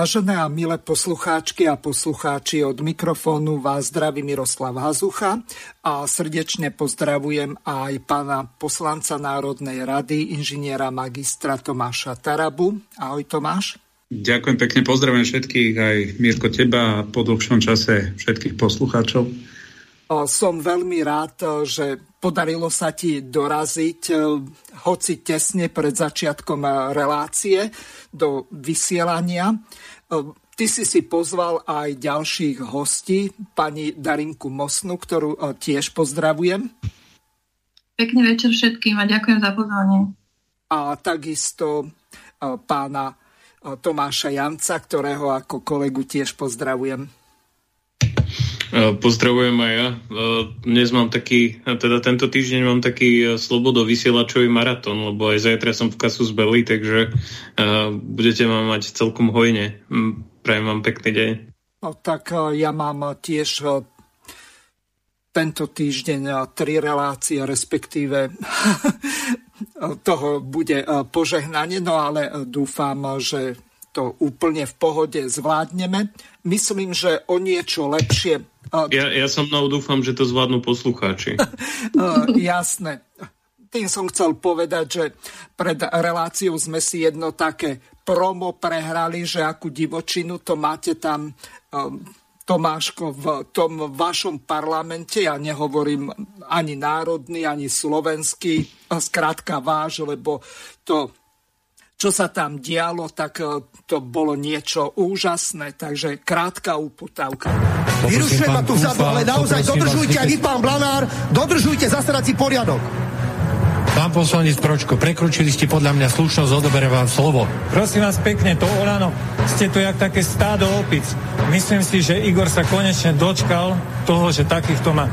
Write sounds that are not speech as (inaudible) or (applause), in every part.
Vážené a milé poslucháčky a poslucháči, od mikrofónu vás zdraví Miroslav Hazucha a srdečne pozdravujem aj pána poslanca Národnej rady, inžiniera magistra Tomáša Tarabu. Ahoj Tomáš. Ďakujem pekne, pozdravujem všetkých, aj Mirko teba a po dlhšom čase všetkých poslucháčov. Som veľmi rád, že podarilo sa ti doraziť, hoci tesne pred začiatkom relácie do vysielania. Ehm, ty si si pozval aj ďalších hostí, pani Darinku Mosnu, ktorú e, tiež pozdravujem. Pekný večer všetkým a ďakujem za pozvanie. A takisto e, pána e, Tomáša Janca, ktorého ako kolegu tiež pozdravujem. Pozdravujem aj ja. Dnes mám taký, teda tento týždeň mám taký slobodo vysielačový maratón, lebo aj zajtra som v kasu z Belly, takže budete ma mať celkom hojne. Prajem vám pekný deň. No, tak ja mám tiež tento týždeň tri relácie, respektíve (laughs) toho bude požehnanie, no ale dúfam, že to úplne v pohode zvládneme. Myslím, že o niečo lepšie ja, ja som mnou dúfam, že to zvládnu poslucháči. (laughs) Jasné. Tým som chcel povedať, že pred reláciou sme si jedno také promo prehrali, že akú divočinu to máte tam um, Tomáško v tom vašom parlamente, ja nehovorím ani národný, ani slovenský, skrátka váš, lebo to čo sa tam dialo, tak e, to bolo niečo úžasné. Takže krátka uputávka. Vyrušujem ma tu vzadu, ale naozaj dodržujte aj vy, pán Blanár, dodržujte zasadací poriadok. Pán poslanec Pročko, prekročili ste podľa mňa slušnosť, odoberem vám slovo. Prosím vás pekne, to Olano, ste tu jak také stádo opic. Myslím si, že Igor sa konečne dočkal toho, že takýchto má.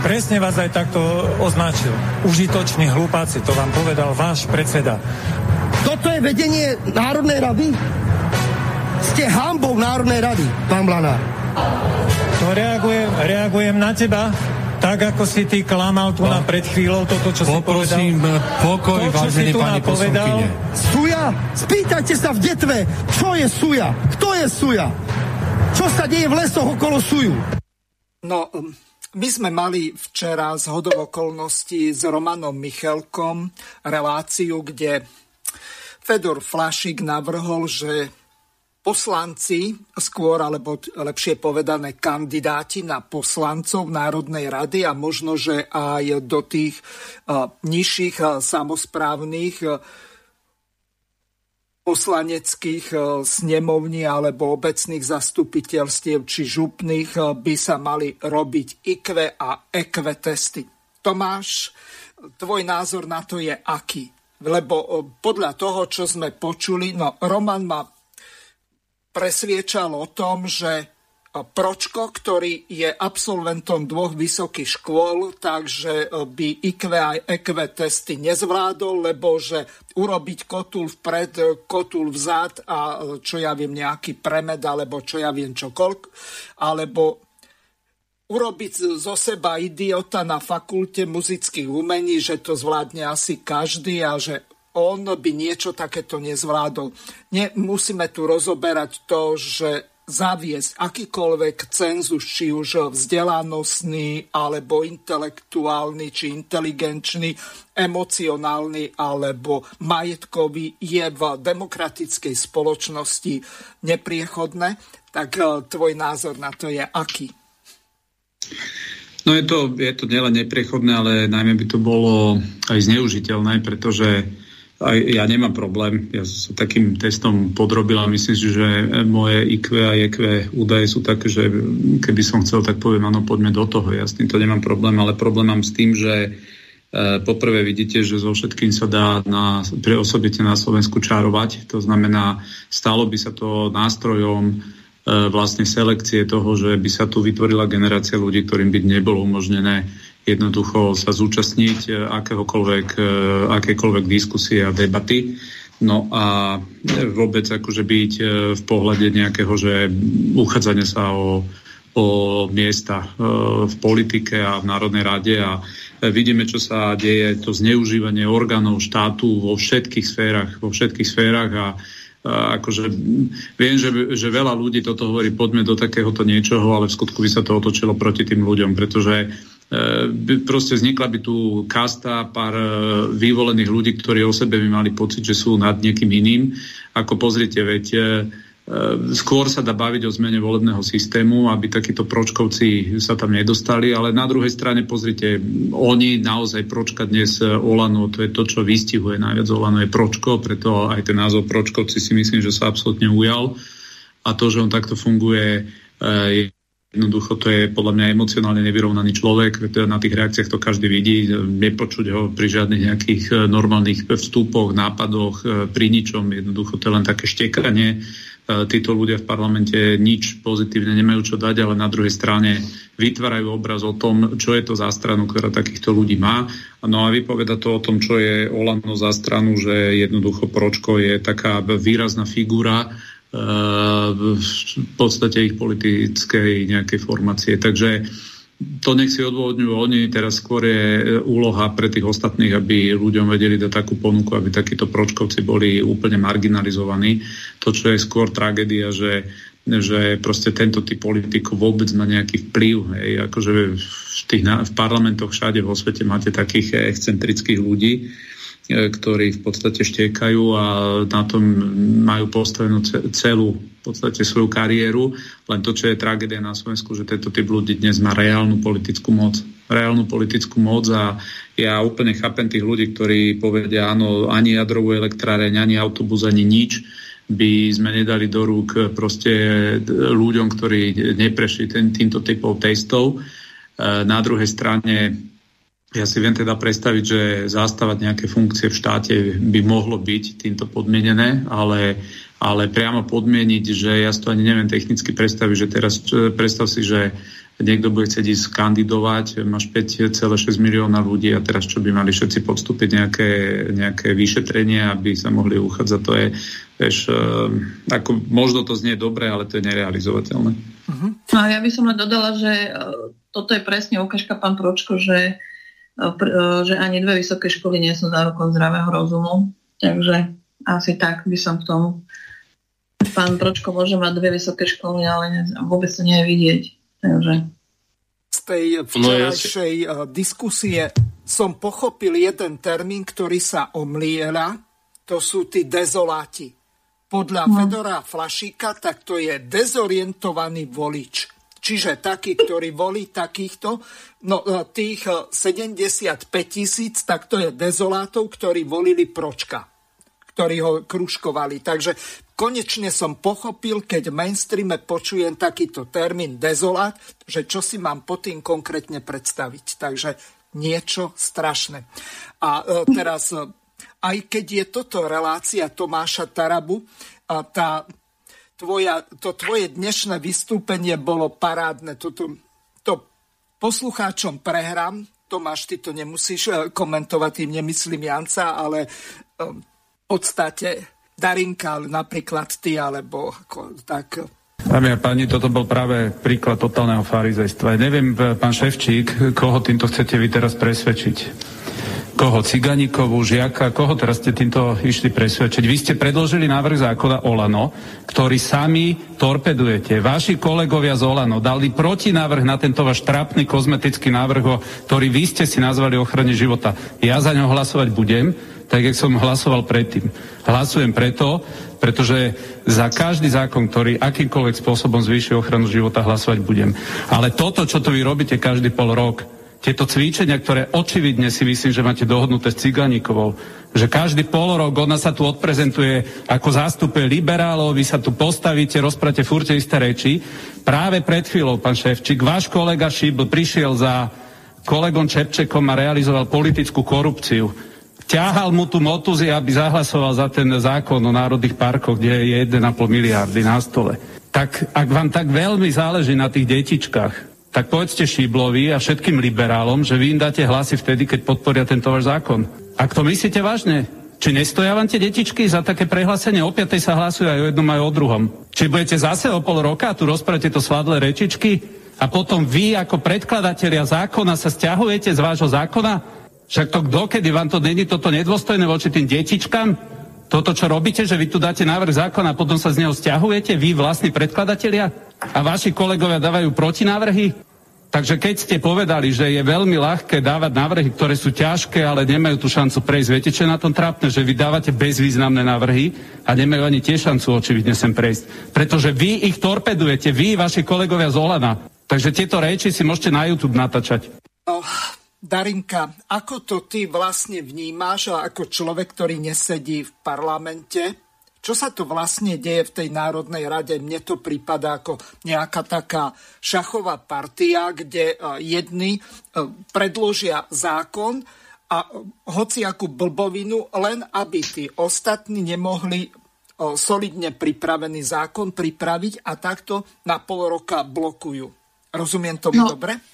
Presne vás aj takto označil. Užitoční hlupáci, to vám povedal váš predseda. Toto je vedenie Národnej rady? Ste hambou Národnej rady, pán Blanár. To reagujem, reagujem na teba, tak ako si ty klamal tu na pred chvíľou toto, čo Poprosím, si povedal. pokoj, to, čo vážený pani povedal. Suja? Spýtajte sa v detve, čo je suja? Kto je suja? Čo sa deje v lesoch okolo suju? No, my sme mali včera z hodov okolností s Romanom Michelkom reláciu, kde Fedor Flašik navrhol, že poslanci, skôr alebo lepšie povedané kandidáti na poslancov Národnej rady a možno, že aj do tých uh, nižších uh, samozprávnych uh, poslaneckých snemovní alebo obecných zastupiteľstiev či župných by sa mali robiť IQ a EQ testy. Tomáš, tvoj názor na to je aký? lebo podľa toho, čo sme počuli, no Roman ma presviečal o tom, že Pročko, ktorý je absolventom dvoch vysokých škôl, takže by IQ a EQ testy nezvládol, lebo že urobiť kotul vpred, kotul vzad a čo ja viem, nejaký premed, alebo čo ja viem čokoľvek, alebo urobiť zo seba idiota na fakulte muzických umení, že to zvládne asi každý a že on by niečo takéto nezvládol. Nie, musíme tu rozoberať to, že zaviesť akýkoľvek cenzus, či už vzdelanostný, alebo intelektuálny, či inteligenčný, emocionálny, alebo majetkový, je v demokratickej spoločnosti nepriechodné. Tak eh, tvoj názor na to je aký? No je to, je to nielen neprechodné, ale najmä by to bolo aj zneužiteľné, pretože aj ja nemám problém. Ja sa takým testom podrobil a myslím si, že moje IQ a EQ údaje sú také, že keby som chcel, tak poviem, áno, poďme do toho. Ja s týmto nemám problém, ale problém mám s tým, že e, poprvé vidíte, že so všetkým sa dá na, pre osobite na Slovensku čarovať. To znamená, stalo by sa to nástrojom e, vlastne selekcie toho, že by sa tu vytvorila generácia ľudí, ktorým by nebolo umožnené jednoducho sa zúčastniť e, akéhokoľvek, e, akékoľvek diskusie a debaty. No a vôbec akože byť e, v pohľade nejakého, že uchádzanie sa o, o miesta v politike a v Národnej rade a vidíme, čo sa deje, to zneužívanie orgánov štátu vo všetkých sférach, vo všetkých sférach a akože viem, že, že veľa ľudí toto hovorí, poďme do takéhoto niečoho, ale v skutku by sa to otočilo proti tým ľuďom, pretože by proste vznikla by tu kasta pár e, vyvolených ľudí, ktorí o sebe by mali pocit, že sú nad niekým iným. Ako pozrite, veď e, e, skôr sa dá baviť o zmene volebného systému, aby takíto pročkovci sa tam nedostali, ale na druhej strane pozrite, oni naozaj pročka dnes Olano, to je to, čo vystihuje najviac Olano je pročko, preto aj ten názov pročkovci si myslím, že sa absolútne ujal a to, že on takto funguje je Jednoducho to je podľa mňa emocionálne nevyrovnaný človek, teda na tých reakciách to každý vidí, nepočuť ho pri žiadnych nejakých e, normálnych vstupoch, nápadoch, e, pri ničom, jednoducho to je len také štekanie. E, títo ľudia v parlamente nič pozitívne nemajú čo dať, ale na druhej strane vytvárajú obraz o tom, čo je to za stranu, ktorá takýchto ľudí má. No a vypoveda to o tom, čo je Olano za stranu, že jednoducho Pročko je taká výrazná figura, v podstate ich politickej nejakej formácie. Takže to nech si odôvodňujú oni, teraz skôr je úloha pre tých ostatných, aby ľuďom vedeli dať takú ponuku, aby takíto pročkovci boli úplne marginalizovaní. To, čo je skôr tragédia, že, že proste tento typ politikov vôbec má nejaký vplyv. Hej. Akože v, tých, v parlamentoch všade vo svete máte takých excentrických ľudí, E, ktorí v podstate štiekajú a na tom majú postavenú celú v podstate svoju kariéru. Len to, čo je tragédia na Slovensku, že tento typ ľudí dnes má reálnu politickú moc. Reálnu politickú moc a ja úplne chápem tých ľudí, ktorí povedia, áno, ani jadrovú elektráreň, ani autobus, ani nič by sme nedali do rúk proste ľuďom, ktorí neprešli ten, týmto typov testov. E, na druhej strane ja si viem teda predstaviť, že zastávať nejaké funkcie v štáte by mohlo byť týmto podmienené, ale, ale priamo podmieniť, že ja si to ani neviem technicky predstaviť, že teraz predstav si, že niekto bude chcieť ísť kandidovať, máš 5,6 milióna ľudí a teraz čo by mali všetci podstúpiť nejaké, nejaké vyšetrenie, aby sa mohli uchádzať, to je, vieš, eh, ako možno to znie dobre, ale to je nerealizovateľné. Uh-huh. No ja by som len dodala, že eh, toto je presne ukážka, pán Pročko, že E, že ani dve vysoké školy nie sú zárukom zdravého rozumu. Takže asi tak by som k tomu. Pán Pročko môže mať dve vysoké školy, ale vôbec to nie je vidieť. Takže... Z tej včerajšej no, diskusie som pochopil jeden termín, ktorý sa omliela. To sú tí dezoláti. Podľa no. Fedora Flašíka, tak to je dezorientovaný volič. Čiže takí, ktorí volí takýchto, no e, tých 75 e, tisíc, tak to je dezolátov, ktorí volili Pročka ktorí ho kruškovali. Takže konečne som pochopil, keď v mainstreame počujem takýto termín dezolát, že čo si mám po tým konkrétne predstaviť. Takže niečo strašné. A e, teraz, aj keď je toto relácia Tomáša Tarabu, tá tvoja, to tvoje dnešné vystúpenie bolo parádne. Toto, to poslucháčom prehrám, Tomáš, ty to nemusíš eh, komentovať, tým nemyslím Janca, ale eh, v podstate Darinka, napríklad ty, alebo ako, tak Dámy a páni, toto bol práve príklad totálneho farizejstva. Neviem, pán Ševčík, koho týmto chcete vy teraz presvedčiť koho? Ciganíkovú, Žiaka? Koho teraz ste týmto išli presvedčiť? Vy ste predložili návrh zákona Olano, ktorý sami torpedujete. Vaši kolegovia z Olano dali protinávrh na tento váš trápny kozmetický návrh, ktorý vy ste si nazvali ochrane života. Ja za ňo hlasovať budem, tak jak som hlasoval predtým. Hlasujem preto, pretože za každý zákon, ktorý akýmkoľvek spôsobom zvýši ochranu života, hlasovať budem. Ale toto, čo tu vy robíte každý pol rok, tieto cvičenia, ktoré očividne si myslím, že máte dohodnuté s Ciganíkovou, že každý pol rok ona sa tu odprezentuje ako zástupe liberálov, vy sa tu postavíte, rozprate furte isté reči. Práve pred chvíľou, pán Ševčík, váš kolega Šibl prišiel za kolegom Čepčekom a realizoval politickú korupciu. Ťahal mu tu motuzy, aby zahlasoval za ten zákon o národných parkoch, kde je 1,5 miliardy na stole. Tak ak vám tak veľmi záleží na tých detičkách, tak povedzte Šíblovi a všetkým liberálom, že vy im dáte hlasy vtedy, keď podporia tento váš zákon. Ak to myslíte vážne, či nestoja vám tie detičky za také prehlásenie? O piatej sa hlasujú aj o jednom, aj o druhom. Či budete zase o pol roka tu rozprávate to svadlé rečičky a potom vy ako predkladatelia zákona sa stiahujete z vášho zákona? Však to dokedy vám to není toto nedôstojné voči tým detičkám? Toto, čo robíte, že vy tu dáte návrh zákona a potom sa z neho stiahujete, vy vlastní predkladatelia? A vaši kolegovia dávajú protinávrhy? Takže keď ste povedali, že je veľmi ľahké dávať návrhy, ktoré sú ťažké, ale nemajú tú šancu prejsť, viete, čo je na tom trápne? Že vy dávate bezvýznamné návrhy a nemajú ani tie šancu očividne sem prejsť. Pretože vy ich torpedujete, vy, vaši kolegovia z Olana. Takže tieto reči si môžete na YouTube natáčať. Oh, Darinka, ako to ty vlastne vnímáš ako človek, ktorý nesedí v parlamente? Čo sa tu vlastne deje v tej Národnej rade? Mne to prípada ako nejaká taká šachová partia, kde e, jedni e, predložia zákon a e, hociakú blbovinu, len aby tí ostatní nemohli solidne pripravený zákon pripraviť a takto na pol roka blokujú. Rozumiem tomu no. dobre?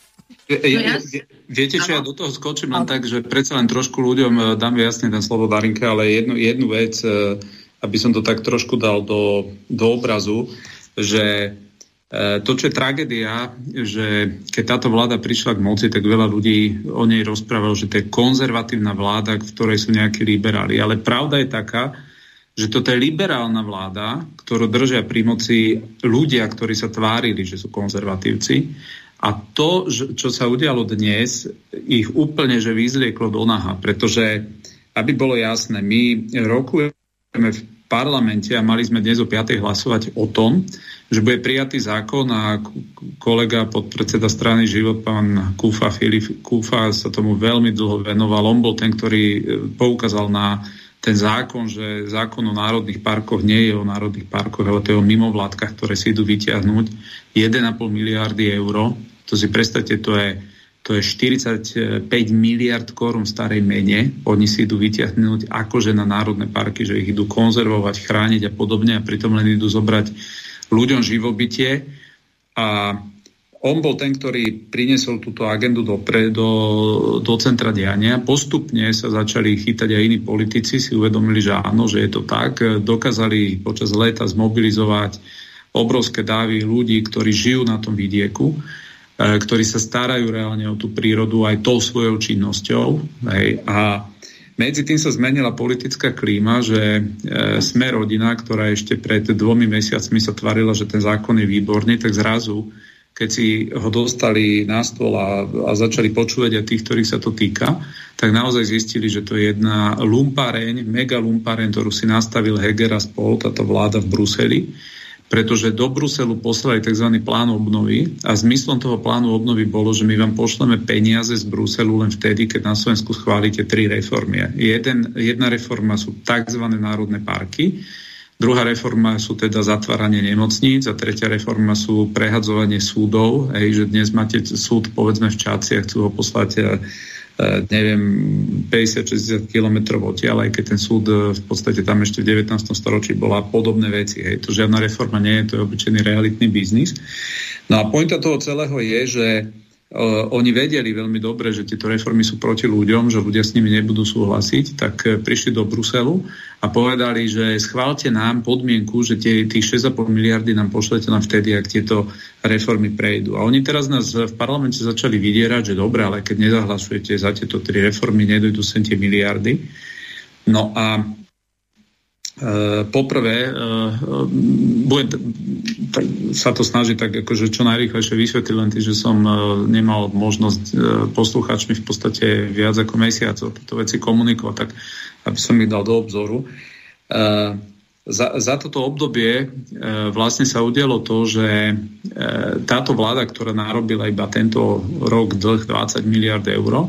Ja, viete, čo ja do toho skočím len tak, že predsa len trošku ľuďom dám jasne ten slovo Darinke, ale jednu, jednu vec, aby som to tak trošku dal do, do obrazu, že e, to, čo je tragédia, že keď táto vláda prišla k moci, tak veľa ľudí o nej rozprávalo, že to je konzervatívna vláda, v ktorej sú nejakí liberáli. Ale pravda je taká, že toto je liberálna vláda, ktorú držia pri moci ľudia, ktorí sa tvárili, že sú konzervatívci. A to, čo sa udialo dnes, ich úplne že vyzlieklo do naha, pretože, aby bolo jasné, my rokujeme v parlamente a mali sme dnes o 5. hlasovať o tom, že bude prijatý zákon a kolega podpredseda strany Život, pán Kúfa, Filip Kúfa sa tomu veľmi dlho venoval. On bol ten, ktorý e, poukázal na ten zákon, že zákon o národných parkoch nie je o národných parkoch, ale to je o mimovládkach, ktoré si idú vyťahnuť 1,5 miliardy eur. To si predstavte, to je to je 45 miliard korún starej mene. Oni si idú vyťahnuť akože na národné parky, že ich idú konzervovať, chrániť a podobne a pritom len idú zobrať ľuďom živobytie. A on bol ten, ktorý priniesol túto agendu do, pre, do, do centra diania. Postupne sa začali chytať aj iní politici, si uvedomili, že áno, že je to tak. Dokázali počas leta zmobilizovať obrovské dávy ľudí, ktorí žijú na tom vidieku ktorí sa starajú reálne o tú prírodu aj tou svojou činnosťou. Hej. A medzi tým sa zmenila politická klíma, že e, sme rodina, ktorá ešte pred dvomi mesiacmi sa tvarila, že ten zákon je výborný, tak zrazu, keď si ho dostali na stôl a, a začali počúvať aj tých, ktorých sa to týka, tak naozaj zistili, že to je jedna lumpareň, mega lumpareň, ktorú si nastavil Heger a spol, táto vláda v Bruseli pretože do Bruselu poslali tzv. plán obnovy a zmyslom toho plánu obnovy bolo, že my vám pošleme peniaze z Bruselu len vtedy, keď na Slovensku schválite tri reformy. Jeden, jedna reforma sú tzv. národné parky, druhá reforma sú teda zatváranie nemocníc a tretia reforma sú prehadzovanie súdov, hej, že dnes máte súd povedzme v Čáci a chcú ho poslať E, neviem, 50-60 kilometrov odtiaľ, aj keď ten súd e, v podstate tam ešte v 19. storočí bola podobné veci. Hej. To žiadna reforma nie je, to je obyčajný realitný biznis. No a pointa toho celého je, že oni vedeli veľmi dobre, že tieto reformy sú proti ľuďom, že ľudia s nimi nebudú súhlasiť, tak uh, prišli do Bruselu a povedali, že schválte nám podmienku, že tie, tých 6,5 miliardy nám pošlete len vtedy, ak tieto reformy prejdú. A oni teraz nás v parlamente začali vydierať, že dobre, ale keď nezahlasujete za tieto tri reformy, nedojdu sem tie miliardy. No a Eh, poprvé, uh, bude tak, sa to snažiť tak akože čo najrychlejšie vysvetliť, len tým, že som uh, nemal možnosť poslucháčmi v podstate viac ako mesiac o tieto veci komunikovať, tak aby som ich dal do obzoru. Za, za toto obdobie vlastne sa udialo to, že táto vláda, ktorá narobila iba tento rok dlh 20 miliard eur,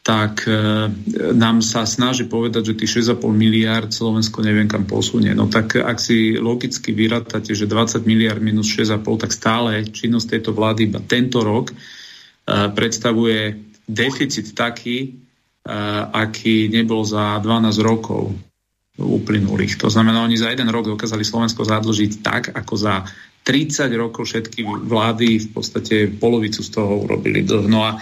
tak e, nám sa snaží povedať, že tých 6,5 miliard Slovensko neviem kam posunie. No tak ak si logicky vyrátate, že 20 miliard minus 6,5, tak stále činnosť tejto vlády iba tento rok e, predstavuje deficit taký, e, aký nebol za 12 rokov uplynulých. To znamená, oni za jeden rok dokázali Slovensko zadlžiť tak, ako za 30 rokov všetky vlády v podstate polovicu z toho urobili. No a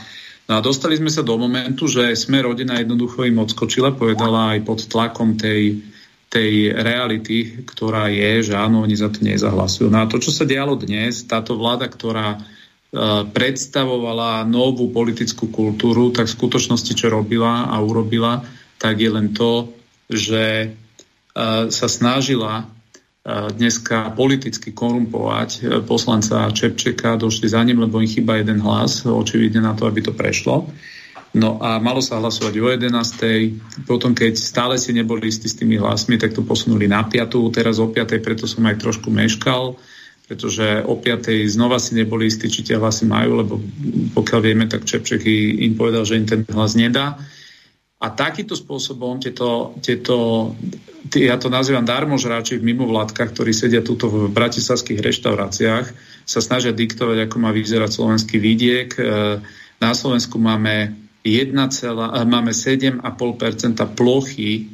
No a dostali sme sa do momentu, že sme rodina jednoducho im odskočila, povedala aj pod tlakom tej, tej reality, ktorá je, že áno, oni za to nezahlasujú. No a to, čo sa dialo dnes, táto vláda, ktorá uh, predstavovala novú politickú kultúru, tak v skutočnosti, čo robila a urobila, tak je len to, že uh, sa snažila dneska politicky korumpovať e, poslanca Čepčeka, došli za ním, lebo im chýba jeden hlas, očividne na to, aby to prešlo. No a malo sa hlasovať o 11. Potom, keď stále si neboli istí s tými hlasmi, tak to posunuli na 5. Teraz o 5. preto som aj trošku meškal, pretože o 5. znova si neboli istí, či tie hlasy majú, lebo pokiaľ vieme, tak Čepček im povedal, že im ten hlas nedá. A takýmto spôsobom tieto, tieto ja to nazývam darmožráči v mimovládkach, ktorí sedia tuto v bratislavských reštauráciách, sa snažia diktovať, ako má vyzerať slovenský vidiek. E, na Slovensku máme, 1, e, máme 7,5% plochy,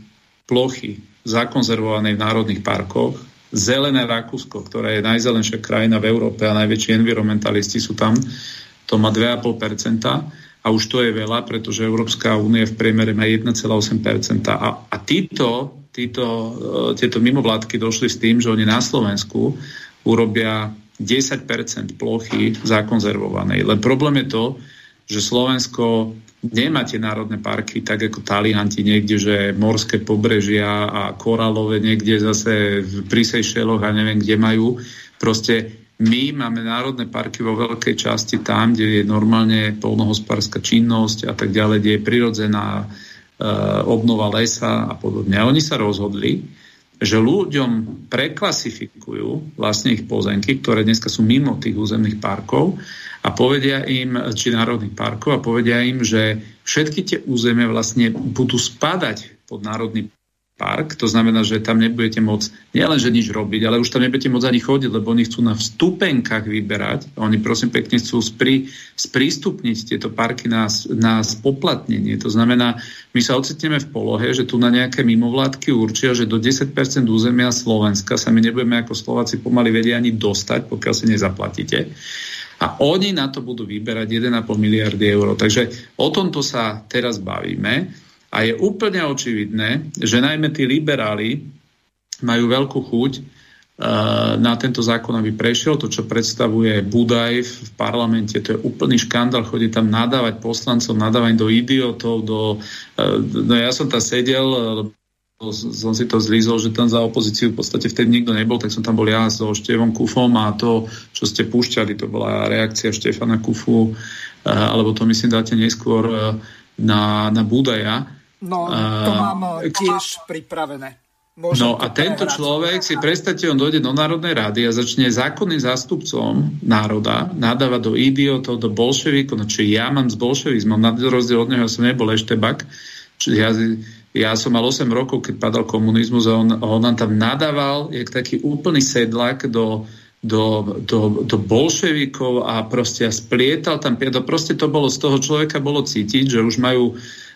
plochy zakonzervovanej v národných parkoch. Zelené Rakúsko, ktoré je najzelenšia krajina v Európe a najväčší environmentalisti sú tam, to má 2,5% a už to je veľa, pretože Európska únia v priemere má 1,8%. A, a títo, títo, e, tieto mimovládky došli s tým, že oni na Slovensku urobia 10% plochy zakonzervovanej. Len problém je to, že Slovensko nemá tie národné parky, tak ako Talianti niekde, že morské pobrežia a koralové niekde zase v Prisejšeloch a neviem, kde majú. Proste my máme národné parky vo veľkej časti tam, kde je normálne polnohospodárska činnosť a tak ďalej, kde je prirodzená e, obnova lesa a podobne. A oni sa rozhodli, že ľuďom preklasifikujú vlastne ich pozemky, ktoré dneska sú mimo tých územných parkov a povedia im, či národných parkov, a povedia im, že všetky tie územia vlastne budú spadať pod národný park, to znamená, že tam nebudete môcť nielen, že nič robiť, ale už tam nebudete môcť ani chodiť, lebo oni chcú na vstupenkách vyberať. Oni prosím pekne chcú sprí, sprístupniť tieto parky na, na spoplatnenie. To znamená, my sa ocitneme v polohe, že tu na nejaké mimovládky určia, že do 10% územia Slovenska sa my nebudeme ako Slováci pomaly vedia ani dostať, pokiaľ si nezaplatíte. A oni na to budú vyberať 1,5 miliardy eur. Takže o tomto sa teraz bavíme. A je úplne očividné, že najmä tí liberáli majú veľkú chuť uh, na tento zákon, aby prešiel. To, čo predstavuje Budaj v parlamente, to je úplný škandál. Chodí tam nadávať poslancov, nadávať do idiotov. Do, uh, no ja som tam sedel, som si to zlízol, že tam za opozíciu v podstate vtedy nikto nebol, tak som tam bol ja so Števom Kufom a to, čo ste púšťali, to bola reakcia Štefana Kufu, alebo to myslím dáte neskôr na, na Budaja. No, to mám uh, tiež pripravené. Môžem no a tento človek, si predstavte, on dojde do Národnej rady a začne zákonným zástupcom národa nadávať do idiotov, do bolševikov, no či ja mám s bolševizmom, na rozdiel od neho som nebol eštebak, či ja, ja som mal 8 rokov, keď padal komunizmus a on, on nám tam nadával, jak taký úplný sedlak do, do, do, do bolševikov a proste splietal tam, proste to bolo z toho človeka bolo cítiť, že už majú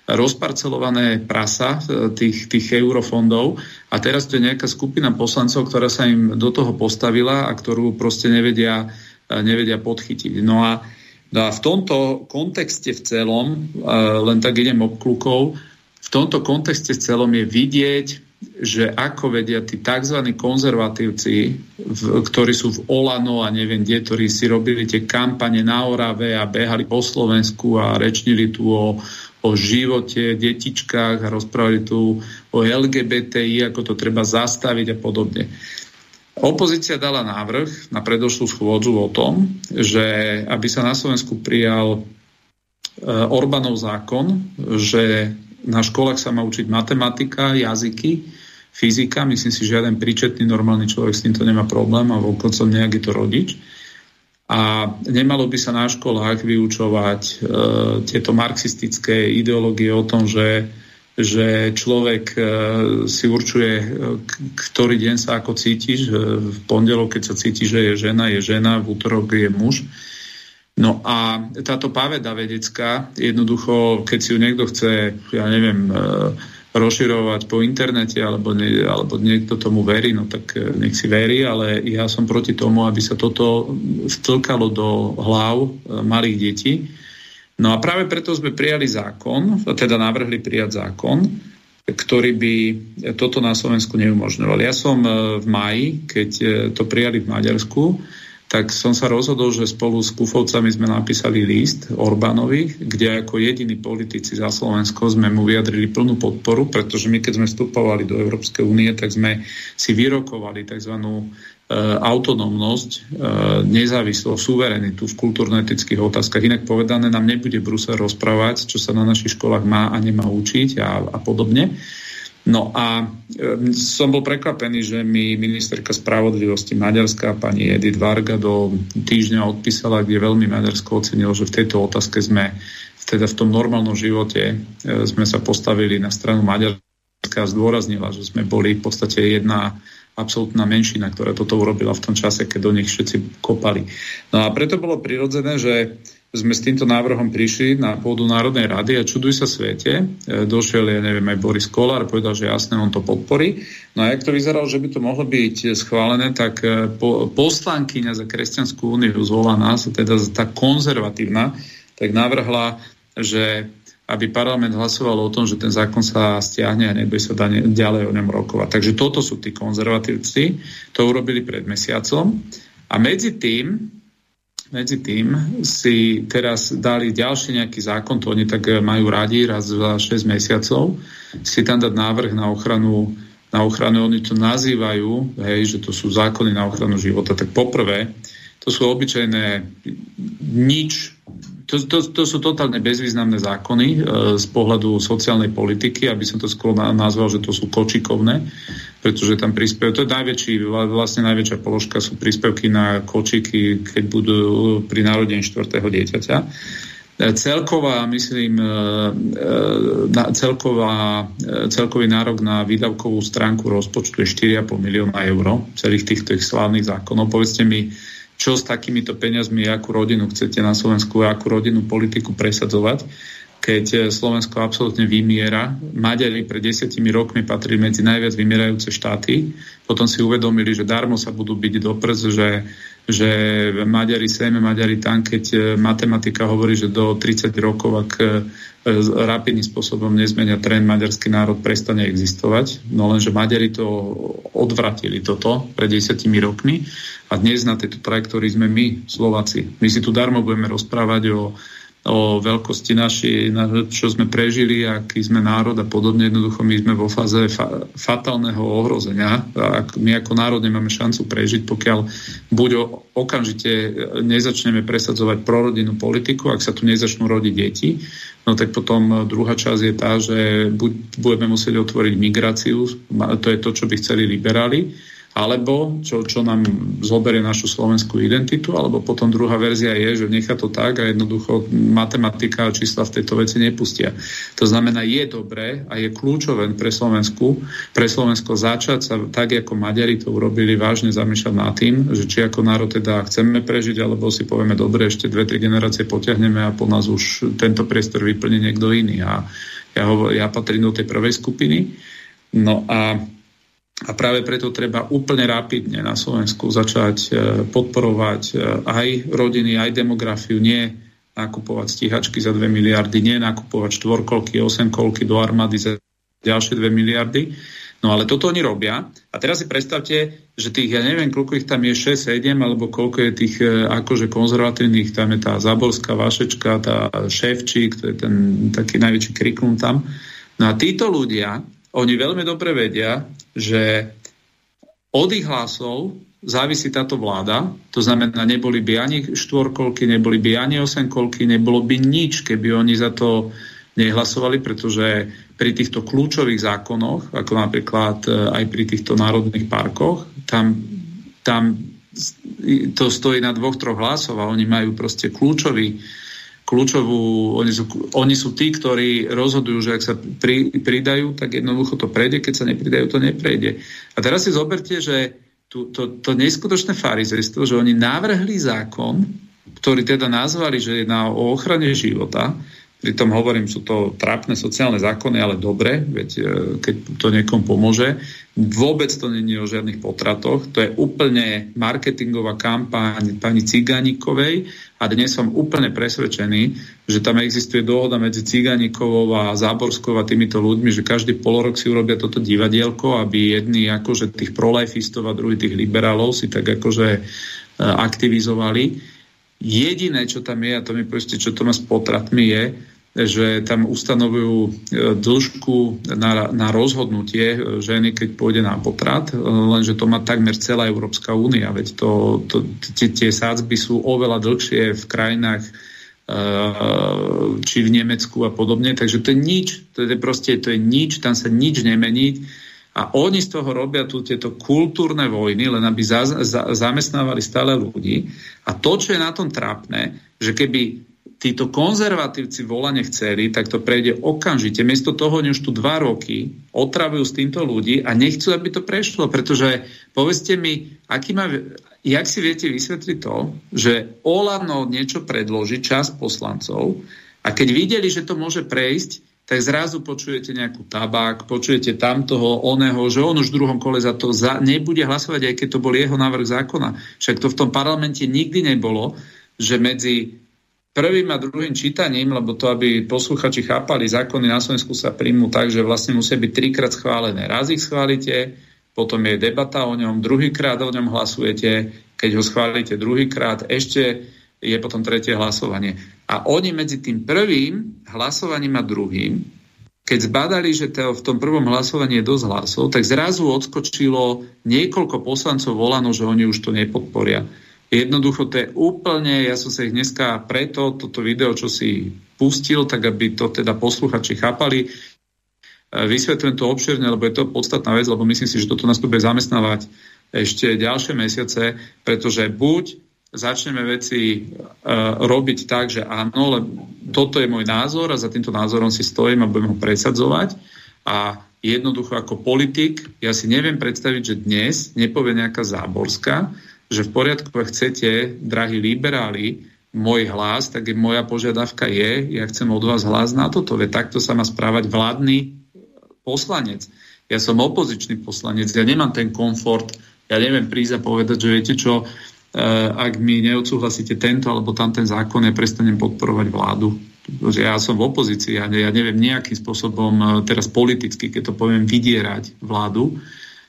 rozparcelované prasa e, tých, tých eurofondov a teraz to je nejaká skupina poslancov, ktorá sa im do toho postavila a ktorú proste nevedia, e, nevedia podchytiť. No a, no a v tomto kontexte v celom, e, len tak idem obklukov, v tomto kontexte v celom je vidieť, že ako vedia tí tzv. konzervatívci, v, ktorí sú v Olano a neviem kde, ktorí si robili tie kampane na Orave a behali po Slovensku a rečnili tu o, o živote, detičkách a rozprávali tu o LGBTI, ako to treba zastaviť a podobne. Opozícia dala návrh na predošlú schôdzu o tom, že aby sa na Slovensku prijal e, Orbánov zákon, že na školách sa má učiť matematika, jazyky, fyzika, myslím si, že žiaden príčetný normálny človek s týmto nemá problém a voľkoncom nejaký to rodič. A nemalo by sa na školách vyučovať e, tieto marxistické ideológie o tom, že, že človek e, si určuje, e, ktorý deň sa ako cítiš. E, v pondelok, keď sa cíti, že je žena, je žena, v útorok je muž. No a táto páveda vedecká, jednoducho, keď si ju niekto chce, ja neviem, e, rozširovať po internete alebo, nie, alebo niekto tomu verí, no tak e, nech si verí, ale ja som proti tomu, aby sa toto vtlkalo do hlav e, malých detí. No a práve preto sme prijali zákon, teda navrhli prijať zákon, ktorý by toto na Slovensku neumožňoval. Ja som e, v maji, keď to prijali v Maďarsku, tak som sa rozhodol, že spolu s Kufovcami sme napísali list Orbánovi, kde ako jediní politici za Slovensko sme mu vyjadrili plnú podporu, pretože my keď sme vstupovali do Európskej únie, tak sme si vyrokovali tzv. E, autonómnosť, e, nezávislosť, suverenitu v kultúrno-etických otázkach. Inak povedané, nám nebude Brusel rozprávať, čo sa na našich školách má a nemá učiť a, a podobne. No a som bol prekvapený, že mi ministerka spravodlivosti Maďarska, pani Edith Varga, do týždňa odpísala, kde veľmi Maďarsko ocenilo, že v tejto otázke sme teda v tom normálnom živote e, sme sa postavili na stranu Maďarska a zdôraznila, že sme boli v podstate jedna absolútna menšina, ktorá toto urobila v tom čase, keď do nich všetci kopali. No a preto bolo prirodzené, že sme s týmto návrhom prišli na pôdu Národnej rady a čuduj sa svete. E, došiel, ja neviem, aj Boris Kolár, povedal, že jasné, on to podporí. No a jak to vyzeralo, že by to mohlo byť schválené, tak e, po, poslankyňa za Kresťanskú úniu zvolaná, teda tá konzervatívna, tak navrhla, že aby parlament hlasoval o tom, že ten zákon sa stiahne a nebude sa ďalej o ňom rokovať. Takže toto sú tí konzervatívci, to urobili pred mesiacom. A medzi tým medzi tým si teraz dali ďalší nejaký zákon, to oni tak majú radi raz za 6 mesiacov, si tam dať návrh na ochranu, na ochranu, oni to nazývajú, hej, že to sú zákony na ochranu života. Tak poprvé, to sú obyčajné nič, to, to, to sú totálne bezvýznamné zákony e, z pohľadu sociálnej politiky, aby som to skôr nazval, že to sú kočikovné pretože tam príspev, to je najväčší, vlastne najväčšia položka sú príspevky na kočiky, keď budú pri narodení štvrtého dieťaťa. E, celková, myslím, e, e, celková, celkový nárok na výdavkovú stránku rozpočtu je 4,5 milióna eur celých týchto ich slávnych zákonov. Povedzte mi, čo s takýmito peniazmi, akú rodinu chcete na Slovensku, akú rodinnú politiku presadzovať keď e, Slovensko absolútne vymiera. Maďari pred desiatimi rokmi patrili medzi najviac vymierajúce štáty. Potom si uvedomili, že darmo sa budú byť do prz, že, že Maďari sem, Maďari tam, keď e, matematika hovorí, že do 30 rokov, ak e, rapidným spôsobom nezmenia trend, maďarský národ prestane existovať. No lenže Maďari to odvratili toto pred desiatimi rokmi a dnes na tejto trajektórii sme my, Slováci. My si tu darmo budeme rozprávať o o veľkosti naši, čo sme prežili, aký sme národ a podobne. Jednoducho my sme vo fáze fa- fatálneho ohrozenia. A my ako národ nemáme šancu prežiť, pokiaľ buď okamžite nezačneme presadzovať prorodinnú politiku, ak sa tu nezačnú rodiť deti, no tak potom druhá časť je tá, že buď budeme musieť otvoriť migráciu, to je to, čo by chceli liberáli, alebo čo, čo nám zoberie našu slovenskú identitu, alebo potom druhá verzia je, že nechá to tak a jednoducho matematika a čísla v tejto veci nepustia. To znamená, je dobré a je kľúčové pre Slovensku, pre Slovensko začať sa tak, ako Maďari to urobili, vážne zamýšľať nad tým, že či ako národ teda chceme prežiť, alebo si povieme, dobre, ešte dve, tri generácie potiahneme a po nás už tento priestor vyplní niekto iný. A ja, ho, ja patrím do tej prvej skupiny. No a a práve preto treba úplne rapidne na Slovensku začať e, podporovať e, aj rodiny, aj demografiu, nie nakupovať stíhačky za 2 miliardy, nie nakupovať štvorkolky, osemkolky do armády za ďalšie 2 miliardy. No ale toto oni robia. A teraz si predstavte, že tých, ja neviem, koľko ich tam je, 6, 7, alebo koľko je tých e, akože konzervatívnych, tam je tá Zaborská Vašečka, tá Ševčík, to je ten taký najväčší kriklum tam. No a títo ľudia, oni veľmi dobre vedia, že od ich hlasov závisí táto vláda, to znamená, neboli by ani štvorkolky, neboli by ani osemkolky, nebolo by nič, keby oni za to nehlasovali, pretože pri týchto kľúčových zákonoch, ako napríklad e, aj pri týchto národných parkoch, tam, tam to stojí na dvoch, troch hlasov a oni majú proste kľúčový, kľúčovú, oni sú, oni sú tí, ktorí rozhodujú, že ak sa pri, pridajú, tak jednoducho to prejde, keď sa nepridajú, to neprejde. A teraz si zoberte, že tu, to, to neskutočné farizejstvo, že oni navrhli zákon, ktorý teda nazvali, že je na, o ochrane života, Pritom hovorím, sú to trápne sociálne zákony, ale dobre, veď e, keď to niekom pomôže. Vôbec to není o žiadnych potratoch. To je úplne marketingová kampaň pani Ciganikovej a dnes som úplne presvedčený, že tam existuje dohoda medzi Ciganikovou a Záborskou a týmito ľuďmi, že každý polorok si urobia toto divadielko, aby jedni akože tých prolajfistov a druhý tých liberálov si tak akože e, aktivizovali Jediné, čo tam je, a to mi povedzte, čo to má s potratmi, je, že tam ustanovujú e, dĺžku na, na rozhodnutie e, ženy, keď pôjde na potrat, e, lenže to má takmer celá Európska únia, veď to, to, tie, sádzby sú oveľa dlhšie v krajinách či v Nemecku a podobne, takže to je nič, to je proste, to je nič, tam sa nič nemení a oni z toho robia tu tieto kultúrne vojny, len aby za, za, zamestnávali stále ľudí. A to, čo je na tom trápne, že keby títo konzervatívci volane chceli, tak to prejde okamžite. Miesto toho už tu dva roky otravujú s týmto ľudí a nechcú, aby to prešlo, pretože povedzte mi, aký má, jak si viete vysvetliť to, že Olano niečo predloží čas poslancov a keď videli, že to môže prejsť, tak zrazu počujete nejakú tabák, počujete tam toho, oného, že on už v druhom kole za to za, nebude hlasovať, aj keď to bol jeho návrh zákona. Však to v tom parlamente nikdy nebolo, že medzi prvým a druhým čítaním, lebo to, aby posluchači chápali, zákony na Slovensku sa príjmú tak, že vlastne musia byť trikrát schválené. Raz ich schválite, potom je debata o ňom, druhýkrát o ňom hlasujete, keď ho schválite druhýkrát, ešte je potom tretie hlasovanie. A oni medzi tým prvým hlasovaním a druhým, keď zbadali, že to v tom prvom hlasovaní je dosť hlasov, tak zrazu odskočilo niekoľko poslancov volano, že oni už to nepodporia. Jednoducho to je úplne, ja som sa ich dneska preto, toto video, čo si pustil, tak aby to teda posluchači chápali, e, Vysvetľujem to obširne, lebo je to podstatná vec, lebo myslím si, že toto nás tu bude zamestnávať ešte ďalšie mesiace, pretože buď začneme veci uh, robiť tak, že áno, ale toto je môj názor a za týmto názorom si stojím a budem ho presadzovať. A jednoducho ako politik, ja si neviem predstaviť, že dnes nepovie nejaká záborská, že v poriadku, chcete, drahí liberáli, môj hlas, tak moja požiadavka je, ja chcem od vás hlas na toto, veď takto sa má správať vládny poslanec. Ja som opozičný poslanec, ja nemám ten komfort, ja neviem prísť a povedať, že viete čo, Eh, ak mi neodsúhlasíte tento alebo tamten zákon, ja prestanem podporovať vládu. Ja som v opozícii, ja, ja neviem nejakým spôsobom eh, teraz politicky, keď to poviem, vydierať vládu.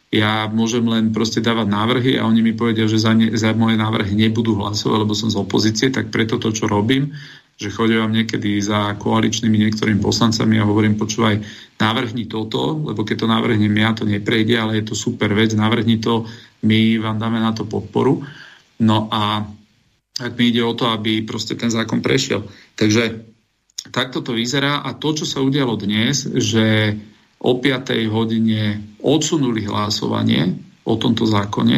Ja môžem len proste dávať návrhy a oni mi povedia, že za, ne, za moje návrhy nebudú hlasovať, lebo som z opozície, tak preto to, čo robím, že chodím niekedy za koaličnými niektorými poslancami a hovorím, počúvaj, navrhni toto, lebo keď to navrhnem ja, to neprejde, ale je to super vec, navrhni to, my vám dáme na to podporu. No a ak mi ide o to, aby proste ten zákon prešiel. Takže takto to vyzerá a to, čo sa udialo dnes, že o 5. hodine odsunuli hlasovanie o tomto zákone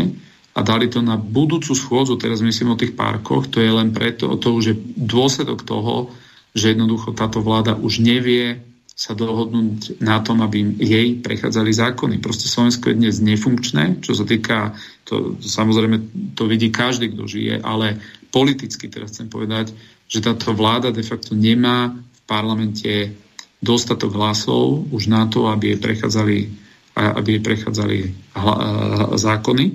a dali to na budúcu schôdzu, teraz myslím o tých parkoch, to je len preto, to už je dôsledok toho, že jednoducho táto vláda už nevie sa dohodnúť na tom, aby jej prechádzali zákony. Proste Slovensko je dnes nefunkčné, čo sa týka, to, samozrejme to vidí každý, kto žije, ale politicky teraz chcem povedať, že táto vláda de facto nemá v parlamente dostatok hlasov už na to, aby jej prechádzali, aby jej prechádzali hla, zákony.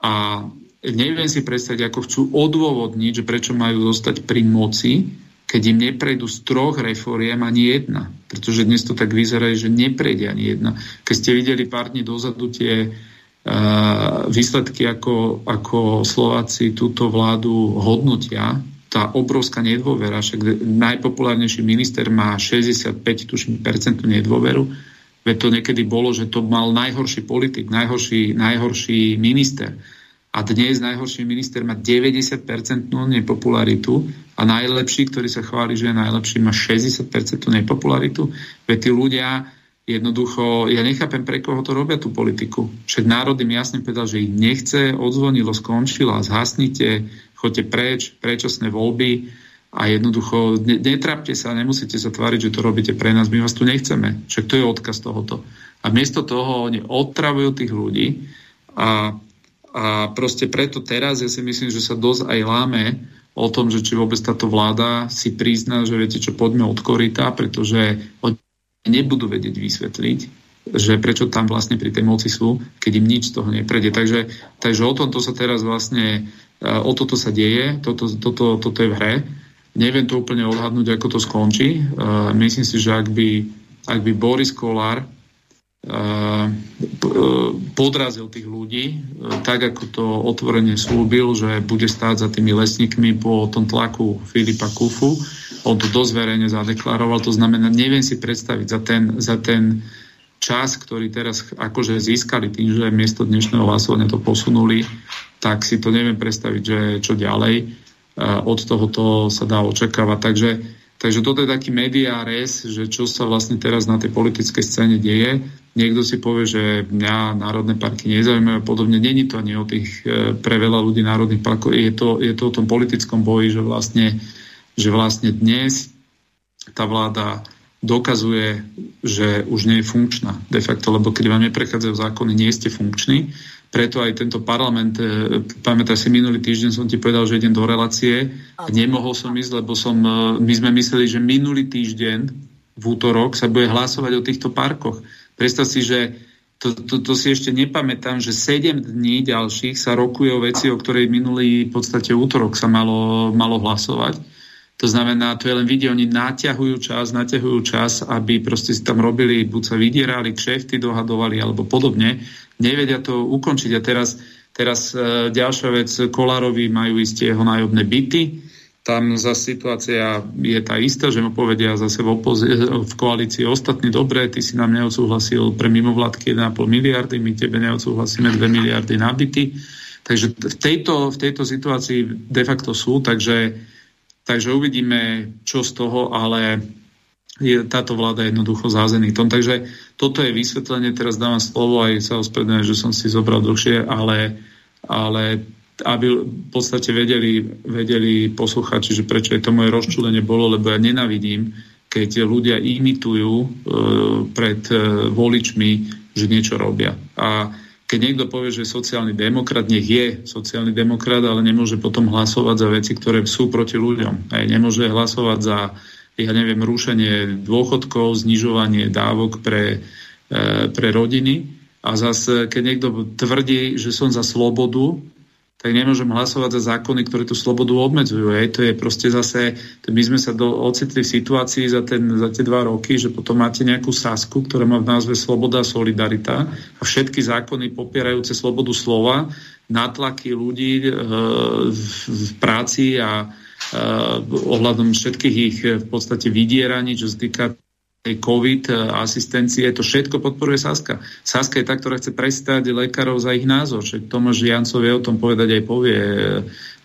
A neviem si predstaviť, ako chcú odôvodniť, že prečo majú zostať pri moci, keď im neprejdú z troch reforiem ani jedna. Pretože dnes to tak vyzerá, že neprejde ani jedna. Keď ste videli pár dní dozadu tie výsledky, ako, ako Slováci túto vládu hodnotia, tá obrovská nedôvera, však najpopulárnejší minister má 65 tuším, percentnú nedôveru, veď to niekedy bolo, že to mal najhorší politik, najhorší, najhorší minister. a dnes najhorší minister má 90% nepopularitu a najlepší, ktorý sa chváli, že je najlepší, má 60% nepopularitu. Veď tí ľudia jednoducho, ja nechápem, pre koho to robia tú politiku. Však národ im jasne povedal, že ich nechce, odzvonilo, skončilo a zhasnite, choďte preč, prečasné voľby a jednoducho netrápte sa, nemusíte sa tváriť, že to robíte pre nás, my vás tu nechceme. Však to je odkaz tohoto. A miesto toho oni otravujú tých ľudí a a proste preto teraz ja si myslím, že sa dosť aj láme o tom, že či vôbec táto vláda si prizná, že viete čo, poďme od korita, pretože oni nebudú vedieť vysvetliť, že prečo tam vlastne pri tej moci sú, keď im nič z toho neprejde. Takže, takže o tomto sa teraz vlastne, o toto sa deje, toto, toto, toto je v hre. Neviem to úplne odhadnúť, ako to skončí. E, myslím si, že ak by, ak by Boris Kolár podrazil tých ľudí, tak ako to otvorene slúbil, že bude stáť za tými lesníkmi po tom tlaku Filipa Kufu. On to dosť verejne zadeklaroval, to znamená, neviem si predstaviť za ten, za ten čas, ktorý teraz akože získali tým, že miesto dnešného hlasovania to posunuli, tak si to neviem predstaviť, že čo ďalej. Od tohoto sa dá očakávať. Takže Takže toto je taký mediáres, že čo sa vlastne teraz na tej politickej scéne deje. Niekto si povie, že mňa národné parky nezaujímajú podobne. Není to ani o tých e, pre veľa ľudí národných parkov. Je to, je to o tom politickom boji, že vlastne, že vlastne dnes tá vláda dokazuje, že už nie je funkčná de facto, lebo keď vám neprechádzajú zákony, nie ste funkční preto aj tento parlament, e, pamätáš si, minulý týždeň som ti povedal, že idem do relácie a nemohol som ísť, lebo som, e, my sme mysleli, že minulý týždeň v útorok sa bude hlasovať o týchto parkoch. Predstav si, že to, to, to si ešte nepamätám, že 7 dní ďalších sa rokuje o veci, o ktorej minulý v podstate útorok sa malo, malo hlasovať. To znamená, to je len vidieť, oni naťahujú čas, naťahujú čas, aby proste si tam robili, buď sa vydierali, kšefty dohadovali alebo podobne nevedia to ukončiť. A teraz, teraz e, ďalšia vec, Kolárovi majú isté jeho nájobné byty, tam zase situácia je tá istá, že mu povedia zase v, opozi- v koalícii ostatní, dobre, ty si nám neodsúhlasil pre mimovládky 1,5 miliardy, my tebe neodsúhlasíme 2 miliardy na byty. Takže v tejto, v tejto situácii de facto sú, takže, takže uvidíme, čo z toho, ale je táto vláda jednoducho zázený tom. Takže toto je vysvetlenie, teraz dávam slovo aj sa ospravedlňujem, že som si zobral dlhšie, ale, ale aby v podstate vedeli, vedeli posluchači, že prečo je to moje rozčulenie bolo, lebo ja nenavidím, keď ľudia imitujú e, pred e, voličmi, že niečo robia. A keď niekto povie, že je sociálny demokrat, nech je sociálny demokrat, ale nemôže potom hlasovať za veci, ktoré sú proti ľuďom. Aj nemôže hlasovať za ja neviem, rušenie dôchodkov, znižovanie dávok pre, e, pre rodiny. A zase, keď niekto tvrdí, že som za slobodu, tak nemôžem hlasovať za zákony, ktoré tú slobodu obmedzujú. Hej. To je proste zase, my sme sa do, ocitli v situácii za, ten, za tie dva roky, že potom máte nejakú sásku, ktorá má v názve Sloboda a Solidarita a všetky zákony popierajúce slobodu slova, natlaky ľudí e, v, v práci a, Eh, ohľadom všetkých ich eh, v podstate vydieraní, čo sa týka COVID eh, asistencie, to všetko podporuje Saska. Saska je tá, ktorá chce prestať lekárov za ich názor. Však Tomáš Jancov vie o tom povedať aj povie,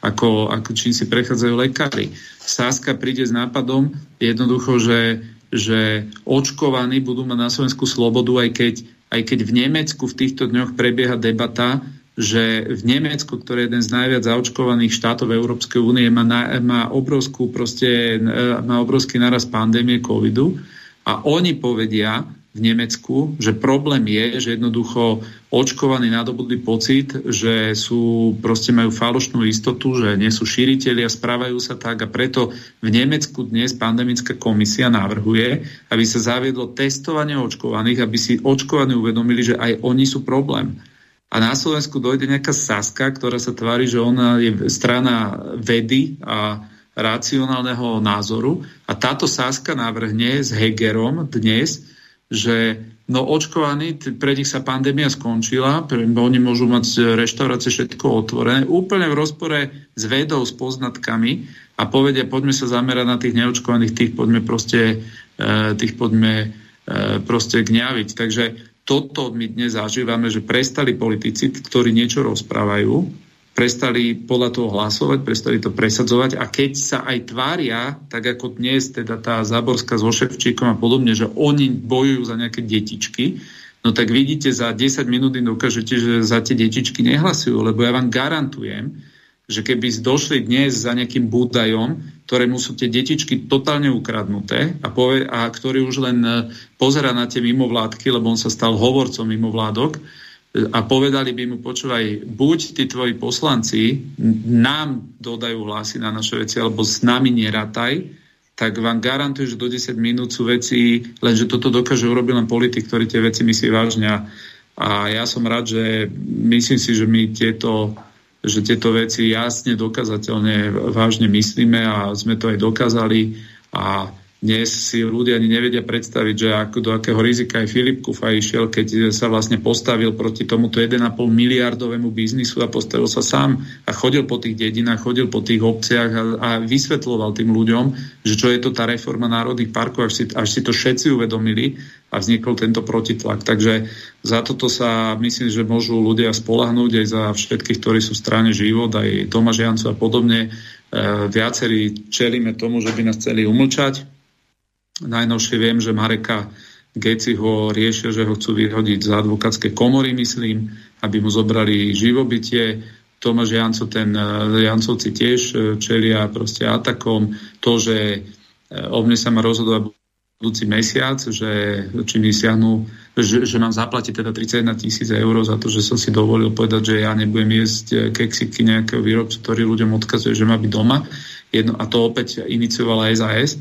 ako, ako čím si prechádzajú lekári. Saska príde s nápadom jednoducho, že, že očkovaní budú mať na Slovensku slobodu, aj keď, aj keď v Nemecku v týchto dňoch prebieha debata, že v Nemecku, ktoré je jeden z najviac zaočkovaných štátov Európskej únie, má, má, obrovskú, proste, má obrovský naraz pandémie covidu a oni povedia v Nemecku, že problém je, že jednoducho očkovaní nadobudli pocit, že sú, proste majú falošnú istotu, že nie sú šíriteľi a správajú sa tak. A preto v Nemecku dnes pandemická komisia navrhuje, aby sa zaviedlo testovanie očkovaných, aby si očkovaní uvedomili, že aj oni sú problém. A na Slovensku dojde nejaká Saska, ktorá sa tvári, že ona je strana vedy a racionálneho názoru. A táto Saska navrhne s Hegerom dnes, že no očkovaní, pre nich sa pandémia skončila, oni môžu mať reštaurácie všetko otvorené, úplne v rozpore s vedou, s poznatkami a povedia, poďme sa zamerať na tých neočkovaných, tých poďme proste, e, tých poďme e, proste gňaviť. Takže toto my dnes zažívame, že prestali politici, ktorí niečo rozprávajú, prestali podľa toho hlasovať, prestali to presadzovať. A keď sa aj tvária, tak ako dnes teda tá Záborská so Ševčíkom a podobne, že oni bojujú za nejaké detičky, no tak vidíte, za 10 minút dokážete, že za tie detičky nehlasujú, lebo ja vám garantujem, že keby došli dnes za nejakým búdajom, ktorému sú tie detičky totálne ukradnuté a, povie, a ktorý už len e, pozera na tie mimovládky, lebo on sa stal hovorcom mimovládok, a povedali by mu, počúvaj, buď tí tvoji poslanci nám dodajú hlasy na naše veci, alebo s nami nerataj, tak vám garantujem, že do 10 minút sú veci, lenže toto dokáže urobiť len politik, ktorý tie veci myslí vážne. A ja som rád, že myslím si, že my tieto, že tieto veci jasne dokazateľne vážne myslíme a sme to aj dokázali a dnes si ľudia ani nevedia predstaviť, že ako, do akého rizika aj Filip Kufa išiel, keď sa vlastne postavil proti tomuto 1,5 miliardovému biznisu a postavil sa sám a chodil po tých dedinách, chodil po tých obciach a, a vysvetloval tým ľuďom, že čo je to tá reforma národných parkov, až si, až si to všetci uvedomili a vznikol tento protitlak. Takže za toto sa myslím, že môžu ľudia spolahnúť aj za všetkých, ktorí sú v strane život, aj Tomáš Jancu a podobne. E, viacerí čelíme tomu, že by nás chceli umlčať, Najnovšie viem, že Mareka Geci ho riešia, že ho chcú vyhodiť z advokátskej komory, myslím, aby mu zobrali živobytie. Tomáš Janco, ten, e, Jancovci tiež e, čelia proste atakom. To, že e, o mne sa má rozhodovať budúci mesiac, že či mi siahnu, že, že mám zaplatiť teda 31 tisíc eur za to, že som si dovolil povedať, že ja nebudem jesť keksiky nejakého výrobcu, ktorý ľuďom odkazuje, že má byť doma. Jedno, a to opäť iniciovala SAS.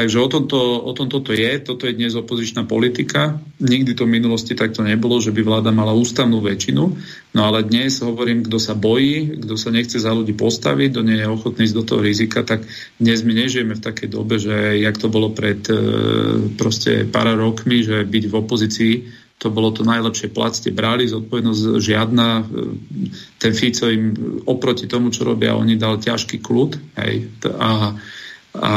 Takže o tomto, o tom toto je, toto je dnes opozičná politika. Nikdy to v minulosti takto nebolo, že by vláda mala ústavnú väčšinu, no ale dnes hovorím, kto sa bojí, kto sa nechce za ľudí postaviť, kto nie je ochotný ísť do toho rizika, tak dnes my nežijeme v takej dobe, že jak to bolo pred e, proste pár rokmi, že byť v opozícii to bolo to najlepšie plat, ste brali, zodpovednosť žiadna. E, ten Fico im oproti tomu, čo robia, oni dal ťažký kľud. Hej, a, a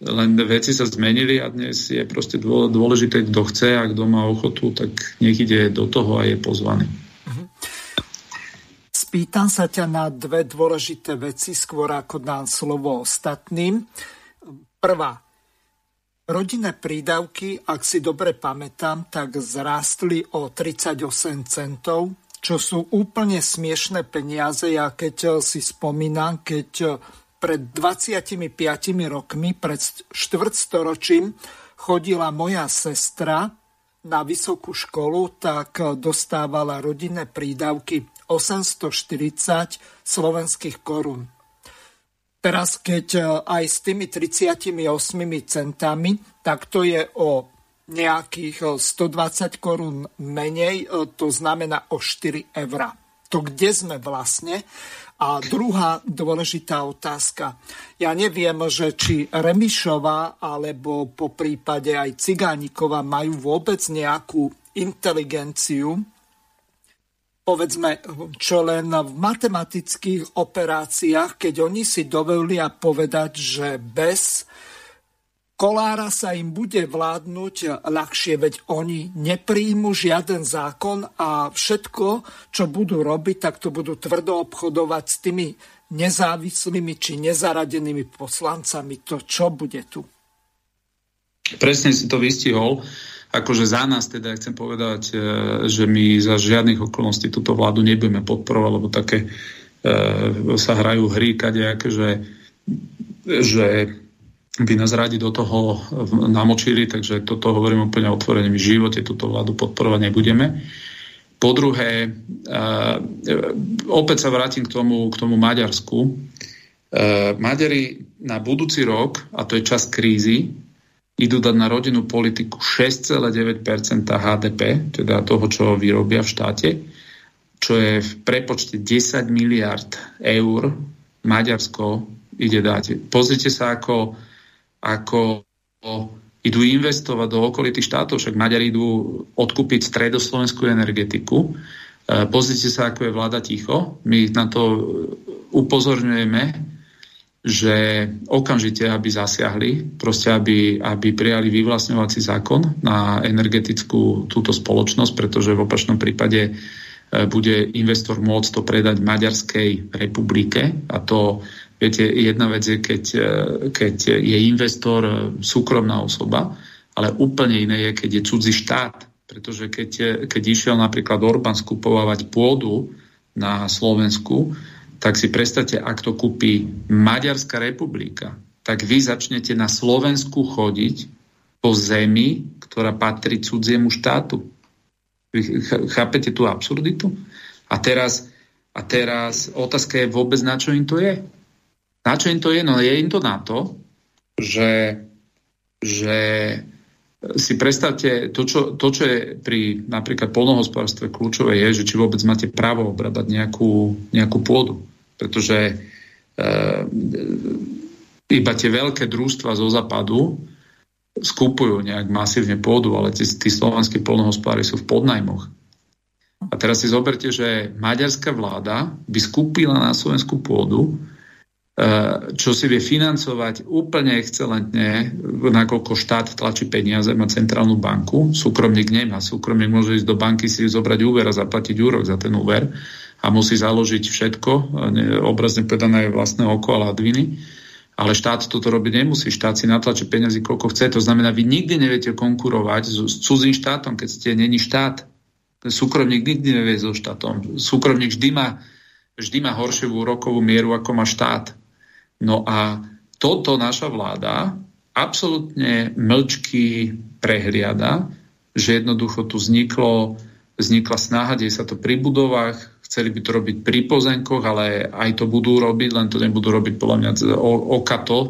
len veci sa zmenili a dnes je proste dôležité, kto chce a kto má ochotu, tak nech ide do toho a je pozvaný. Mhm. Spýtam sa ťa na dve dôležité veci, skôr ako dám slovo ostatným. Prvá, rodinné prídavky, ak si dobre pamätám, tak zrástli o 38 centov, čo sú úplne smiešné peniaze. Ja keď si spomínam, keď pred 25 rokmi, pred štvrtstoročím, chodila moja sestra na vysokú školu, tak dostávala rodinné prídavky 840 slovenských korún. Teraz, keď aj s tými 38 centami, tak to je o nejakých 120 korún menej, to znamená o 4 eur. To kde sme vlastne? A druhá dôležitá otázka. Ja neviem, že či Remišová alebo po prípade aj Cigánikova majú vôbec nejakú inteligenciu, povedzme, čo len v matematických operáciách, keď oni si dovolia povedať, že bez Kolára sa im bude vládnuť ľahšie, veď oni nepríjmu žiaden zákon a všetko, čo budú robiť, tak to budú tvrdo obchodovať s tými nezávislými či nezaradenými poslancami. To čo bude tu? Presne si to vystihol. Akože za nás teda chcem povedať, e, že my za žiadnych okolností túto vládu nebudeme podporovať, lebo také e, sa hrajú hry kadejaké, že, že by nás radi do toho namočili, takže toto hovorím úplne otvorene. My v živote túto vládu podporovať nebudeme. Po druhé, uh, opäť sa vrátim k tomu, k tomu Maďarsku. Uh, Maďari na budúci rok, a to je čas krízy, idú dať na rodinnú politiku 6,9% HDP, teda toho, čo vyrobia v štáte, čo je v prepočte 10 miliard eur Maďarsko ide dať. Pozrite sa, ako ako idú investovať do okolitých štátov, však Maďari idú odkúpiť stredoslovenskú energetiku. E, pozrite sa, ako je vláda ticho. My na to upozorňujeme, že okamžite, aby zasiahli, proste aby, aby prijali vyvlastňovací zákon na energetickú túto spoločnosť, pretože v opačnom prípade bude investor môcť to predať Maďarskej republike a to Viete, jedna vec je, keď, keď je investor súkromná osoba, ale úplne iné je, keď je cudzí štát. Pretože keď, keď išiel napríklad Orbán skupovať pôdu na Slovensku, tak si predstavte, ak to kúpi Maďarská republika, tak vy začnete na Slovensku chodiť po zemi, ktorá patrí cudziemu štátu. Vy chápete tú absurditu? A teraz, a teraz otázka je vôbec, na čo im to je. Na čo im to je? No je im to na to, že, že si predstavte, to čo, to, čo je pri napríklad polnohospodárstve kľúčové, je, že či vôbec máte právo obradať nejakú, nejakú pôdu. Pretože e, iba tie veľké družstva zo západu skúpujú nejak masívne pôdu, ale tí, tí slovenskí polnohospodári sú v podnajmoch. A teraz si zoberte, že maďarská vláda by skúpila na Slovensku pôdu, čo si vie financovať úplne excelentne, nakoľko štát tlačí peniaze, má centrálnu banku, súkromník nemá. Súkromník môže ísť do banky si zobrať úver a zaplatiť úrok za ten úver a musí založiť všetko, obrazne povedané vlastné oko a ladviny. Ale štát toto robiť nemusí. Štát si natlačí peniazy, koľko chce. To znamená, vy nikdy neviete konkurovať s, s cudzým štátom, keď ste není štát. Súkromník nikdy nevie so štátom. Súkromník vždy má, vždy má horšiu úrokovú mieru, ako má štát. No a toto naša vláda absolútne mlčky prehliada, že jednoducho tu vzniklo, vznikla snaha, deje sa to pri budovách, chceli by to robiť pri pozemkoch, ale aj to budú robiť, len to nebudú robiť podľa mňa okato e,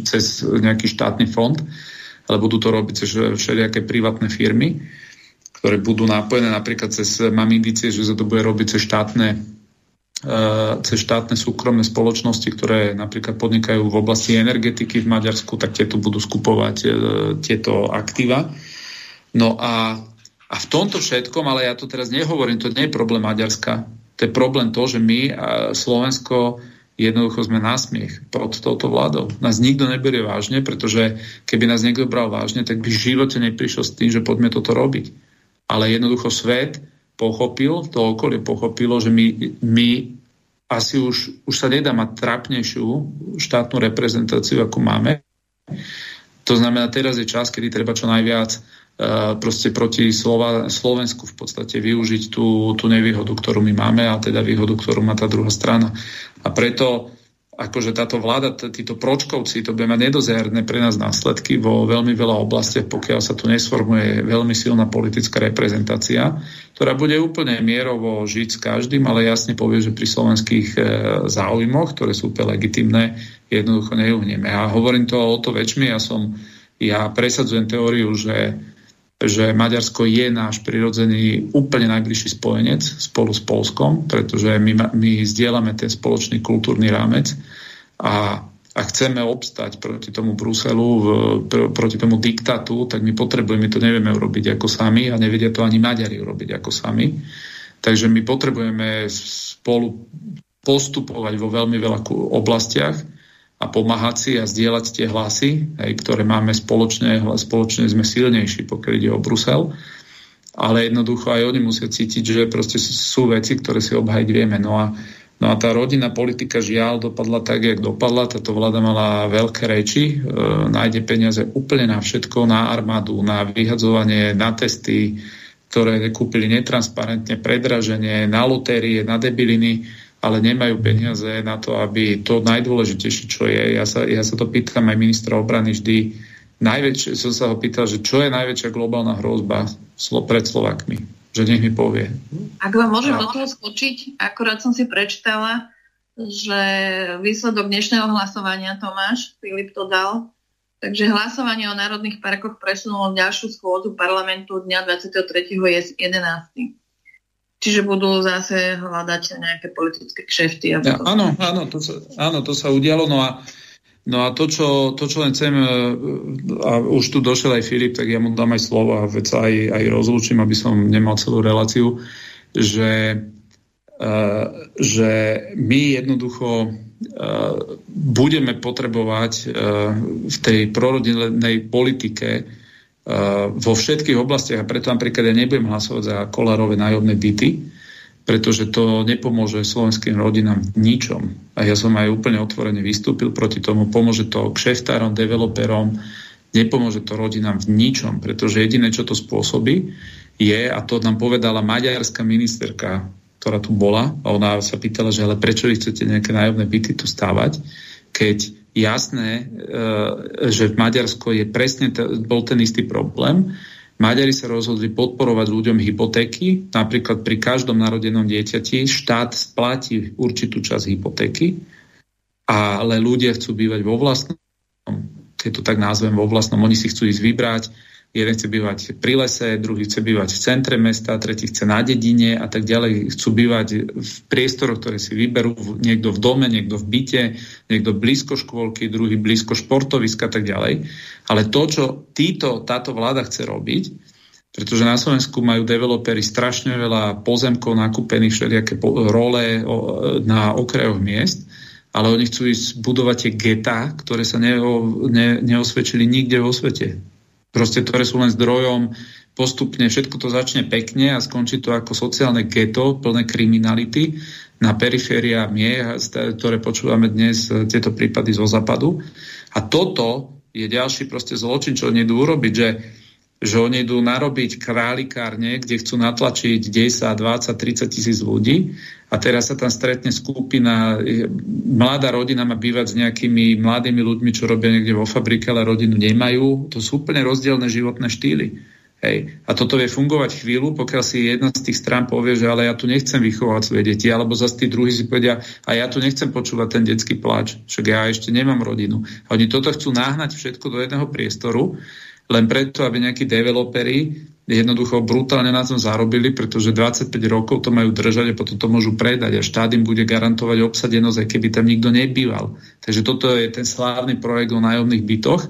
cez nejaký štátny fond, ale budú to robiť cez všelijaké privátne firmy, ktoré budú nápojené napríklad cez, mám indície, že sa to bude robiť cez štátne cez štátne súkromné spoločnosti, ktoré napríklad podnikajú v oblasti energetiky v Maďarsku, tak tieto budú skupovať e, tieto aktíva. No a, a v tomto všetkom, ale ja to teraz nehovorím, to nie je problém Maďarska. To je problém to, že my, Slovensko, jednoducho sme na smiech pod touto vládou. Nás nikto neberie vážne, pretože keby nás niekto bral vážne, tak by v živote neprišiel s tým, že poďme toto robiť. Ale jednoducho svet pochopil, to okolie pochopilo, že my, my asi už, už sa nedá mať trápnejšiu štátnu reprezentáciu, ako máme. To znamená, teraz je čas, kedy treba čo najviac uh, proste proti Slova, Slovensku v podstate využiť tú, tú nevýhodu, ktorú my máme a teda výhodu, ktorú má tá druhá strana. A preto akože táto vláda, títo pročkovci, to bude mať nedozerné pre nás následky vo veľmi veľa oblastiach, pokiaľ sa tu nesformuje veľmi silná politická reprezentácia, ktorá bude úplne mierovo žiť s každým, ale jasne povie, že pri slovenských e, záujmoch, ktoré sú úplne legitimné, jednoducho neuhneme. A hovorím to o to väčšmi, ja som, ja presadzujem teóriu, že že Maďarsko je náš prirodzený úplne najbližší spojenec spolu s Polskom, pretože my, my zdieľame ten spoločný kultúrny rámec a ak chceme obstať proti tomu Bruselu, proti tomu diktátu, tak my potrebujeme, to nevieme urobiť ako sami a nevedia to ani Maďari urobiť ako sami. Takže my potrebujeme spolu postupovať vo veľmi veľa oblastiach a pomáhať si a zdieľať tie hlasy, hej, ktoré máme spoločne, spoločne sme silnejší, pokiaľ ide o Brusel. Ale jednoducho aj oni musia cítiť, že proste sú veci, ktoré si obhajiť vieme. No a, no a tá rodinná politika žiaľ dopadla tak, jak dopadla. Táto vláda mala veľké reči, e, nájde peniaze úplne na všetko, na armádu, na vyhadzovanie, na testy, ktoré kúpili netransparentne, predraženie, na lotérie, na debiliny ale nemajú peniaze na to, aby to najdôležitejšie, čo je, ja sa, ja sa to pýtam aj ministra obrany vždy, najväčšie, som sa ho pýtal, že čo je najväčšia globálna hrozba pred Slovakmi, že nech mi povie. Ak vám môžem do toho skočiť, akorát som si prečítala, že výsledok dnešného hlasovania Tomáš, Filip to dal, takže hlasovanie o národných parkoch presunulo ďalšiu schôdzu parlamentu dňa 23. je 11. Čiže budú zase hľadať nejaké politické kšefty. A ja, áno, áno, to sa, áno, to sa udialo. No a, no a to, čo, to, čo len chcem, e, a už tu došiel aj Filip, tak ja mu dám aj slovo a vec aj, aj rozlúčim, aby som nemal celú reláciu, že, uh, že my jednoducho uh, budeme potrebovať v tej prorodinnej politike vo všetkých oblastiach a preto napríklad ja nebudem hlasovať za kolárové nájomné byty, pretože to nepomôže slovenským rodinám v ničom. A ja som aj úplne otvorene vystúpil proti tomu. Pomôže to kšeftárom, developerom, nepomôže to rodinám v ničom, pretože jediné, čo to spôsobí, je, a to nám povedala maďarská ministerka, ktorá tu bola, a ona sa pýtala, že ale prečo vy chcete nejaké nájomné byty tu stávať, keď jasné, e, že v Maďarsko je presne, bol ten istý problém, Maďari sa rozhodli podporovať ľuďom hypotéky. Napríklad pri každom narodenom dieťati štát splatí určitú časť hypotéky, ale ľudia chcú bývať vo vlastnom, keď to tak názvem, vo vlastnom. Oni si chcú ísť vybrať, jeden chce bývať pri lese, druhý chce bývať v centre mesta, tretí chce na dedine a tak ďalej. Chcú bývať v priestoroch, ktoré si vyberú, niekto v dome, niekto v byte, niekto blízko škôlky, druhý blízko športoviska a tak ďalej. Ale to, čo títo, táto vláda chce robiť, pretože na Slovensku majú developeri strašne veľa pozemkov nakúpených všelijaké role na okrajoch miest, ale oni chcú ísť budovať tie geta, ktoré sa neo, ne, neosvedčili nikde vo svete proste, ktoré sú len zdrojom postupne, všetko to začne pekne a skončí to ako sociálne geto, plné kriminality na periféria miest, ktoré počúvame dnes, tieto prípady zo západu. A toto je ďalší proste zločin, čo oni idú urobiť, že, že oni idú narobiť králikárne, kde chcú natlačiť 10, 20, 30 tisíc ľudí a teraz sa tam stretne skupina, mladá rodina má bývať s nejakými mladými ľuďmi, čo robia niekde vo fabrike, ale rodinu nemajú. To sú úplne rozdielne životné štýly. Hej. A toto vie fungovať chvíľu, pokiaľ si jedna z tých strán povie, že ale ja tu nechcem vychovať svoje deti, alebo zase tí druhí si povedia, a ja tu nechcem počúvať ten detský pláč, však ja ešte nemám rodinu. A oni toto chcú náhnať všetko do jedného priestoru, len preto, aby nejakí developeri jednoducho brutálne na tom zarobili, pretože 25 rokov to majú držať a potom to môžu predať a štát im bude garantovať obsadenosť, aj keby tam nikto nebýval. Takže toto je ten slávny projekt o nájomných bytoch,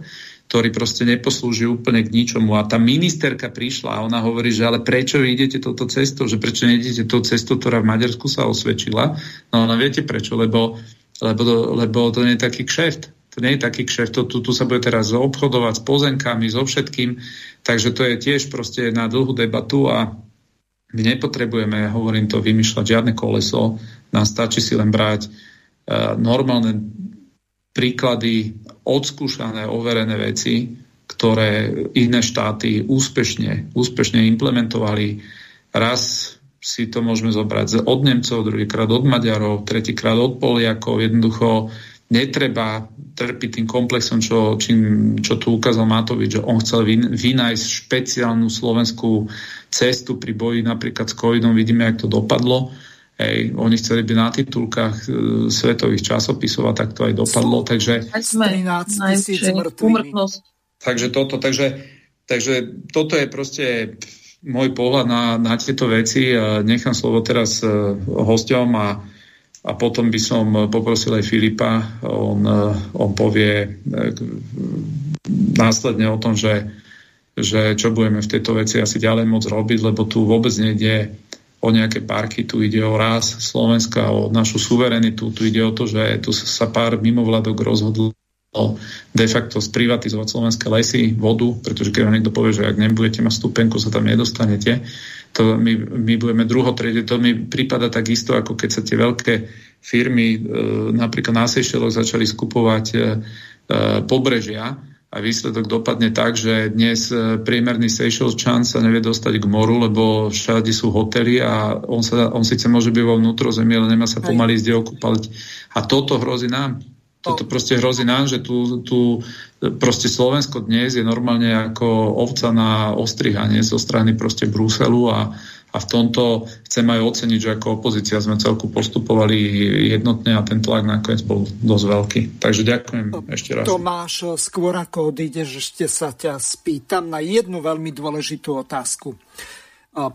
ktorý proste neposlúži úplne k ničomu. A tá ministerka prišla a ona hovorí, že ale prečo vy idete touto cestou, že prečo nejdete tou cestou, ktorá v Maďarsku sa osvedčila. No ona viete prečo, lebo, lebo, to, lebo to nie je taký kšeft. To nie je taký kšeft, to, tu, tu sa bude teraz obchodovať s pozenkami, so všetkým. Takže to je tiež proste na dlhú debatu a my nepotrebujeme, hovorím to, vymýšľať žiadne koleso, nám stačí si len brať uh, normálne príklady odskúšané, overené veci, ktoré iné štáty úspešne, úspešne implementovali. Raz si to môžeme zobrať od Nemcov, druhýkrát od Maďarov, tretíkrát od Poliakov. Jednoducho netreba trpiť tým komplexom, čo, čím, čo tu ukázal Matovič, že on chcel vynájsť špeciálnu slovenskú cestu pri boji napríklad s covidom. Vidíme, jak to dopadlo Hej, oni chceli byť na titulkách e, svetových časopisov a tak to aj dopadlo. Takže, takže toto, takže, takže toto je proste môj pohľad na, na tieto veci. Nechám slovo teraz e, hosťom a, a potom by som poprosil aj Filipa. On, e, on povie následne o tom, že, že čo budeme v tejto veci asi ďalej môcť robiť, lebo tu vôbec nejde o nejaké parky, tu ide o raz Slovenska, o našu suverenitu, tu ide o to, že tu sa pár mimovládok rozhodlo de facto sprivatizovať slovenské lesy, vodu, pretože keď vám niekto povie, že ak nebudete mať stupenku, sa tam nedostanete, to my, my budeme druhotriede. To mi prípada takisto, ako keď sa tie veľké firmy e, napríklad na Seychelloch začali skupovať e, e, pobrežia, a výsledok dopadne tak, že dnes priemerný Seychellčan sa nevie dostať k moru, lebo všade sú hotely a on, sa, on síce môže byť vo vnútrozemí, ale nemá sa pomaly ísť okúpať. A toto hrozí nám. Toto proste hrozí nám, že tu, tu proste Slovensko dnes je normálne ako ovca na ostrihanie zo strany proste Bruselu a, a v tomto chcem aj oceniť, že ako opozícia sme celku postupovali jednotne a ten tlak nakoniec bol dosť veľký. Takže ďakujem ešte raz. Tomáš, skôr ako odídeš, ešte sa ťa spýtam na jednu veľmi dôležitú otázku.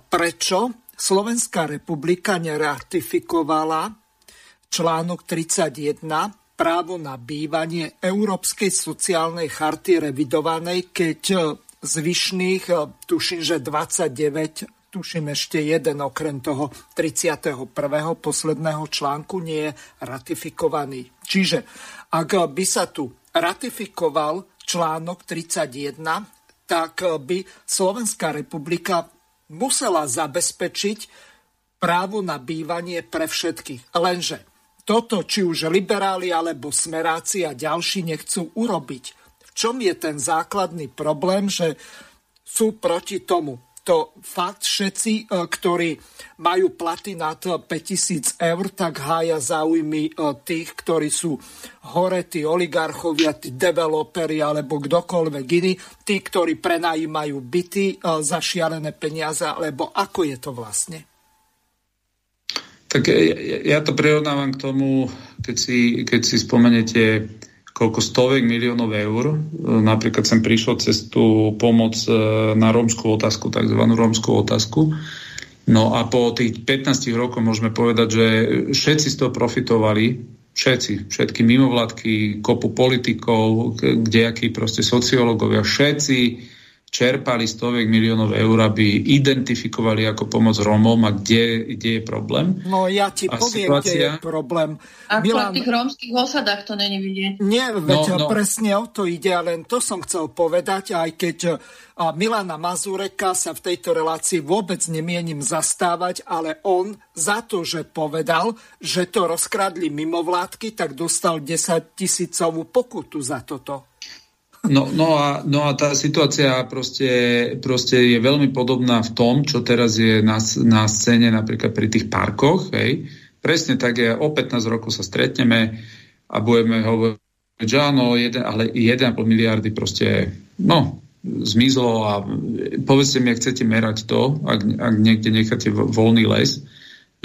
Prečo Slovenská republika neratifikovala článok 31 právo na bývanie Európskej sociálnej charty revidovanej, keď zvyšných, tuším, že 29 tuším ešte jeden okrem toho 31. posledného článku nie je ratifikovaný. Čiže ak by sa tu ratifikoval článok 31, tak by Slovenská republika musela zabezpečiť právo na bývanie pre všetkých. Lenže toto, či už liberáli alebo smeráci a ďalší nechcú urobiť. V čom je ten základný problém, že sú proti tomu? To fakt všetci, e, ktorí majú platy nad 5000 eur, tak hája záujmy e, tých, ktorí sú hore, tí oligarchovia, tí developeri alebo kdokoľvek iný, tí, ktorí prenajímajú byty e, za šialené peniaze, alebo ako je to vlastne? Tak ja, to prirovnávam k tomu, keď si, keď si spomenete koľko stovek miliónov eur. Napríklad sem prišlo cez tú pomoc e, na rómskú otázku, tzv. rómskú otázku. No a po tých 15 rokoch môžeme povedať, že všetci z toho profitovali, všetci, všetky mimovládky, kopu politikov, kdejakí proste sociológovia, všetci čerpali stovek miliónov eur, aby identifikovali ako pomoc Rómom a kde, kde je problém. No ja ti a poviem, situácia... kde je problém. A Milan... v tých rómskych osadách to není vidieť. Nie, veď no, no. presne o to ide, len to som chcel povedať, aj keď a Milana Mazureka sa v tejto relácii vôbec nemienim zastávať, ale on za to, že povedal, že to rozkradli mimovládky, tak dostal 10 tisícovú pokutu za toto. No, no, a, no a tá situácia proste, proste je veľmi podobná v tom, čo teraz je na, na scéne napríklad pri tých parkoch. Hej. Presne tak je, o 15 rokov sa stretneme a budeme hovoriť, že áno, jeden, ale 1,5 miliardy proste, no, zmizlo a povedzte mi, ak chcete merať to, ak, ak niekde necháte voľný les,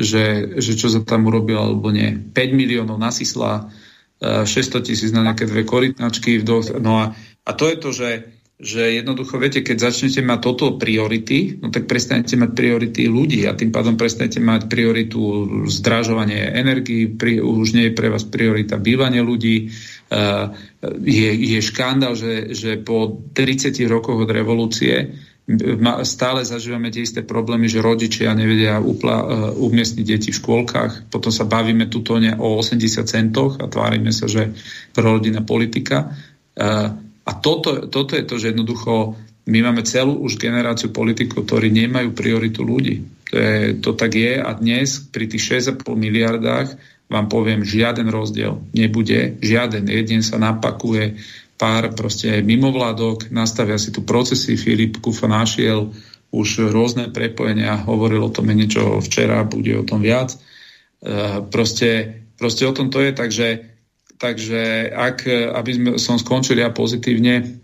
že, že čo sa tam urobil alebo nie. 5 miliónov na Sisla, 600 tisíc na nejaké dve korytnačky, no a a to je to, že, že jednoducho, viete, keď začnete mať toto priority, no tak prestanete mať priority ľudí a tým pádom prestanete mať prioritu zdražovanie energii, pri, už nie je pre vás priorita bývanie ľudí. Uh, je, je škandál, že, že po 30 rokoch od revolúcie stále zažívame tie isté problémy, že rodičia nevedia upla, uh, umiestniť deti v škôlkach, potom sa bavíme tuto o 80 centoch a tvárime sa, že rodina politika. Uh, a toto, toto je to, že jednoducho my máme celú už generáciu politikov, ktorí nemajú prioritu ľudí. To, je, to tak je a dnes pri tých 6,5 miliardách vám poviem, žiaden rozdiel nebude, žiaden. Jeden sa napakuje pár proste mimovládok, nastavia si tu procesy. Filip Kufa našiel už rôzne prepojenia, hovoril o tom niečo včera, bude o tom viac. E, proste, proste o tom to je, takže Takže ak, aby sme, som skončil ja pozitívne,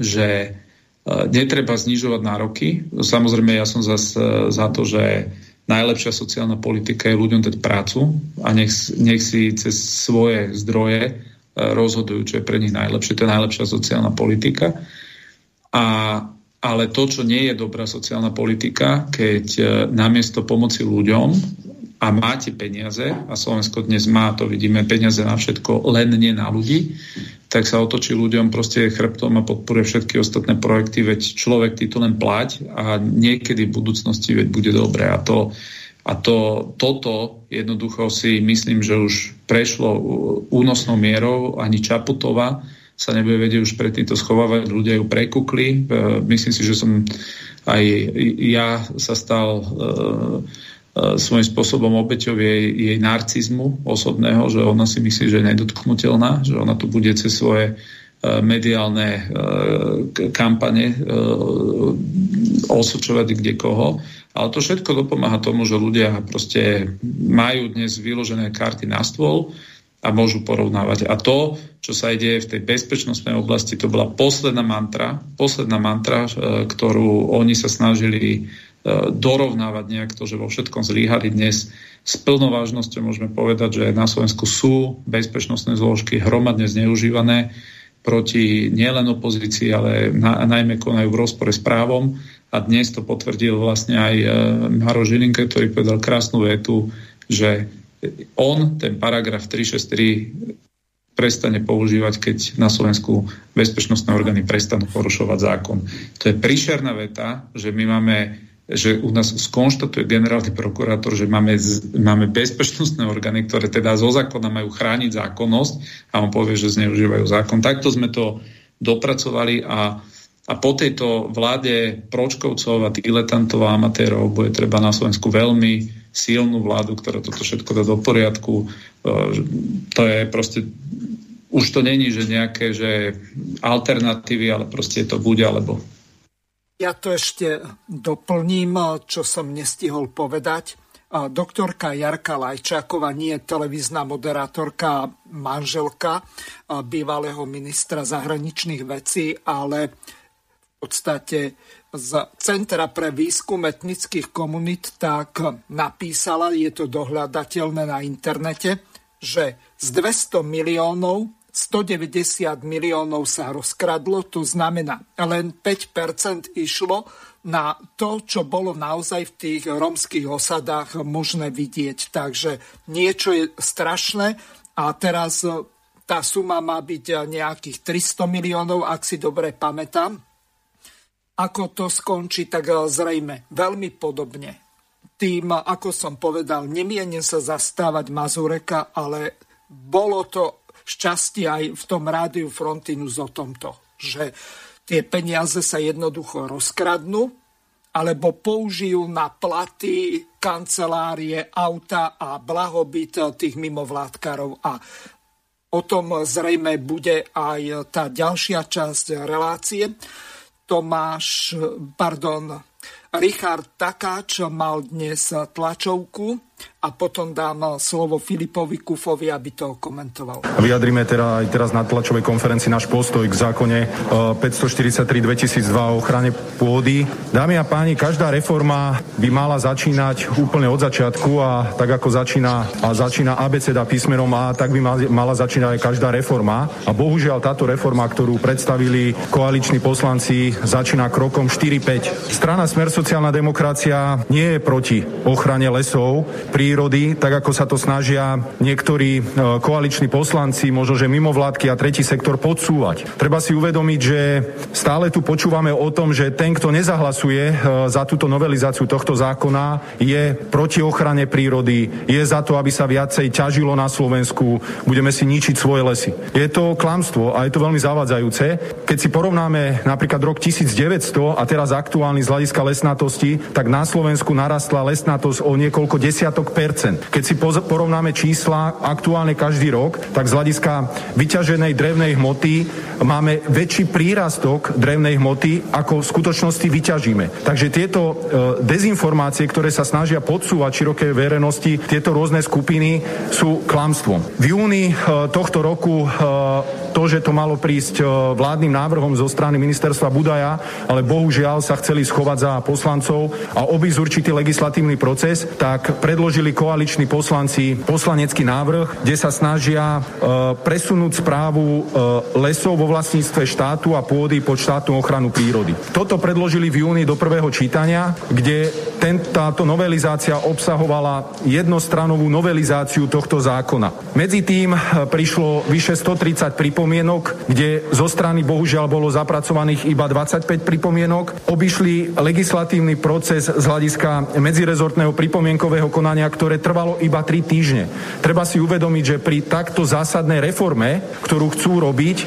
že e, netreba znižovať nároky. Samozrejme, ja som zas e, za to, že najlepšia sociálna politika je ľuďom dať prácu a nech, nech si cez svoje zdroje e, rozhodujú, čo je pre nich najlepšie. To je najlepšia sociálna politika. A, ale to, čo nie je dobrá sociálna politika, keď namiesto pomoci ľuďom a máte peniaze, a Slovensko dnes má, to vidíme, peniaze na všetko, len nie na ľudí, tak sa otočí ľuďom proste chrbtom a podporuje všetky ostatné projekty, veď človek ty to len plať a niekedy v budúcnosti veď bude dobré. A, to, a to, toto jednoducho si myslím, že už prešlo únosnou mierou, ani Čaputová sa nebude vedieť už pred týmto schovávať, ľudia ju prekukli. E, myslím si, že som aj ja sa stal E, svojím spôsobom obeťou jej, jej narcizmu osobného, že ona si myslí, že je nedotknutelná, že ona tu bude cez svoje e, mediálne e, kampane osočovať kde koho. Ale to všetko dopomáha tomu, že ľudia proste majú dnes vyložené karty na stôl a môžu porovnávať. A to, čo sa ide v tej bezpečnostnej oblasti, to bola posledná mantra, posledná mantra, ktorú oni sa snažili E, dorovnávať nejak to, že vo všetkom zlíhali dnes. S plnou vážnosťou môžeme povedať, že na Slovensku sú bezpečnostné zložky hromadne zneužívané proti nielen opozícii, ale na, najmä konajú v rozpore s právom. A dnes to potvrdil vlastne aj e, Maro Žilinke, ktorý povedal krásnu vetu, že on ten paragraf 363 prestane používať, keď na Slovensku bezpečnostné orgány prestanú porušovať zákon. To je príšerná veta, že my máme že u nás skonštatuje generálny prokurátor, že máme, máme bezpečnostné orgány, ktoré teda zo zákona majú chrániť zákonnosť a on povie, že zneužívajú zákon. Takto sme to dopracovali a A po tejto vláde pročkovcov a diletantov a amatérov bude treba na Slovensku veľmi silnú vládu, ktorá toto všetko dá do poriadku. E, to je proste už to není, že nejaké že alternatívy, ale proste to bude alebo. Ja to ešte doplním, čo som nestihol povedať. Doktorka Jarka Lajčáková nie je televízna moderátorka, manželka bývalého ministra zahraničných vecí, ale v podstate z Centra pre výskum etnických komunít tak napísala, je to dohľadateľné na internete, že z 200 miliónov 190 miliónov sa rozkradlo, to znamená len 5% išlo na to, čo bolo naozaj v tých romských osadách možné vidieť. Takže niečo je strašné a teraz e, tá suma má byť nejakých 300 miliónov, ak si dobre pamätám. Ako to skončí, tak e, zrejme veľmi podobne. Tým, ako som povedal, nemienim sa zastávať Mazureka, ale bolo to šťastie aj v tom rádiu Frontinus o tomto, že tie peniaze sa jednoducho rozkradnú alebo použijú na platy, kancelárie, auta a blahobyt tých mimovládkarov. A o tom zrejme bude aj tá ďalšia časť relácie. Tomáš, pardon, Richard Takáč mal dnes tlačovku a potom dám slovo Filipovi Kufovi, aby to komentoval. Vyjadrime teda aj teraz na tlačovej konferencii náš postoj k zákone 543-2002 e, o ochrane pôdy. Dámy a páni, každá reforma by mala začínať úplne od začiatku a tak ako začína, a začína ABCD písmenom A, tak by mala začínať aj každá reforma. A bohužiaľ táto reforma, ktorú predstavili koaliční poslanci, začína krokom 4-5. Strana Smer sociálna demokracia nie je proti ochrane lesov, prírody, tak ako sa to snažia niektorí e, koaliční poslanci, možno že mimovládky a tretí sektor podsúvať. Treba si uvedomiť, že stále tu počúvame o tom, že ten, kto nezahlasuje e, za túto novelizáciu tohto zákona, je proti ochrane prírody, je za to, aby sa viacej ťažilo na Slovensku, budeme si ničiť svoje lesy. Je to klamstvo a je to veľmi zavádzajúce. Keď si porovnáme napríklad rok 1900 a teraz aktuálny z hľadiska lesnatosti, tak na Slovensku narastla lesnatosť o niekoľko desiatok desiatok percent. Keď si porovnáme čísla aktuálne každý rok, tak z hľadiska vyťaženej drevnej hmoty máme väčší prírastok drevnej hmoty, ako v skutočnosti vyťažíme. Takže tieto e, dezinformácie, ktoré sa snažia podsúvať širokej verejnosti, tieto rôzne skupiny sú klamstvom. V júni e, tohto roku e, to, že to malo prísť vládnym návrhom zo strany ministerstva Budaja, ale bohužiaľ sa chceli schovať za poslancov a obísť určitý legislatívny proces, tak predložili predložili koaliční poslanci poslanecký návrh, kde sa snažia e, presunúť správu e, lesov vo vlastníctve štátu a pôdy pod štátnu ochranu prírody. Toto predložili v júni do prvého čítania, kde ten, táto novelizácia obsahovala jednostranovú novelizáciu tohto zákona. Medzi tým e, prišlo vyše 130 pripomienok, kde zo strany bohužiaľ bolo zapracovaných iba 25 pripomienok. Obišli legislatívny proces z hľadiska medzirezortného pripomienkového konania konania, ktoré trvalo iba tri týždne. Treba si uvedomiť, že pri takto zásadnej reforme, ktorú chcú robiť, e,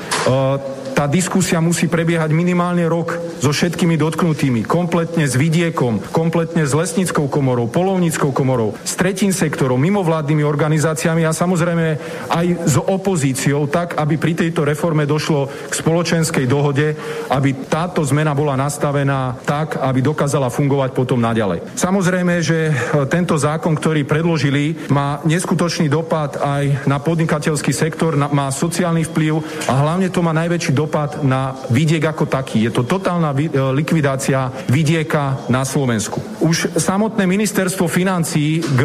tá diskusia musí prebiehať minimálne rok so všetkými dotknutými, kompletne s vidiekom, kompletne s lesnickou komorou, polovnickou komorou, s tretím sektorom, mimovládnymi organizáciami a samozrejme aj s opozíciou, tak, aby pri tejto reforme došlo k spoločenskej dohode, aby táto zmena bola nastavená tak, aby dokázala fungovať potom naďalej. Samozrejme, že e, tento zákon, ktorý predložili, má neskutočný dopad aj na podnikateľský sektor, má sociálny vplyv a hlavne to má najväčší dopad dopad na vidiek ako taký. Je to totálna e, likvidácia vidieka na Slovensku. Už samotné ministerstvo financí k,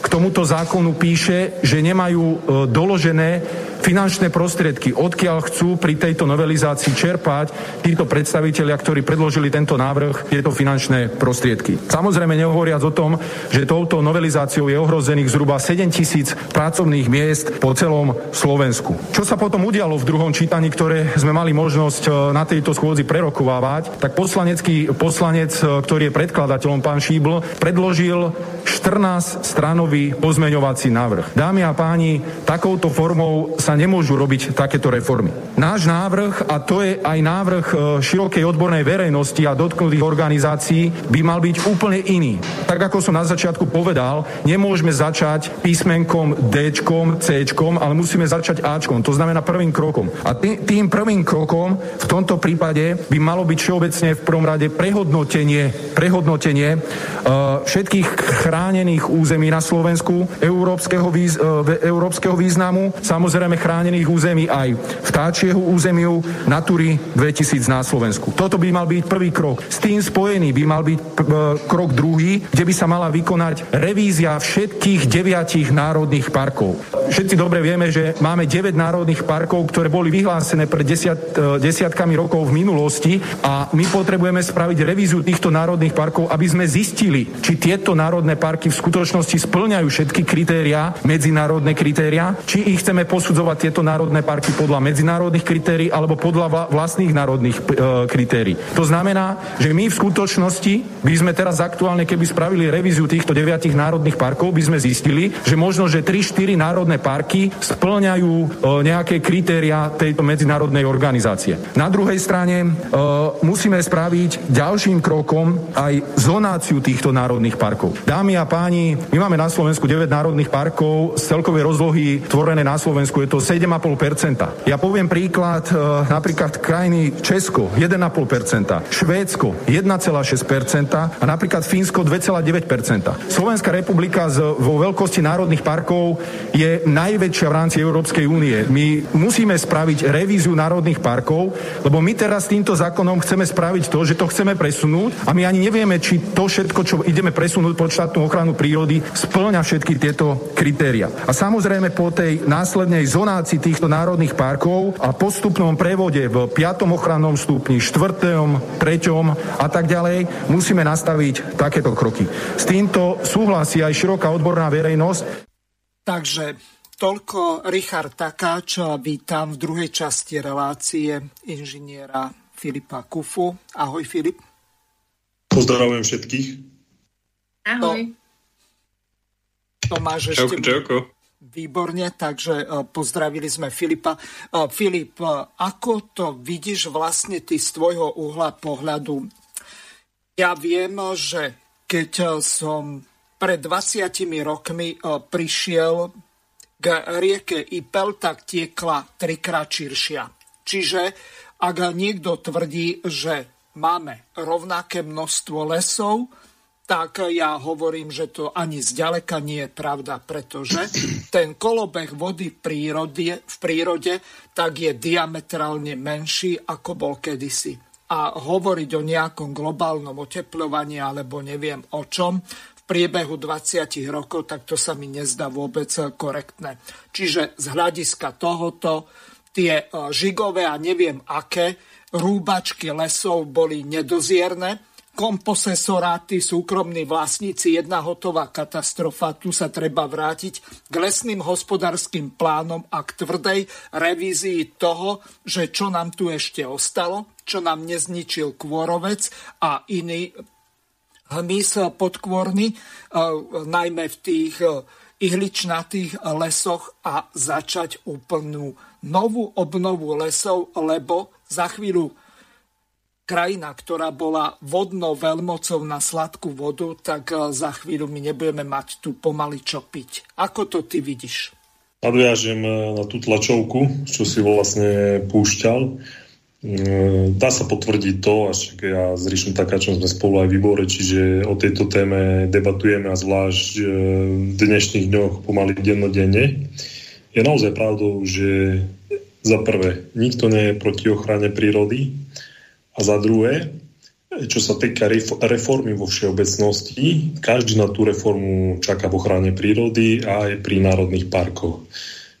k tomuto zákonu píše, že nemajú e, doložené finančné prostriedky, odkiaľ chcú pri tejto novelizácii čerpať títo predstavitelia, ktorí predložili tento návrh, tieto finančné prostriedky. Samozrejme nehovoriac o tom, že touto novelizáciou je ohrozených zhruba 7 tisíc pracovných miest po celom Slovensku. Čo sa potom udialo v druhom čítaní, ktoré sme mali možnosť e, na tejto schôdzi prerokovávať, tak poslanecký poslanec, e, ktorý je predkladateľom, pán Šíbl, predložil 14 stranový pozmeňovací návrh. Dámy a páni, takouto formou sa sa nemôžu robiť takéto reformy. Náš návrh, a to je aj návrh e, širokej odbornej verejnosti a dotknutých organizácií, by mal byť úplne iný. Tak ako som na začiatku povedal, nemôžeme začať písmenkom D, C, ale musíme začať Ačkom, to znamená prvým krokom. A tým, prvým krokom v tomto prípade by malo byť všeobecne v prvom rade prehodnotenie, prehodnotenie uh, všetkých chránených území na Slovensku, európskeho, uh, európskeho významu, samozrejme chránených území aj vtáčieho územiu Natúry 2000 na Slovensku. Toto by mal byť prvý krok. S tým spojený by mal byť uh, krok druhý, kde by sa mala vykonať revízia všetkých deviatich národných parkov. Všetci dobre vieme, že máme 9 národných parkov, ktoré boli vyhlásené pred desiat, desiatkami rokov v minulosti a my potrebujeme spraviť revíziu týchto národných parkov, aby sme zistili, či tieto národné parky v skutočnosti splňajú všetky kritériá, medzinárodné kritériá, či ich chceme posudzovať tieto národné parky podľa medzinárodných kritérií alebo podľa vlastných národných e, kritérií. To znamená, že my v skutočnosti by sme teraz aktuálne, keby spravili revíziu týchto deviatich národných parkov, by sme zistili, že možno, že 3-4 národné parky splňajú e, nejaké kritéria tejto medzinárodnej organizácie. Na druhej strane e, musíme spraviť ďalším krokom aj zonáciu týchto národných parkov. Dámy a páni, my máme na Slovensku 9 národných parkov, z celkovej rozlohy tvorené na Slovensku je to 7,5%. Ja poviem príklad e, napríklad krajiny Česko 1,5%, Švédsko 1,6% a napríklad Fínsko 2,9%. Slovenská republika vo veľkosti národných parkov je najväčšia v rámci Európskej únie. My musíme spraviť revíziu národných parkov, lebo my teraz týmto zákonom chceme spraviť to, že to chceme presunúť a my ani nevieme, či to všetko, čo ideme presunúť pod štátnu ochranu prírody, splňa všetky tieto kritéria. A samozrejme po tej následnej zonácii týchto národných parkov a postupnom prevode v 5. ochrannom stupni, 4., 3. a tak ďalej, musíme nastaviť takéto kroky. S týmto súhlasí aj široká odborná verejnosť. Takže toľko Richard Takáč. Vítam v druhej časti relácie inžiniera Filipa Kufu. Ahoj Filip. Pozdravujem všetkých. Ahoj. To, máš ešte... Čauko, Výborne, takže e, pozdravili sme Filipa. E, Filip, e, ako to vidíš vlastne ty z tvojho uhla pohľadu? Ja viem, že keď som pred 20 rokmi prišiel k rieke Ipel, tak tiekla trikrát širšia. Čiže ak niekto tvrdí, že máme rovnaké množstvo lesov, tak ja hovorím, že to ani zďaleka nie je pravda, pretože ten kolobeh vody v prírode, v prírode tak je diametrálne menší, ako bol kedysi. A hovoriť o nejakom globálnom oteplovaní alebo neviem o čom, priebehu 20 rokov, tak to sa mi nezdá vôbec korektné. Čiže z hľadiska tohoto tie e, žigové a neviem aké rúbačky lesov boli nedozierne, komposesoráty, súkromní vlastníci, jedna hotová katastrofa. Tu sa treba vrátiť k lesným hospodárským plánom a k tvrdej revízii toho, že čo nám tu ešte ostalo, čo nám nezničil kôrovec a iný hmyz podkvorný, e, najmä v tých e, ihličnatých lesoch a začať úplnú novú obnovu lesov, lebo za chvíľu krajina, ktorá bola vodnou veľmocou na sladkú vodu, tak e, za chvíľu my nebudeme mať tu pomaly čo piť. Ako to ty vidíš? Nadviažem na tú tlačovku, čo si vlastne púšťal. Mm, dá sa potvrdiť to, až ja s Ríšom Takáčom sme spolu aj výbore, čiže o tejto téme debatujeme a zvlášť v dnešných dňoch pomaly dennodenne. Je naozaj pravdou, že za prvé, nikto nie je proti ochrane prírody a za druhé, čo sa týka reformy vo všeobecnosti, každý na tú reformu čaká v ochrane prírody a aj pri národných parkoch.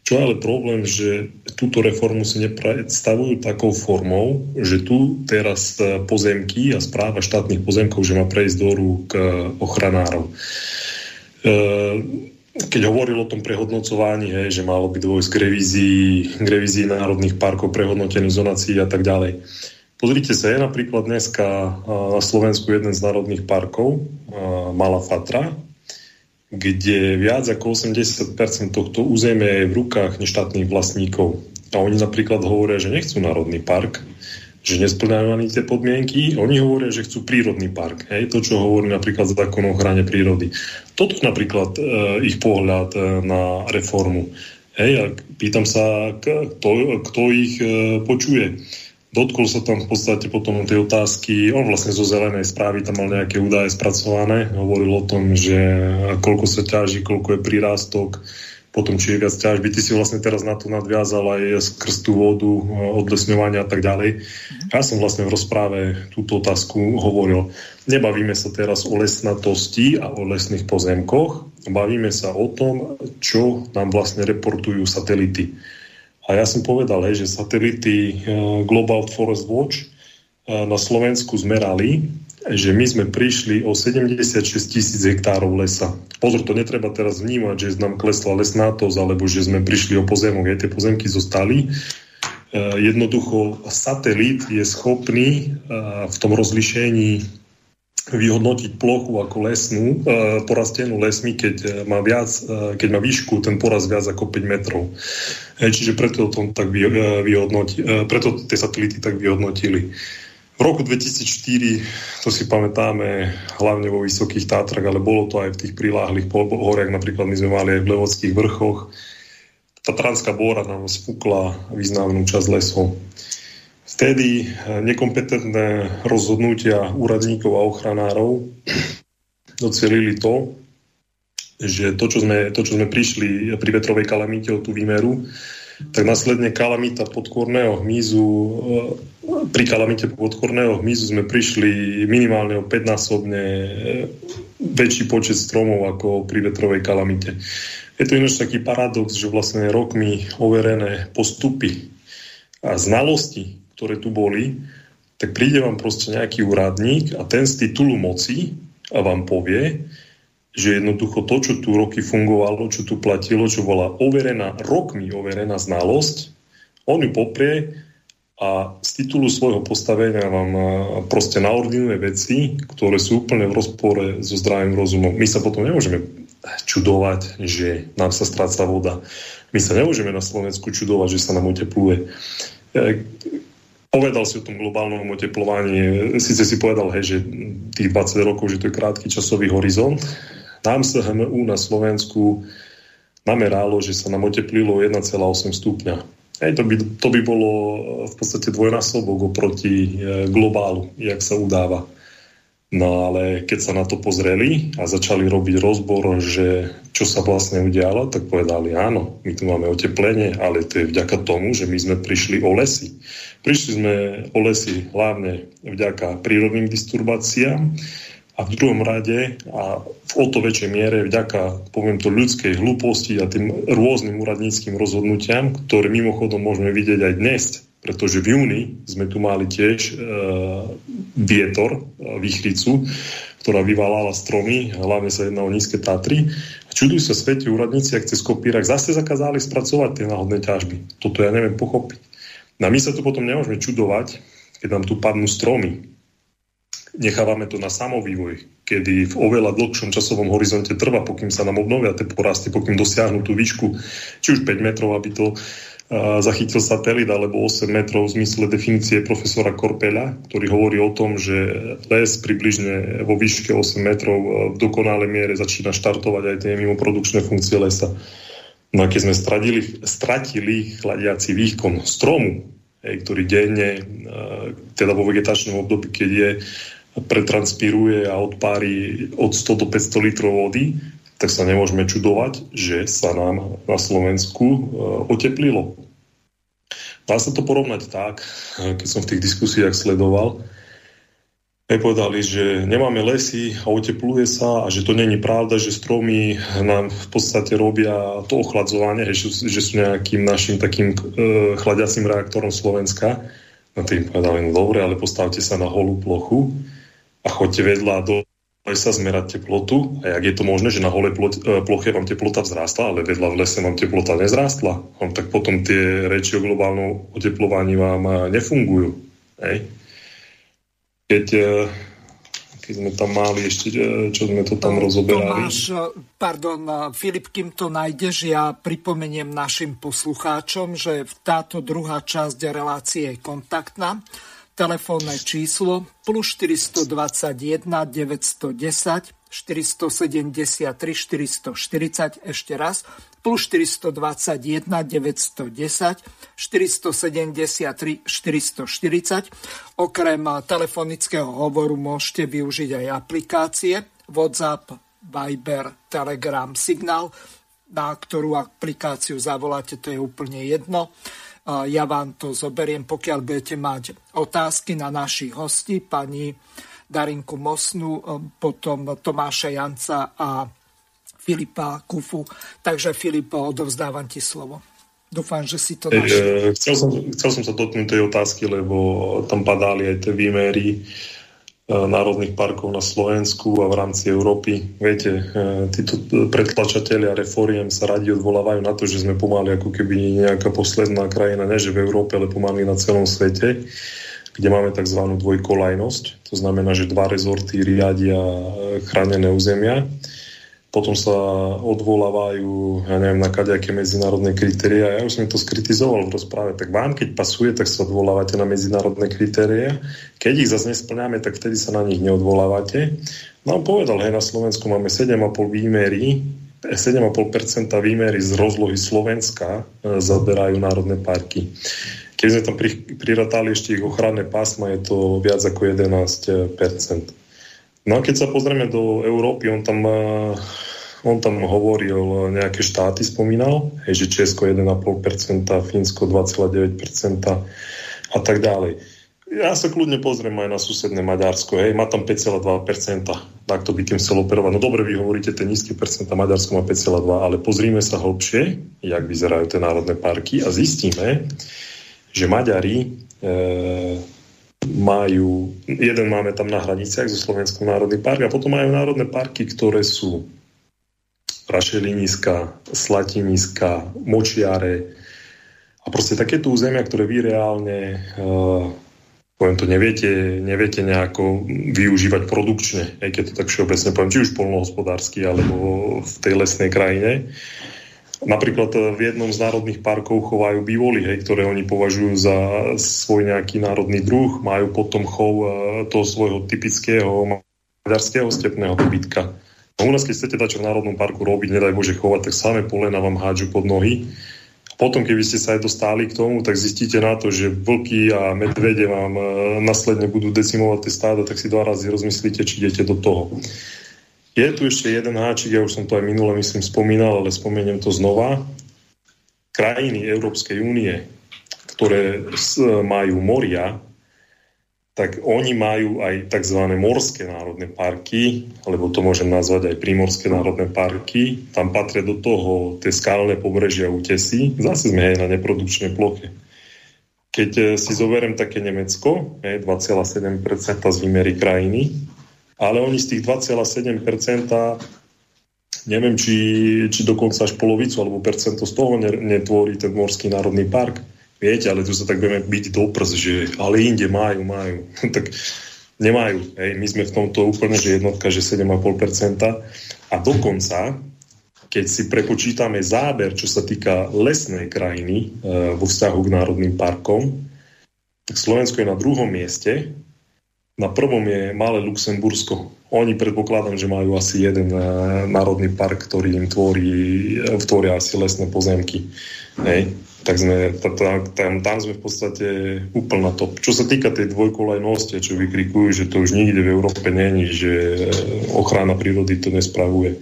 Čo je ale problém, že túto reformu si nepredstavujú takou formou, že tu teraz e, pozemky a správa štátnych pozemkov, že má prejsť do rúk e, ochranárov. E, keď hovoril o tom prehodnocovaní, hej, že malo by dôjsť k revízii, k revízii národných parkov, prehodnotených zonácií a tak ďalej. Pozrite sa, je napríklad dneska na Slovensku jeden z národných parkov, Malá Fatra, kde viac ako 80% tohto územia je v rukách neštátnych vlastníkov. A oni napríklad hovoria, že nechcú národný park, že nesplňajú ani tie podmienky. Oni hovoria, že chcú prírodný park. Hej? To, čo hovorí napríklad zákon o ochrane prírody. Toto je napríklad e, ich pohľad e, na reformu. Hej? A pýtam sa, kto, kto ich e, počuje. Dotkol sa tam v podstate potom tej otázky, on vlastne zo zelenej správy tam mal nejaké údaje spracované, hovoril o tom, že koľko sa ťaží, koľko je prírástok, potom či je viac ťažby. Ty si vlastne teraz na to nadviazal aj skrz tú vodu, odlesňovania a tak ďalej. Ja som vlastne v rozpráve túto otázku hovoril. Nebavíme sa teraz o lesnatosti a o lesných pozemkoch, bavíme sa o tom, čo nám vlastne reportujú satelity. A ja som povedal, že satelity e, Global Forest Watch e, na Slovensku zmerali že my sme prišli o 76 tisíc hektárov lesa. Pozor, to netreba teraz vnímať, že nám klesla lesnátosť, alebo že sme prišli o pozemok, aj tie pozemky zostali. E, jednoducho satelit je schopný v tom rozlišení vyhodnotiť plochu ako lesnú, e, porastenú lesmi, keď má, viac, keď má výšku, ten poraz viac ako 5 metrov. Čiže preto, to tak vyhodnoti, preto tie satelity tak vyhodnotili. V roku 2004, to si pamätáme hlavne vo Vysokých Tátrach, ale bolo to aj v tých priláhlých horiach, napríklad my sme mali aj v Levodských vrchoch. Tatranská bóra nám spukla významnú časť lesov. Vtedy eh, nekompetentné rozhodnutia úradníkov a ochranárov docelili to, že to, čo sme, to, čo sme prišli pri vetrovej kalamite o tú výmeru, tak následne kalamita podkorného hmyzu, e, pri kalamite podkorného hmyzu sme prišli minimálne o 5-násobne e, väčší počet stromov ako pri vetrovej kalamite. Je to ináč taký paradox, že vlastne rokmi overené postupy a znalosti, ktoré tu boli, tak príde vám proste nejaký úradník a ten z titulu moci a vám povie, že jednoducho to, čo tu roky fungovalo, čo tu platilo, čo bola overená, rokmi overená znalosť, on ju poprie a z titulu svojho postavenia vám proste naordinuje veci, ktoré sú úplne v rozpore so zdravým rozumom. My sa potom nemôžeme čudovať, že nám sa stráca voda. My sa nemôžeme na Slovensku čudovať, že sa nám otepluje. Povedal si o tom globálnom oteplovaní, síce si povedal, hej, že tých 20 rokov, že to je krátky časový horizont, nám sa HMU na Slovensku nameralo, že sa nám oteplilo 1,8 stupňa. Hej, to, by, to by bolo v podstate dvojnásobok oproti e, globálu, jak sa udáva. No ale keď sa na to pozreli a začali robiť rozbor, že čo sa vlastne udialo, tak povedali áno, my tu máme oteplenie, ale to je vďaka tomu, že my sme prišli o lesy. Prišli sme o lesy hlavne vďaka prírodným disturbáciám, a v druhom rade a v o to väčšej miere vďaka, poviem to, ľudskej hlúposti a tým rôznym úradníckým rozhodnutiam, ktoré mimochodom môžeme vidieť aj dnes, pretože v júni sme tu mali tiež e, vietor, e, výchricu, ktorá vyvalala stromy, hlavne sa jedná o nízke Tatry. A čudujú sa svete úradníci, ak cez kopírak zase zakázali spracovať tie náhodné ťažby. Toto ja neviem pochopiť. No a my sa tu potom nemôžeme čudovať, keď nám tu padnú stromy, nechávame to na samovývoj, kedy v oveľa dlhšom časovom horizonte trvá, pokým sa nám obnovia tie porasty, pokým dosiahnu tú výšku, či už 5 metrov, aby to zachytil satelit, alebo 8 metrov v zmysle definície profesora Korpeľa, ktorý hovorí o tom, že les približne vo výške 8 metrov v dokonalej miere začína štartovať aj tie mimoprodukčné funkcie lesa. No a keď sme stratili, stratili chladiaci výkon stromu, ktorý denne, teda vo vegetačnom období, keď je pretranspiruje a odpári od 100 do 500 litrov vody, tak sa nemôžeme čudovať, že sa nám na Slovensku e, oteplilo. Dá sa to porovnať tak, keď som v tých diskusiách sledoval, povedali, že nemáme lesy a otepluje sa a že to není pravda, že stromy nám v podstate robia to ochladzovanie, že, sú nejakým našim takým e, reaktorom Slovenska. No tým povedali, no dobre, ale postavte sa na holú plochu a choďte vedľa do lesa zmerať teplotu a jak je to možné, že na holej e, ploche vám teplota vzrástla, ale vedľa v lese vám teplota nezrástla, no, tak potom tie reči o globálnom oteplovaní vám e, nefungujú. Hej? Keď, e, otázky sme tam mali ešte, čo sme to tam rozoberali. Tomáš, pardon, Filip, kým to nájdeš, ja pripomeniem našim poslucháčom, že táto druhá časť relácie je kontaktná. Telefónne číslo plus 421 910 473 440, ešte raz, plus 421 910 473 440. Okrem telefonického hovoru môžete využiť aj aplikácie WhatsApp, Viber, Telegram, Signal, na ktorú aplikáciu zavoláte, to je úplne jedno. Ja vám to zoberiem, pokiaľ budete mať otázky na našich hostí, pani Darinku Mosnu, e, potom Tomáša Janca a Filipa Kufu. Takže Filip, odovzdávam ti slovo. Dúfam, že si to našiel. Chcel som, chcel som sa dotknúť tej otázky, lebo tam padali aj tie výmery e, národných parkov na Slovensku a v rámci Európy. Viete, e, títo predtlačatelia reforiem sa radi odvolávajú na to, že sme pomaly ako keby nejaká posledná krajina, ne v Európe, ale pomaly na celom svete kde máme tzv. dvojkolajnosť. To znamená, že dva rezorty riadia chránené územia. Potom sa odvolávajú, ja neviem, na kadejaké medzinárodné kritéria. Ja už som to skritizoval v rozpráve. Tak vám, keď pasuje, tak sa odvolávate na medzinárodné kritéria. Keď ich zase nesplňame, tak vtedy sa na nich neodvolávate. No povedal, hej, na Slovensku máme 7,5 výmery, 7,5% výmery z rozlohy Slovenska e, zaberajú národné parky. Keď sme tam priratali ešte ich ochranné pásma, je to viac ako 11%. No a keď sa pozrieme do Európy, on tam, eh, on tam hovoril nejaké štáty, spomínal, že Česko 1,5%, Fínsko 2,9% a tak ďalej. Ja sa kľudne pozriem aj na susedné Maďarsko, hej, má tam 5,2%, tak to by tým chcel operovať. No dobre, vy hovoríte ten nízky percenta, Maďarsko má 5,2, ale pozrime sa hlbšie, jak vyzerajú tie národné parky a zistíme, že Maďari e, majú, jeden máme tam na hraniciach so Slovenskom národný park a potom majú národné parky, ktoré sú Rašeliniska, Slatiniska, Močiare a proste takéto územia, ktoré vy reálne e, poviem to, neviete, neviete nejako využívať produkčne, aj keď to tak všeobecne poviem, či už polnohospodársky alebo v tej lesnej krajine. Napríklad eh, v jednom z národných parkov chovajú bývoly, hej, ktoré oni považujú za svoj nejaký národný druh. Majú potom chov eh, toho svojho typického maďarského stepného dobytka. No u nás, keď chcete dať v národnom parku robiť, nedaj Bože chovať, tak samé polena vám hádžu pod nohy. A potom, keby ste sa aj dostali k tomu, tak zistíte na to, že vlky a medvede vám eh, následne budú decimovať tie stáda, tak si dva razy rozmyslíte, či idete do toho. Je tu ešte jeden háčik, ja už som to aj minule, myslím, spomínal, ale spomeniem to znova. Krajiny Európskej únie, ktoré majú moria, tak oni majú aj tzv. morské národné parky, alebo to môžem nazvať aj prímorské národné parky. Tam patria do toho tie skalné pobrežia útesy. Zase sme aj na neprodukčnej ploche. Keď eh, si zoberiem také Nemecko, 2,7% z výmery krajiny, ale oni z tých 2,7% neviem, či, či dokonca až polovicu alebo percento z toho netvorí ten Morský národný park. Viete, ale tu sa tak budeme byť do prs, že ale inde majú, majú. (laughs) tak nemajú. Hej. My sme v tomto úplne, že jednotka, že 7,5%. A dokonca, keď si prepočítame záber, čo sa týka lesnej krajiny e, vo vzťahu k národným parkom, tak Slovensko je na druhom mieste na prvom je malé Luxembursko. Oni predpokladám, že majú asi jeden eh, národný park, ktorý im tvorí, eh, tvoria asi lesné pozemky. Hej. Tak sme, tam, tam sme v podstate úplná top. Čo sa týka tej dvojkolajnosti, čo vykrikujú, že to už nikde v Európe není, že eh, ochrana prírody to nespravuje.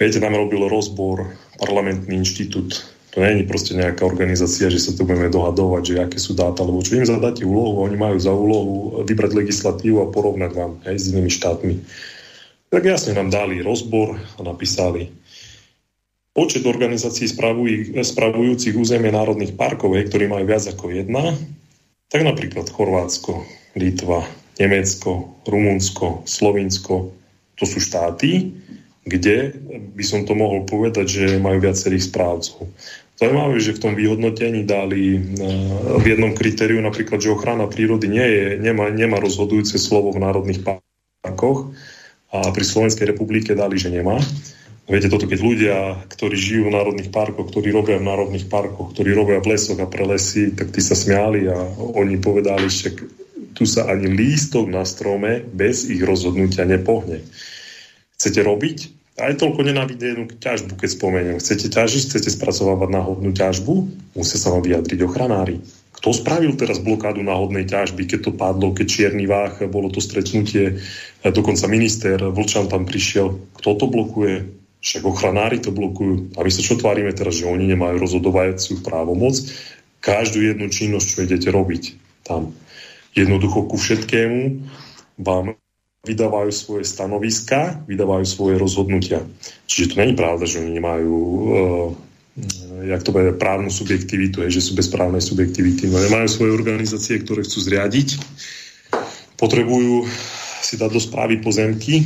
Viete, nám robil rozbor parlamentný inštitút to nie je proste nejaká organizácia, že sa tu budeme dohadovať, že aké sú dáta, lebo čo im zadáte úlohu, oni majú za úlohu vybrať legislatívu a porovnať vám aj s inými štátmi. Tak jasne nám dali rozbor a napísali počet organizácií spravuj, spravujúcich územie národných parkov, hej, ktorí majú viac ako jedna, tak napríklad Chorvátsko, Litva, Nemecko, Rumunsko, Slovinsko, to sú štáty, kde by som to mohol povedať, že majú viacerých správcov. Zaujímavé, že v tom vyhodnotení dali e, v jednom kritériu napríklad, že ochrana prírody nie je, nemá, nemá rozhodujúce slovo v národných parkoch. a pri Slovenskej republike dali, že nemá. Viete, toto keď ľudia, ktorí žijú v národných parkoch, ktorí robia v národných parkoch, ktorí robia v lesoch a pre lesy, tak tí sa smiali a oni povedali, že tu sa ani lístok na strome bez ich rozhodnutia nepohne. Chcete robiť? Aj toľko nenávidenú ťažbu, keď spomeniem. Chcete ťažiť, chcete spracovávať náhodnú ťažbu? Musia sa vám vyjadriť ochranári. Kto spravil teraz blokádu náhodnej ťažby, keď to padlo, keď čierny váh, bolo to stretnutie, dokonca minister Vlčan tam prišiel. Kto to blokuje? Však ochranári to blokujú. A my sa čo tvárime teraz, že oni nemajú rozhodovajúcu právomoc? Každú jednu činnosť, čo idete robiť tam. Jednoducho ku všetkému vám vydávajú svoje stanoviska, vydávajú svoje rozhodnutia. Čiže to není pravda, že oni nemajú uh, jak to bude, právnu subjektivitu, je, že sú bezprávnej subjektivity. No, nemajú svoje organizácie, ktoré chcú zriadiť. Potrebujú si dať do správy pozemky,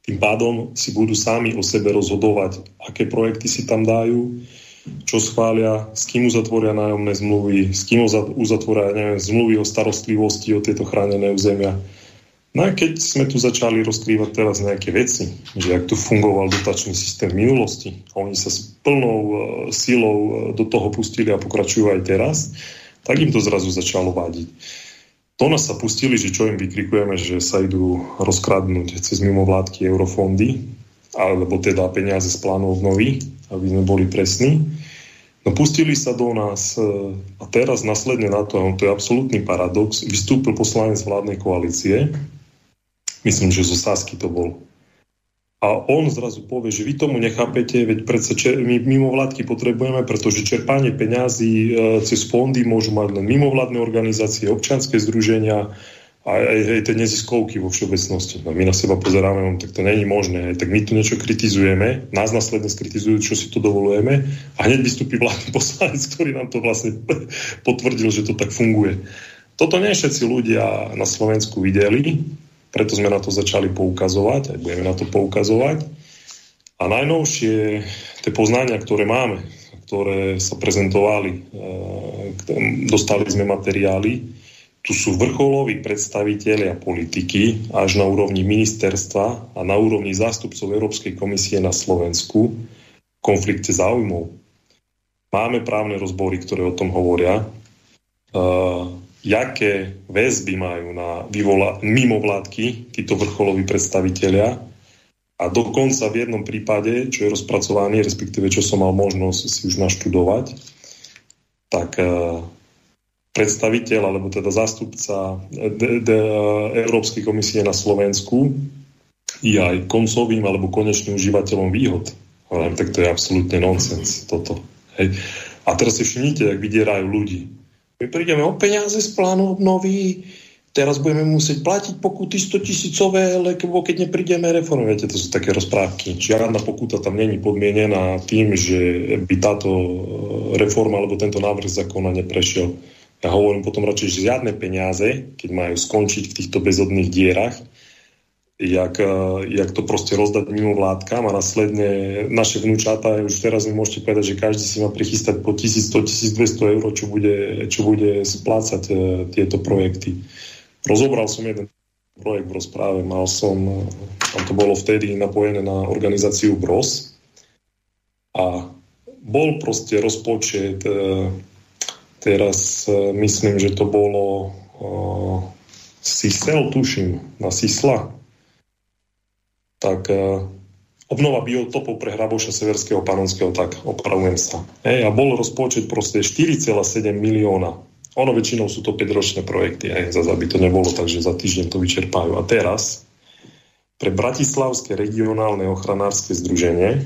tým pádom si budú sami o sebe rozhodovať, aké projekty si tam dajú, čo schvália, s kým uzatvoria nájomné zmluvy, s kým uzatvoria neviem, zmluvy o starostlivosti o tieto chránené územia. No a keď sme tu začali rozkrývať teraz nejaké veci, že ak tu fungoval dotačný systém v minulosti a oni sa s plnou uh, silou uh, do toho pustili a pokračujú aj teraz, tak im to zrazu začalo vádiť. To nás sa pustili, že čo im vykrikujeme, že sa idú rozkradnúť cez mimovládky eurofondy, alebo teda peniaze z plánu obnovy, aby sme boli presní. No pustili sa do nás e, a teraz nasledne na to, a to je absolútny paradox, vystúpil poslanec vládnej koalície, myslím, že zo Sasky to bol, a on zrazu povie, že vy tomu nechápete, veď predsa čer, my mimovládky potrebujeme, pretože čerpanie peňazí e, cez fondy môžu mať len mimovládne organizácie, občanské združenia a aj, aj tie neziskovky vo všeobecnosti. No, my na seba pozeráme, no, tak to není možné. Tak my tu niečo kritizujeme, nás následne skritizujú, čo si to dovolujeme a hneď vystúpi vládny (laughs) poslanec, ktorý nám to vlastne potvrdil, že to tak funguje. Toto nie všetci ľudia na Slovensku videli, preto sme na to začali poukazovať, aj budeme na to poukazovať. A najnovšie tie poznania, ktoré máme, ktoré sa prezentovali, e, dostali sme materiály, tu sú vrcholoví predstavitelia politiky až na úrovni ministerstva a na úrovni zástupcov Európskej komisie na Slovensku v konflikte záujmov. Máme právne rozbory, ktoré o tom hovoria. E, jaké väzby majú na vyvola- mimovládky títo vrcholoví predstavitelia a dokonca v jednom prípade, čo je rozpracovaný, respektíve čo som mal možnosť si už naštudovať, tak uh, predstaviteľ, alebo teda zástupca de, de, Európskej komisie na Slovensku je aj koncovým alebo konečným užívateľom výhod. Ale tak to je absolútne nonsens toto. Hej. A teraz si všimnite, ak vydierajú ľudí my prídeme o peniaze z plánu obnovy, teraz budeme musieť platiť pokuty 100 tisícové, lebo keď neprídeme reformu, viete, to sú také rozprávky. Žiadna pokuta tam není podmienená tým, že by táto reforma alebo tento návrh zákona neprešiel. Ja hovorím potom radšej, že žiadne peniaze, keď majú skončiť v týchto bezodných dierach, jak, eh, jak to proste rozdať mimo vládkam a následne naše vnúčata, už teraz mi môžete povedať, že každý si má prichystať po 1100, 1200 eur, čo bude, čo bude splácať uh, tieto projekty. Rozobral som jeden projekt v rozpráve, mal som, tam to bolo vtedy napojené na organizáciu BROS a bol proste rozpočet, uh, teraz uh, myslím, že to bolo uh, Sisel, tuším, na Sisla, tak uh, obnova biotopov pre hraboša Severského Panonského, tak opravujem sa. Hej, a bol rozpočet proste 4,7 milióna. Ono väčšinou sú to 5-ročné projekty, hej, zase aby to nebolo tak, že za týždeň to vyčerpajú. A teraz pre Bratislavské regionálne ochranárske združenie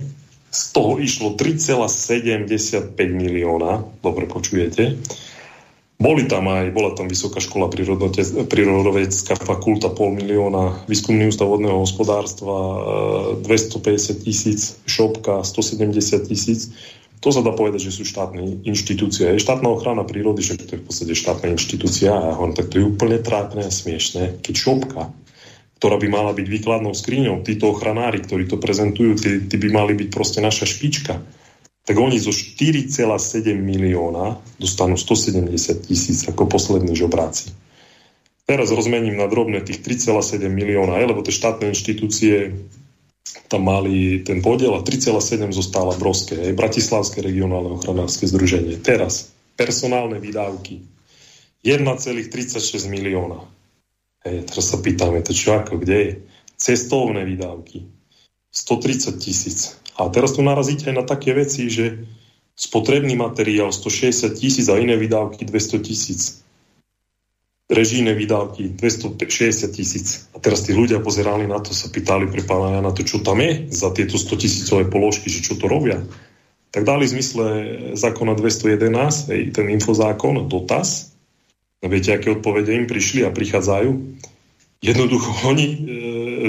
z toho išlo 3,75 milióna, dobre počujete, boli tam aj, bola tam Vysoká škola prírodovedecká fakulta pol milióna, výskumný ústav vodného hospodárstva 250 e, tisíc, šopka 170 tisíc. To sa dá povedať, že sú štátne inštitúcie. Je štátna ochrana prírody, že to je v podstate štátna inštitúcia a on, tak to je úplne trápne a smiešne, keď šopka, ktorá by mala byť výkladnou skriňou, títo ochranári, ktorí to prezentujú, tí, tí by mali byť proste naša špička tak oni zo 4,7 milióna dostanú 170 tisíc ako poslední žobráci. Teraz rozmením na drobné tých 3,7 milióna, lebo tie štátne inštitúcie tam mali ten podiel a 3,7 zostáva Brovské, aj Bratislavské regionálne ochranárske združenie. Teraz personálne výdavky 1,36 milióna. Hej, teraz sa pýtame, to čo ako, kde je? Cestovné výdavky 130 tisíc. A teraz tu narazíte aj na také veci, že spotrebný materiál 160 tisíc a iné výdavky 200 tisíc režijné výdavky 260 tisíc. A teraz tí ľudia pozerali na to, sa pýtali pre pána Jana, to čo tam je za tieto 100 tisícové položky, že čo to robia. Tak dali zmysle zákona 211, hej, ten infozákon, dotaz. A viete, aké odpovede im prišli a prichádzajú? Jednoducho oni e,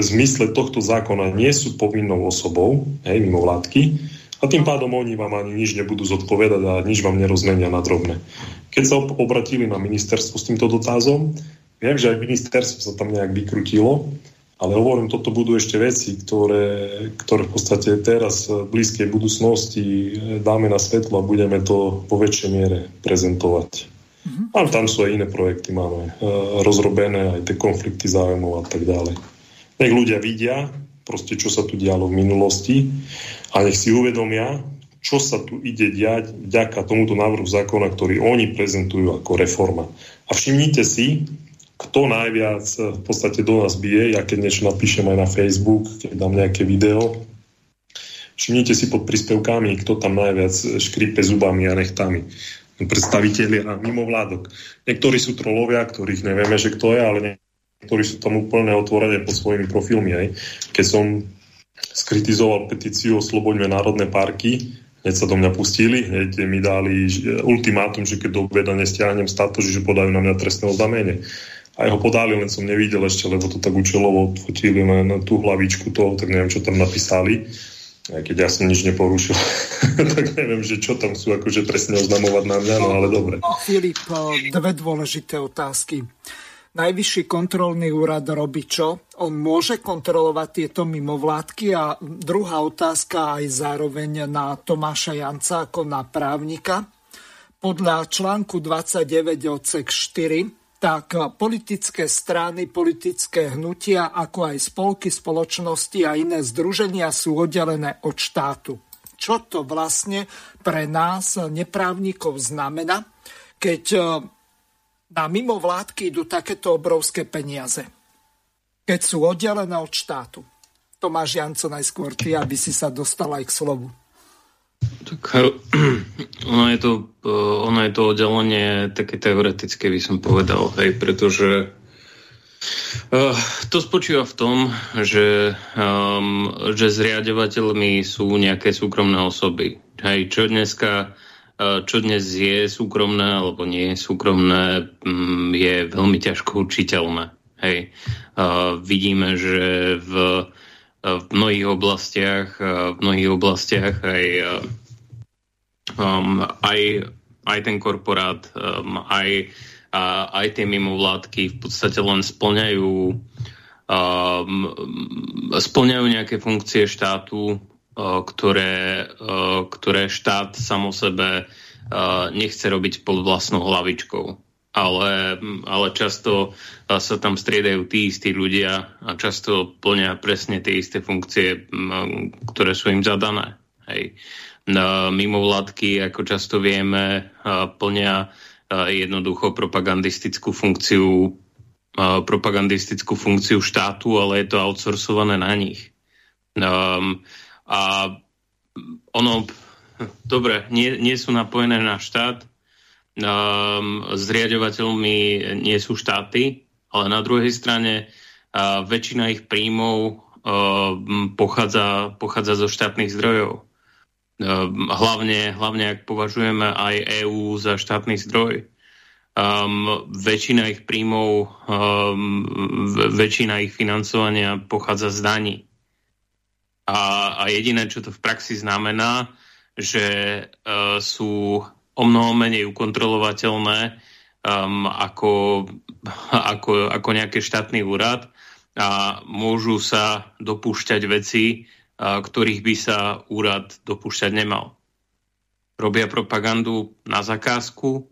zmysle tohto zákona nie sú povinnou osobou, hej, mimo vládky, a tým pádom oni vám ani nič nebudú zodpovedať a nič vám nerozmenia na drobné. Keď sa obratili na ministerstvo s týmto dotázom, viem, že aj ministerstvo sa tam nejak vykrutilo, ale hovorím, toto budú ešte veci, ktoré, ktoré v podstate teraz v blízkej budúcnosti dáme na svetlo a budeme to po väčšej miere prezentovať. Mm-hmm. Ale tam sú aj iné projekty, máme e, rozrobené, aj tie konflikty záujmov a tak ďalej. Nech ľudia vidia, proste čo sa tu dialo v minulosti a nech si uvedomia, čo sa tu ide diať vďaka tomuto návrhu zákona, ktorý oni prezentujú ako reforma. A všimnite si, kto najviac v podstate do nás bije, ja keď niečo napíšem aj na Facebook, keď dám nejaké video, všimnite si pod príspevkami, kto tam najviac škrípe zubami a nechtami. Predstaviteľi mimo vládok. Niektorí sú trolovia, ktorých nevieme, že kto je, ale niektorí sú tam úplne otvorene pod svojimi profilmi. Aj. Keď som skritizoval petíciu o Sloboďme národné parky, hneď sa do mňa pustili, hneď mi dali ultimátum, že keď do obeda nestiahnem status, že podajú na mňa trestné oznámenie. A ho podali, len som nevidel ešte, lebo to tak účelovo odfotili len tú hlavičku toho, tak neviem, čo tam napísali. Aj keď ja som nič neporušil, (laughs) tak neviem, že čo tam sú akože presne oznamovať na mňa, no ale dobre. Filip, dve dôležité otázky. Najvyšší kontrolný úrad robí čo? On môže kontrolovať tieto mimovládky? A druhá otázka aj zároveň na Tomáša Janca ako na právnika. Podľa článku 29 odsek 4 tak politické strany, politické hnutia, ako aj spolky, spoločnosti a iné združenia sú oddelené od štátu. Čo to vlastne pre nás, neprávnikov, znamená, keď na mimovládky idú takéto obrovské peniaze, keď sú oddelené od štátu. Tomáš Janco, najskôr ty, aby si sa dostal aj k slovu. Tak (clears throat) ono je to, eh, ono je to oddelenie také teoretické, by som povedal, hej, pretože uh, to spočíva v tom, že, um, že zriadovateľmi sú nejaké súkromné osoby. Hej, čo dneska čo dnes je súkromné alebo nie je súkromné, mm, je veľmi ťažko učiteľné. Hej. vidíme, že v, v mnohých oblastiach, v mnohých oblastiach aj, um, aj, aj ten korporát, um, aj, aj tie mimovládky v podstate len splňajú um, splňajú nejaké funkcie štátu, ktoré, ktoré štát samo sebe nechce robiť pod vlastnou hlavičkou. Ale, ale často sa tam striedajú tí istí ľudia a často plnia presne tie isté funkcie, ktoré sú im zadané. Hej. Mimo vládky, ako často vieme, plnia jednoducho propagandistickú funkciu propagandistickú funkciu štátu, ale je to outsourcované na nich. Um, a ono, dobre, nie, nie sú napojené na štát, um, zriadovateľmi nie sú štáty, ale na druhej strane uh, väčšina ich príjmov uh, pochádza, pochádza zo štátnych zdrojov. Uh, hlavne, hlavne, ak považujeme aj EÚ za štátny zdroj. Um, väčšina ich príjmov, um, väčšina ich financovania pochádza z daní. A, a jediné, čo to v praxi znamená, že uh, sú o mnoho menej ukontrolovateľné um, ako, ako, ako nejaký štátny úrad a môžu sa dopúšťať veci, uh, ktorých by sa úrad dopúšťať nemal. Robia propagandu na zakázku,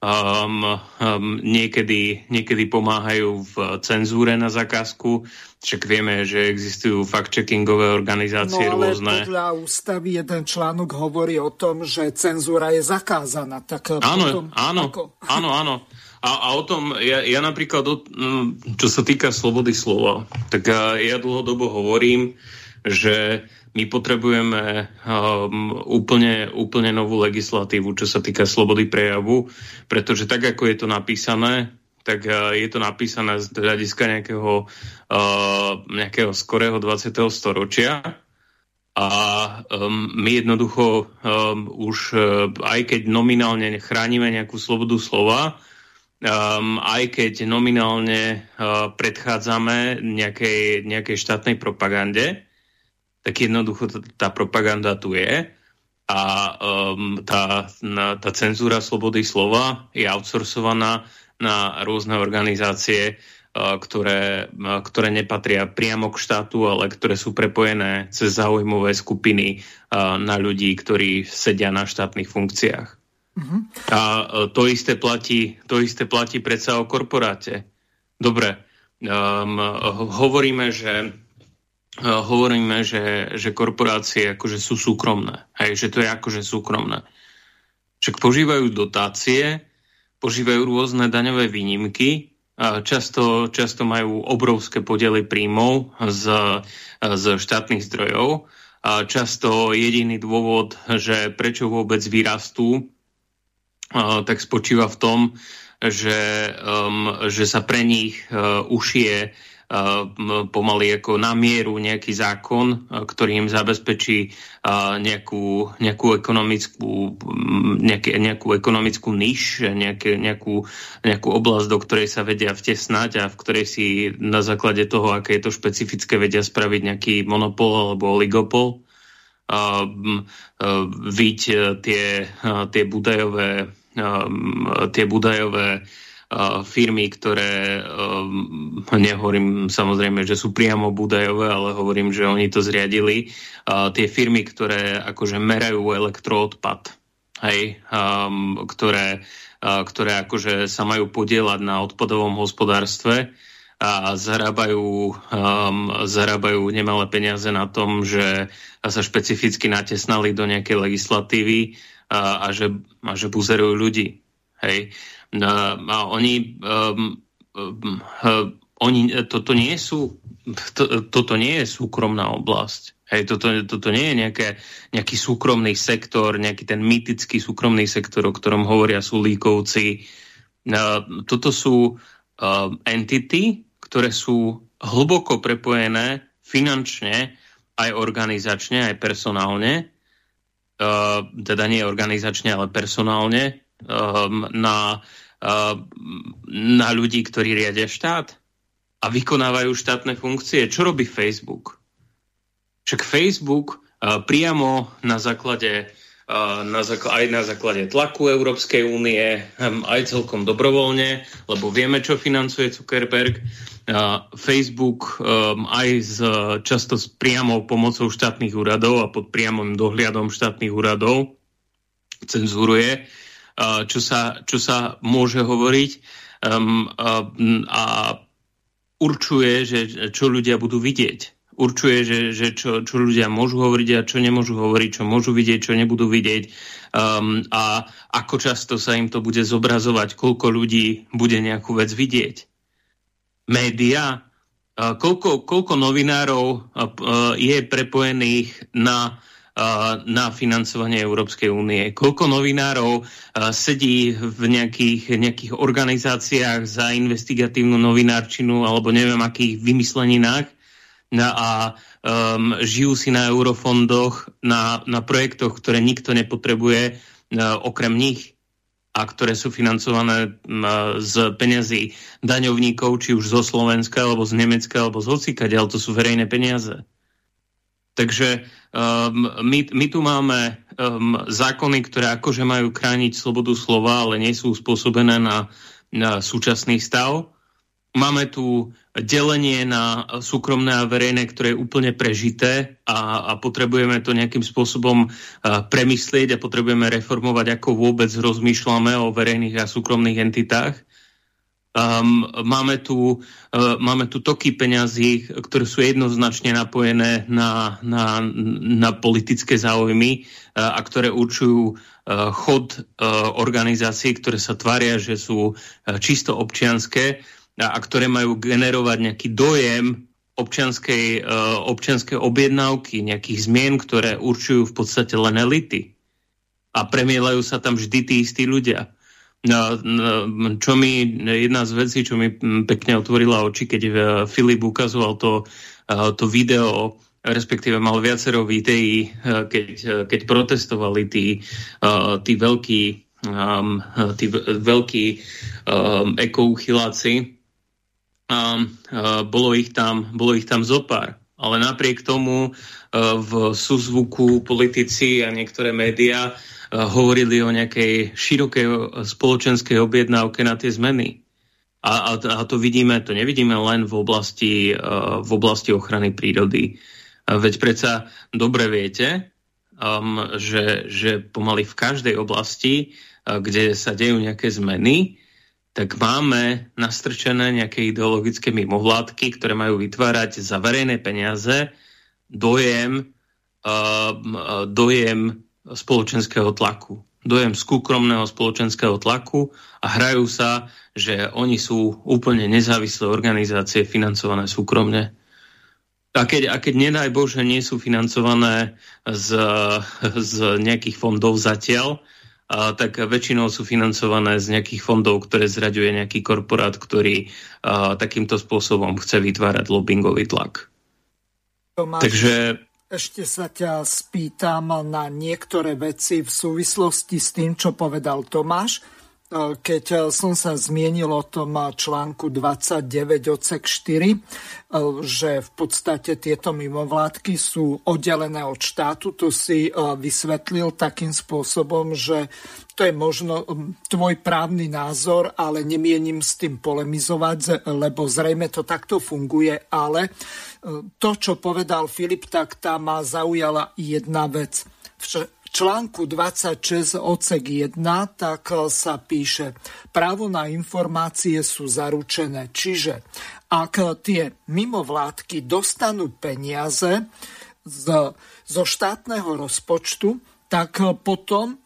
um, um, niekedy, niekedy pomáhajú v cenzúre na zakázku. Však vieme, že existujú fact-checkingové organizácie no, ale rôzne. podľa ústavy jeden článok hovorí o tom, že cenzúra je zakázaná. Tak áno, potom, áno, ako... (laughs) áno, áno. A, a o tom, ja, ja napríklad, o, mm, čo sa týka slobody slova, tak ja dlhodobo hovorím, že my potrebujeme um, úplne, úplne novú legislatívu, čo sa týka slobody prejavu, pretože tak, ako je to napísané, tak uh, je to napísané z hľadiska nejakého, uh, nejakého skorého 20. storočia a um, my jednoducho um, už uh, aj keď nominálne chránime nejakú slobodu slova, um, aj keď nominálne uh, predchádzame nejakej, nejakej štátnej propagande, tak jednoducho tá propaganda tu je a um, tá, na, tá cenzúra slobody slova je outsourcovaná na rôzne organizácie, uh, ktoré, uh, ktoré nepatria priamo k štátu, ale ktoré sú prepojené cez záujmové skupiny uh, na ľudí, ktorí sedia na štátnych funkciách. Uh-huh. A uh, to isté platí, to isté platí predsa o korporáte. Dobre, um, hovoríme, že hovoríme, že, že korporácie akože sú súkromné. Hej, že to je akože súkromné. Však požívajú dotácie, požívajú rôzne daňové výnimky, často, často majú obrovské podiely príjmov z, z štátnych zdrojov. Často jediný dôvod, že prečo vôbec vyrastú, tak spočíva v tom, že, že sa pre nich uh, ušie pomaly ako na mieru nejaký zákon, ktorý im zabezpečí nejakú, nejakú ekonomickú, nejaké, nejakú ekonomickú niž, nejaké, nejakú, nejakú oblasť, do ktorej sa vedia vtesnať a v ktorej si na základe toho, aké je to špecifické, vedia spraviť nejaký monopol alebo oligopol. Viť tie, tie budajové tie budajové firmy, ktoré nehovorím samozrejme, že sú priamo budajové, ale hovorím, že oni to zriadili. Tie firmy, ktoré akože merajú elektroodpad, hej, ktoré, ktoré akože sa majú podielať na odpadovom hospodárstve, a zarábajú, um, zarábajú nemalé peniaze na tom, že sa špecificky natesnali do nejakej legislatívy a, a, že, a že buzerujú ľudí. Hej. A oni, um, um, oni toto nie sú to, toto nie je súkromná oblasť. Hej, toto, toto nie je nejaké, nejaký súkromný sektor, nejaký ten mytický súkromný sektor, o ktorom hovoria sú líkovci. Uh, toto sú uh, entity, ktoré sú hlboko prepojené finančne, aj organizačne, aj personálne, uh, teda nie organizačne, ale personálne, um, na, na ľudí, ktorí riadia štát a vykonávajú štátne funkcie. Čo robí Facebook? Však Facebook uh, priamo na základe uh, na zákl- aj na základe tlaku Európskej únie, um, aj celkom dobrovoľne, lebo vieme, čo financuje Zuckerberg. Uh, Facebook um, aj s, často s priamou pomocou štátnych úradov a pod priamým dohliadom štátnych úradov cenzuruje čo sa, čo sa môže hovoriť um, a, určuje, že čo ľudia budú vidieť. Určuje, že, že čo, čo ľudia môžu hovoriť a čo nemôžu hovoriť, čo môžu vidieť, čo nebudú vidieť um, a ako často sa im to bude zobrazovať, koľko ľudí bude nejakú vec vidieť. Média, koľko, koľko novinárov je prepojených na na financovanie Európskej únie. Koľko novinárov sedí v nejakých, nejakých organizáciách za investigatívnu novinárčinu alebo neviem akých vymysleninách a um, žijú si na eurofondoch, na, na projektoch, ktoré nikto nepotrebuje uh, okrem nich a ktoré sú financované z peňazí daňovníkov, či už zo Slovenska, alebo z Nemecka, alebo z hocika, ale to sú verejné peniaze. Takže um, my, my tu máme um, zákony, ktoré akože majú chrániť slobodu slova, ale nie sú spôsobené na, na súčasný stav. Máme tu delenie na súkromné a verejné, ktoré je úplne prežité a, a potrebujeme to nejakým spôsobom a, premyslieť a potrebujeme reformovať, ako vôbec rozmýšľame o verejných a súkromných entitách. Um, máme, tu, uh, máme tu toky peňazí, ktoré sú jednoznačne napojené na, na, na politické záujmy uh, a ktoré určujú uh, chod uh, organizácií, ktoré sa tvária, že sú uh, čisto občianské a, a ktoré majú generovať nejaký dojem občianskej, uh, občianskej objednávky, nejakých zmien, ktoré určujú v podstate len elity. A premielajú sa tam vždy tí istí ľudia. No, no, čo mi, jedna z vecí, čo mi pekne otvorila oči, keď e, Filip ukazoval to, e, to video, respektíve mal viacero videí, e, keď, keď protestovali tí, tí veľkí, um, tí veľkí um, ekouchyláci. Um, bolo, ich tam, bolo ich tam zopár. Ale napriek tomu v súzvuku politici a niektoré médiá hovorili o nejakej širokej spoločenskej objednávke na tie zmeny. A, a, a to vidíme, to nevidíme len v oblasti, v oblasti ochrany prírody. Veď predsa dobre viete, um, že, že pomaly v každej oblasti, kde sa dejú nejaké zmeny, tak máme nastrčené nejaké ideologické mimovládky, ktoré majú vytvárať za verejné peniaze dojem, uh, dojem spoločenského tlaku. Dojem skúkromného spoločenského tlaku a hrajú sa, že oni sú úplne nezávislé organizácie financované súkromne. A keď, a keď nedaj Bože nie sú financované z, z nejakých fondov zatiaľ, a, tak väčšinou sú financované z nejakých fondov, ktoré zraďuje nejaký korporát, ktorý a, takýmto spôsobom chce vytvárať lobbyingový tlak. Tomáš, Takže ešte sa ťa spýtam na niektoré veci v súvislosti s tým, čo povedal Tomáš. Keď e, som sa zmienil o tom článku 29 odsek 4, e, že v podstate tieto mimovládky sú oddelené od štátu, to si vysvetlil takým spôsobom, že to je možno tvoj právny názor, ale nemienim s tým polemizovať, lebo zrejme to takto funguje, ale to, čo povedal Filip, tak tá ma zaujala jedna vec. V článku 26 odsek 1 tak e, sa píše, právo na informácie sú zaručené. Čiže ak tie mimovládky dostanú peniaze z, zo štátneho rozpočtu, tak potom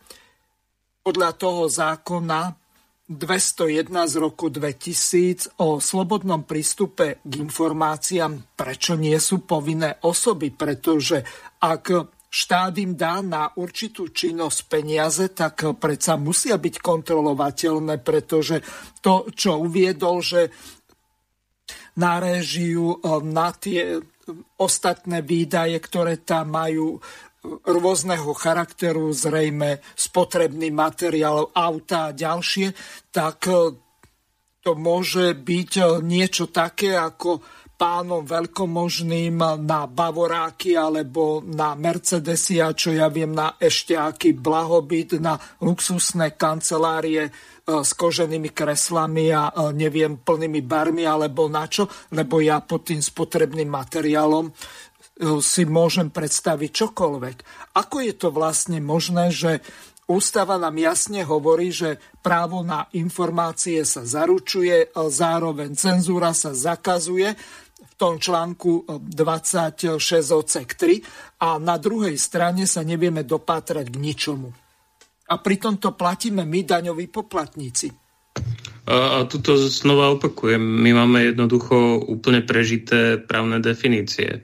podľa toho zákona 201 z roku 2000 o slobodnom prístupe k informáciám, prečo nie sú povinné osoby, pretože ak štát im dá na určitú činnosť peniaze, tak predsa musia byť kontrolovateľné, pretože to, čo uviedol, že na réžiu, e, na tie ostatné výdaje, ktoré tam majú e, rôzneho charakteru, zrejme spotrebný materiál, auta a ďalšie, tak e, to môže byť niečo také ako pánom veľkomožným na Bavoráky alebo na Mercedesy a čo ja viem na ešte aký blahobyt, na luxusné kancelárie e, s koženými kreslami a e, neviem plnými barmi alebo na čo, lebo ja pod tým spotrebným materiálom e, si môžem predstaviť čokoľvek. Ako je to vlastne možné, že Ústava nám jasne hovorí, že právo na informácie sa zaručuje, zároveň cenzúra sa zakazuje v tom článku 26 odsek 3 a na druhej strane sa nevieme dopátrať k ničomu. A pritom to platíme my, daňoví poplatníci. A, a tuto znova opakujem, my máme jednoducho úplne prežité právne definície.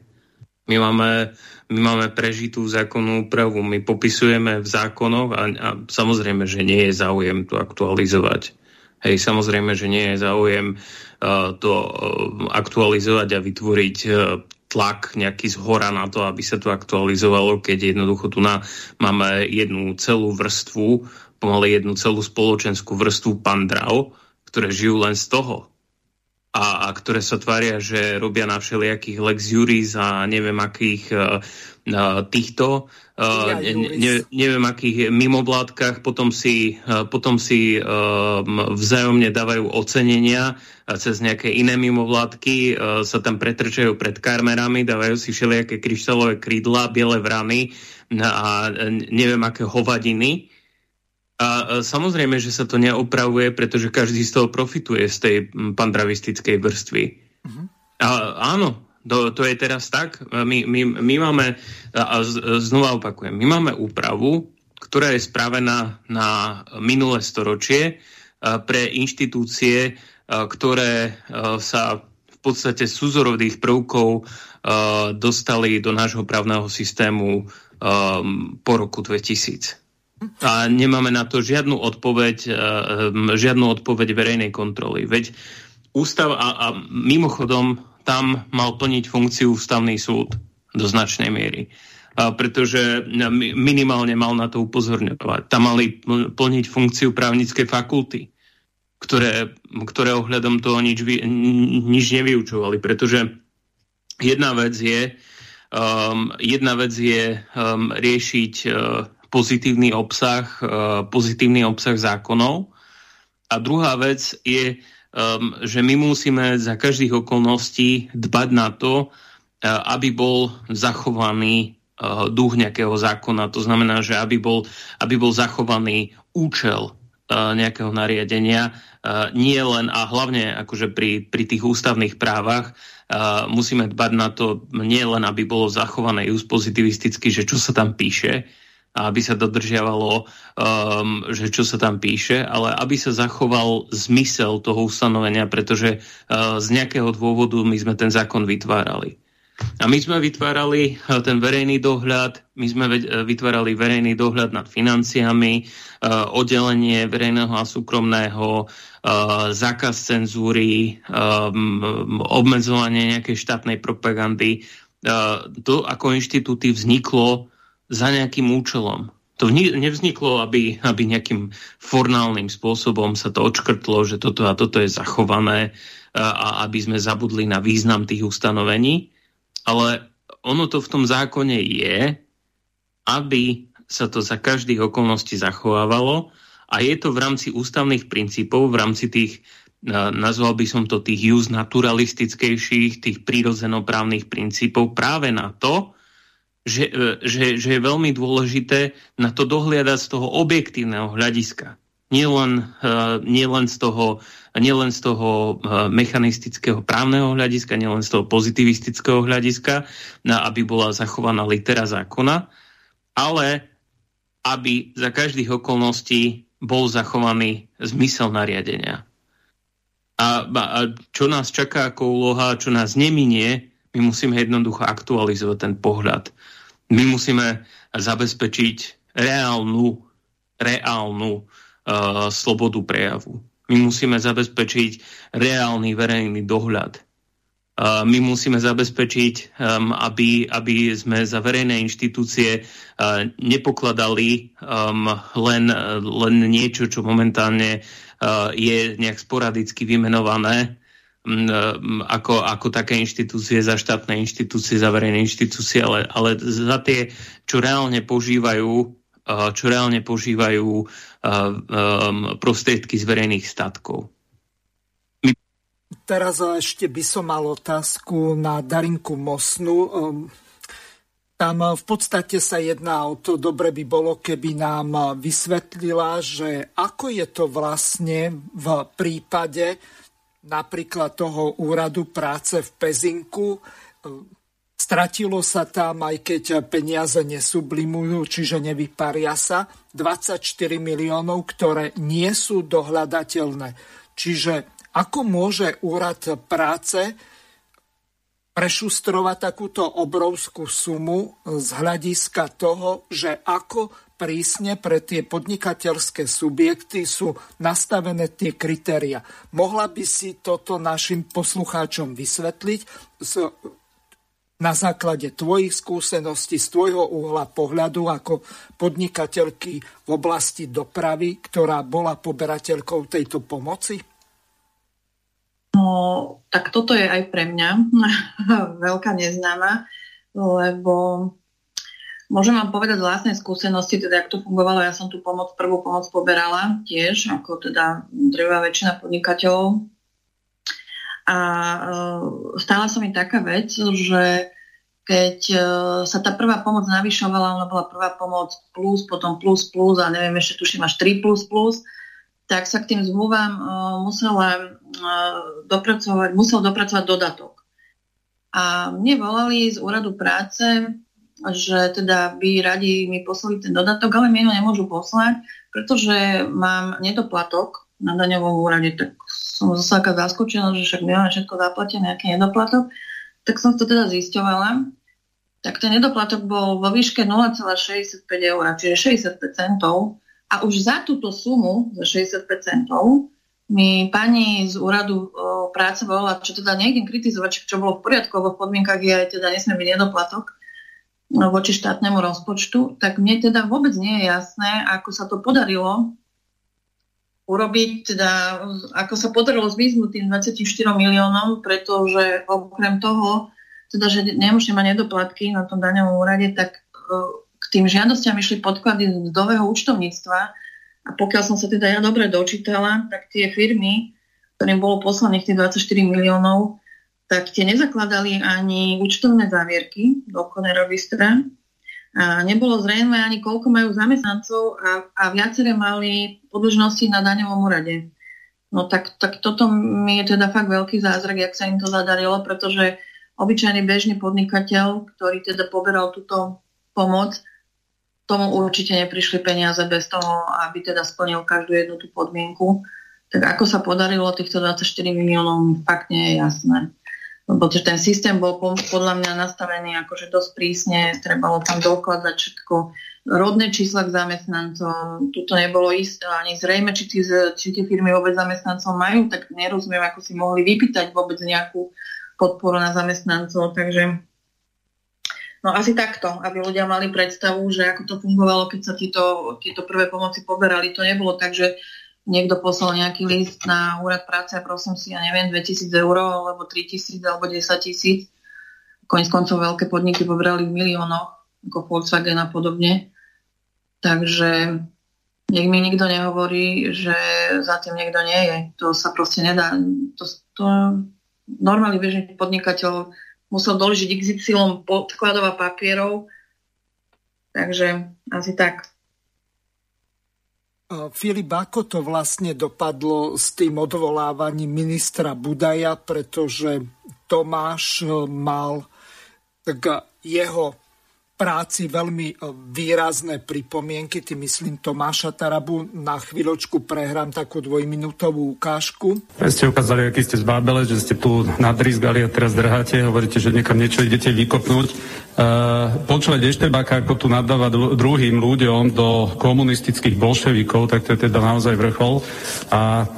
My máme, my máme prežitú zákonnú úpravu, my popisujeme v zákonoch a, a samozrejme, že nie je záujem to aktualizovať. Hej, samozrejme, že nie je záujem uh, to uh, aktualizovať a vytvoriť uh, tlak nejaký z hora na to, aby sa to aktualizovalo, keď jednoducho tu na, máme jednu celú vrstvu, pomaly jednu celú spoločenskú vrstvu pandrav, ktoré žijú len z toho. a, a ktoré sa tvária, že robia na všelijakých Lex Juris a neviem akých uh, týchto, uh, ne, ne, neviem akých mimovládkach, potom si, uh, potom si uh, vzájomne dávajú ocenenia cez nejaké iné mimovládky uh, sa tam pretrčajú pred kamerami, dávajú si všelijaké kryštálové krídla, biele vrany a neviem aké hovadiny a samozrejme, že sa to neopravuje, pretože každý z toho profituje z tej pandravistickej vrstvy. Uh-huh. A, áno, to, to je teraz tak. My, my, my máme, a znova opakujem, my máme úpravu, ktorá je spravená na minulé storočie pre inštitúcie, ktoré sa v podstate z súzorových prvkov dostali do nášho právneho systému po roku 2000. A nemáme na to žiadnu odpoveď, žiadnu odpoveď verejnej kontroly. Veď ústav a, a mimochodom tam mal plniť funkciu ústavný súd do značnej miery. A pretože minimálne mal na to upozorňovať. Tam mali plniť funkciu právnickej fakulty, ktoré, ktoré ohľadom toho nič, nič nevyučovali. Pretože jedna vec je, um, jedna vec je um, riešiť uh, pozitívny obsah, e, pozitívny obsah zákonov. A druhá vec je, um, že my musíme za každých okolností dbať na to, e, aby bol zachovaný e, duch nejakého zákona. To znamená, že aby bol, aby bol zachovaný účel nejakého nariadenia. Nie len a hlavne akože pri, pri tých ústavných právach musíme dbať na to, nie len aby bolo zachované just pozitivisticky, že čo sa tam píše, a aby sa dodržiavalo, um, že čo sa tam píše, ale aby sa zachoval zmysel toho ustanovenia, pretože uh, z nejakého dôvodu my sme ten zákon vytvárali. A my sme vytvárali uh, ten verejný dohľad, my sme uh, vytvárali verejný dohľad nad financiami, uh, oddelenie verejného a súkromného, zákaz cenzúry, um, obmedzovanie nejakej štátnej propagandy. To ako inštitúty vzniklo za nejakým účelom. To nevzniklo, aby, aby nejakým formálnym spôsobom sa to odškrtlo, že toto a toto je zachované a aby sme zabudli na význam tých ustanovení. Ale ono to v tom zákone je, aby sa to za každých okolností zachovávalo a je to v rámci ústavných princípov, v rámci tých, nazval by som to tých jus naturalistickejších, tých prírodzenoprávnych princípov práve na to, že, e, že, že je veľmi dôležité na to dohliadať z toho objektívneho hľadiska. Nielen uh, nie len z toho, nie len z toho uh, mechanistického právneho hľadiska, nielen z toho pozitivistického hľadiska, aby bola zachovaná litera zákona, ale aby za každých okolností bol zachovaný zmysel nariadenia. A, a čo nás čaká ako úloha, čo nás neminie, my musíme jednoducho aktualizovať ten pohľad. My musíme zabezpečiť reálnu, reálnu uh, slobodu prejavu. My musíme zabezpečiť reálny verejný dohľad. Uh, my musíme zabezpečiť, um, aby, aby sme za verejné inštitúcie uh, nepokladali um, len, len niečo, čo momentálne uh, je nejak sporadicky vymenované ako, ako také inštitúcie, za štátne inštitúcie, za verejné inštitúcie, ale, ale za tie, čo reálne požívajú čo reálne požívajú prostriedky z verejných statkov. My... Teraz ešte by som mal otázku na Darinku Mosnu. Tam v podstate sa jedná o to, dobre by bolo, keby nám vysvetlila, že ako je to vlastne v prípade, napríklad toho úradu práce v Pezinku. Stratilo sa tam, aj keď peniaze nesublimujú, čiže nevyparia sa, 24 miliónov, ktoré nie sú dohľadateľné. Čiže ako môže úrad práce prešustrovať takúto obrovskú sumu z hľadiska toho, že ako prísne pre tie podnikateľské subjekty sú nastavené tie kritéria. Mohla by si toto našim poslucháčom vysvetliť z, na základe tvojich skúseností, z tvojho uhla pohľadu ako podnikateľky v oblasti dopravy, ktorá bola poberateľkou tejto pomoci? No, tak toto je aj pre mňa (laughs) veľká neznáma, lebo môžem vám povedať z vlastnej skúsenosti, teda ak to fungovalo, ja som tú pomoc, prvú pomoc poberala tiež, ako teda drevá väčšina podnikateľov. A e, stala sa mi taká vec, že keď e, sa tá prvá pomoc navyšovala, ona bola prvá pomoc plus, potom plus plus a neviem, ešte tuším až 3 plus plus, tak sa k tým zmluvám uh, musela uh, dopracovať, musel dopracovať dodatok. A mne volali z úradu práce, že teda by radi mi poslali ten dodatok, ale mi ho nemôžu poslať, pretože mám nedoplatok na daňovom úrade, tak som zase taká zaskočená, že však my všetko zaplatené, nejaký nedoplatok. Tak som to teda zisťovala tak ten nedoplatok bol vo výške 0,65 eur, čiže 65 centov. A už za túto sumu, za 65 centov, mi pani z úradu o, práce volala, čo teda nejdem kritizovať, čo bolo v poriadku, lebo v podmienkach je teda nesmie byť nedoplatok voči štátnemu rozpočtu, tak mne teda vôbec nie je jasné, ako sa to podarilo urobiť, teda ako sa podarilo zmiznúť tým 24 miliónom, pretože okrem toho, teda, že nemôžete mať nedoplatky na tom daňovom úrade, tak e, k tým žiadostiam išli podklady z mzdového účtovníctva a pokiaľ som sa teda ja dobre dočítala, tak tie firmy, ktorým bolo poslaných tých 24 miliónov, tak tie nezakladali ani účtovné závierky do obchodnej registra a nebolo zrejme ani koľko majú zamestnancov a, a viaceré mali podlžnosti na daňovom úrade. No tak, tak toto mi je teda fakt veľký zázrak, jak sa im to zadarilo, pretože obyčajný bežný podnikateľ, ktorý teda poberal túto pomoc, tomu určite neprišli peniaze bez toho, aby teda splnil každú jednu tú podmienku. Tak ako sa podarilo týchto 24 miliónov, fakt nie je jasné. Lebo ten systém bol podľa mňa nastavený akože dosť prísne, trebalo tam dokladať všetko, rodné čísla k zamestnancom, tuto nebolo isté ani zrejme, či, tí, či tie firmy vôbec zamestnancov majú, tak nerozumiem, ako si mohli vypýtať vôbec nejakú podporu na zamestnancov, takže no asi takto, aby ľudia mali predstavu, že ako to fungovalo, keď sa títo, títo prvé pomoci poberali. To nebolo tak, že niekto poslal nejaký list na úrad práce a prosím si, ja neviem, 2000 eur, alebo 3000, alebo 10 tisíc. Koniec koncov veľké podniky poberali v miliónoch, ako Volkswagen a podobne. Takže nech mi nikto nehovorí, že za tým niekto nie je. To sa proste nedá. To, to normálny bežný podnikateľ musel doložiť XY podkladov a papierov. Takže asi tak. Filip, ako to vlastne dopadlo s tým odvolávaním ministra Budaja, pretože Tomáš e, mal tak jeho práci veľmi e, výrazné pripomienky. Ty myslím Tomáša Tarabu. Na chvíľočku prehrám takú dvojminútovú ukážku. Ja ste ukázali, aký ste zbábele, že ste tu nadrizgali a teraz drháte. Hovoríte, že niekam niečo idete vykopnúť. Uh, počúvať Eštebáka, ako tu nadáva druhým ľuďom do komunistických bolševikov, tak to je teda naozaj vrchol. A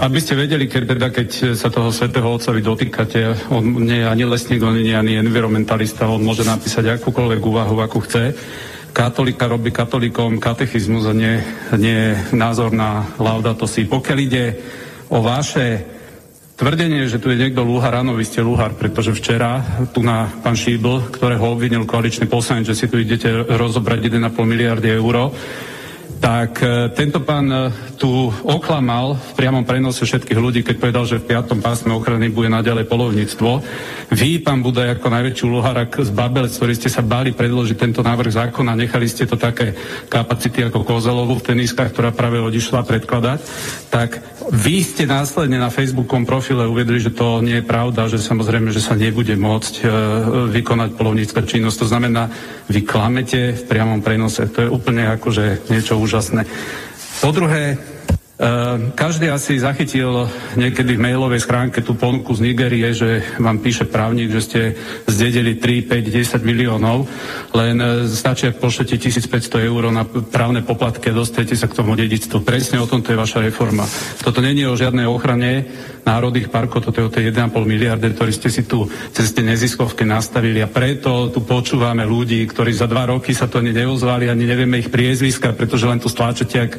aby ste vedeli, keď, teda, keď sa toho svetého otca vy dotýkate, on nie je ani lesník, on nie je ani environmentalista, on môže napísať akúkoľvek úvahu, akú chce. Katolika robí katolíkom katechizmus a nie, nie názor na laudato si. Pokiaľ ide o vaše tvrdenie, že tu je niekto lúhar, áno, vy ste lúhar, pretože včera tu na pán Šíbl, ktorého obvinil koaličný poslanec, že si tu idete rozobrať 1,5 miliardy eur, tak e, tento pán e, tu oklamal v priamom prenose všetkých ľudí, keď povedal, že v piatom pásme ochrany bude naďalej polovníctvo. Vy, pán Budaj, ako najväčší úloharak z Babelec, ktorý ste sa báli predložiť tento návrh zákona, nechali ste to také kapacity ako Kozelovu v teniskách, ktorá práve odišla predkladať, tak vy ste následne na Facebookom profile uvedli, že to nie je pravda, že samozrejme, že sa nebude môcť e, vykonať polovnícka činnosť. To znamená, vy klamete v priamom prenose. To je úplne akože niečo úžasné. Po druhé, Ehm, každý asi zachytil niekedy v mailovej schránke tú ponuku z Nigerie, že vám píše právnik, že ste zdedili 3, 5, 10 miliónov, len e, stačí, ak pošlete 1500 eur na právne poplatky a dostanete sa k tomu dedictvu. Presne o tomto je vaša reforma. Toto není o žiadnej ochrane národných parkov, toto je o tej 1,5 miliardy, ktorý ste si tu cez tie neziskovky nastavili a preto tu počúvame ľudí, ktorí za dva roky sa to ani neozvali, ani nevieme ich priezviska, pretože len tu stláčete jak,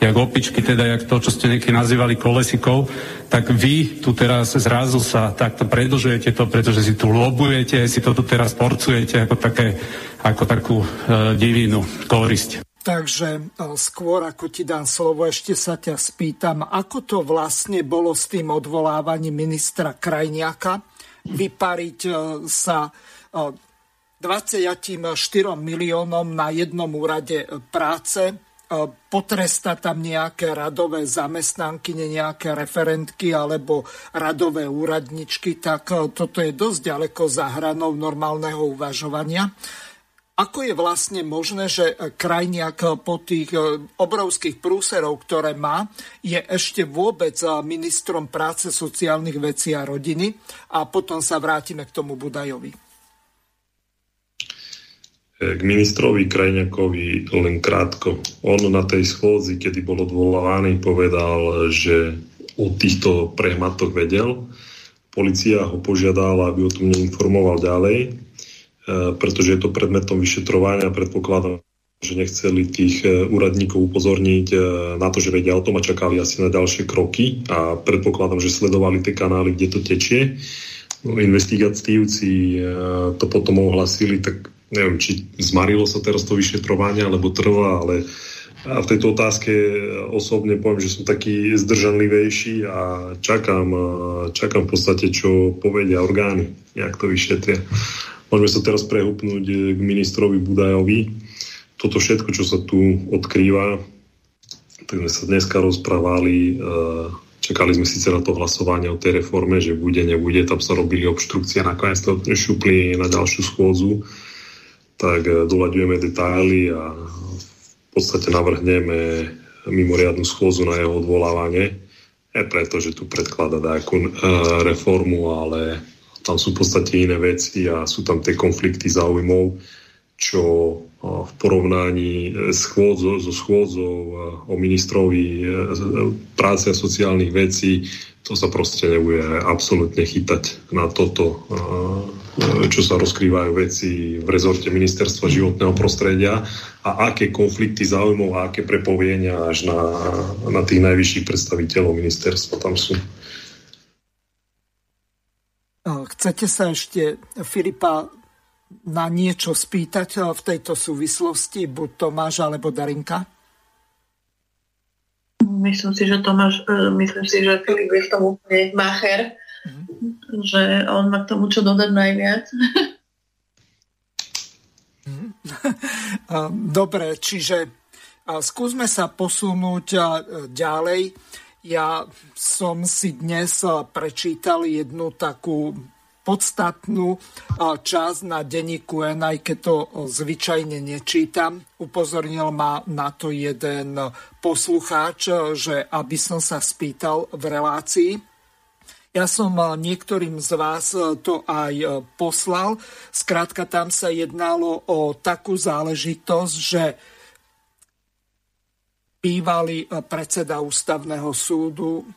jak opičky, teda jak to, čo ste niekedy nazývali kolesikov, tak vy tu teraz zrazu sa takto predlžujete to, pretože si tu lobujete, si to tu teraz porcujete ako, také, ako takú e, divinu korisť. Takže e, skôr ako ti dám slovo, ešte sa ťa spýtam, ako to vlastne bolo s tým odvolávaním ministra Krajniaka? Vypariť e, sa 24 miliónom na jednom úrade práce, potresta tam nejaké radové zamestnanky, nejaké referentky alebo radové úradničky, tak toto je dosť ďaleko za hranou normálneho uvažovania. Ako je vlastne možné, že krajniak po tých obrovských prúserov, ktoré má, je ešte vôbec ministrom práce, sociálnych vecí a rodiny? A potom sa vrátime k tomu Budajovi. K ministrovi Krajňakovi len krátko. On na tej schôdzi, kedy bol odvolávaný, povedal, že o týchto prehmatoch vedel. Polícia ho požiadala, aby o tom neinformoval ďalej, e, pretože je to predmetom vyšetrovania. Predpokladám, že nechceli tých e, úradníkov upozorniť e, na to, že vedia o tom a čakali asi na ďalšie kroky a predpokladám, že sledovali tie kanály, kde to tečie. No, investigatívci to potom ohlasili, tak neviem, či zmarilo sa teraz to vyšetrovanie, alebo trvá, ale a v tejto otázke osobne poviem, že som taký zdržanlivejší a čakám, čakám v podstate, čo povedia orgány, jak to vyšetria. Môžeme sa teraz prehupnúť k ministrovi Budajovi. Toto všetko, čo sa tu odkrýva, tak sme sa dneska rozprávali, čakali sme síce na to hlasovanie o tej reforme, že bude, nebude, tam sa robili obštrukcie, nakoniec to šupli na ďalšiu schôdzu tak eh, doľaďujeme detaily a v podstate navrhneme mimoriadnu schôzu na jeho odvolávanie. Je preto, že tu predklada nejakú uh, reformu, ale tam sú v podstate iné veci a sú tam tie konflikty záujmov, čo v porovnaní s chôdzo, so schôdzou o ministrovi práce a sociálnych vecí, to sa proste nebude absolútne chytať na toto čo sa rozkrývajú veci v rezorte ministerstva životného prostredia a aké konflikty záujmov a aké prepovenia až na, na tých najvyšších predstaviteľov ministerstva tam sú. Chcete sa ešte Filipa na niečo spýtať v tejto súvislosti, buď Tomáš alebo Darinka? Myslím si, že Tomáš, e, myslím si, že Filip je v tom úplne macher mm-hmm. že on má k tomu čo dodať najviac. Mhm. (laughs) Dobre, čiže skúsme sa posunúť ďalej. Ja som si dnes prečítal jednu takú podstatnú časť na denníku N, aj keď to zvyčajne nečítam. Upozornil ma na to jeden poslucháč, že aby som sa spýtal v relácii, ja som eh, niektorým z vás eh, to aj poslal. Skrátka tam sa jednalo o takú záležitosť, že bývalý predseda ústavného súdu,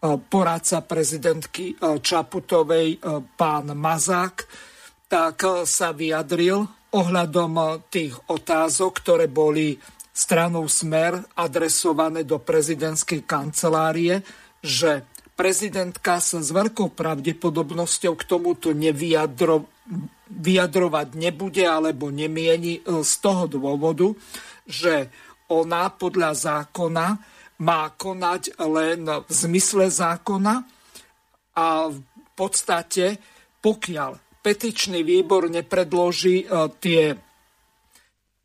poradca prezidentky Čaputovej, pán Mazák, tak sa vyjadril ohľadom tých otázok, ktoré boli stranou Smer adresované do prezidentskej kancelárie, že prezidentka sa s veľkou pravdepodobnosťou k tomuto nevyjadro, vyjadrovať nebude alebo nemieni e, z toho dôvodu, že ona podľa zákona má konať len v zmysle zákona a v podstate pokiaľ petičný výbor nepredloží e, tie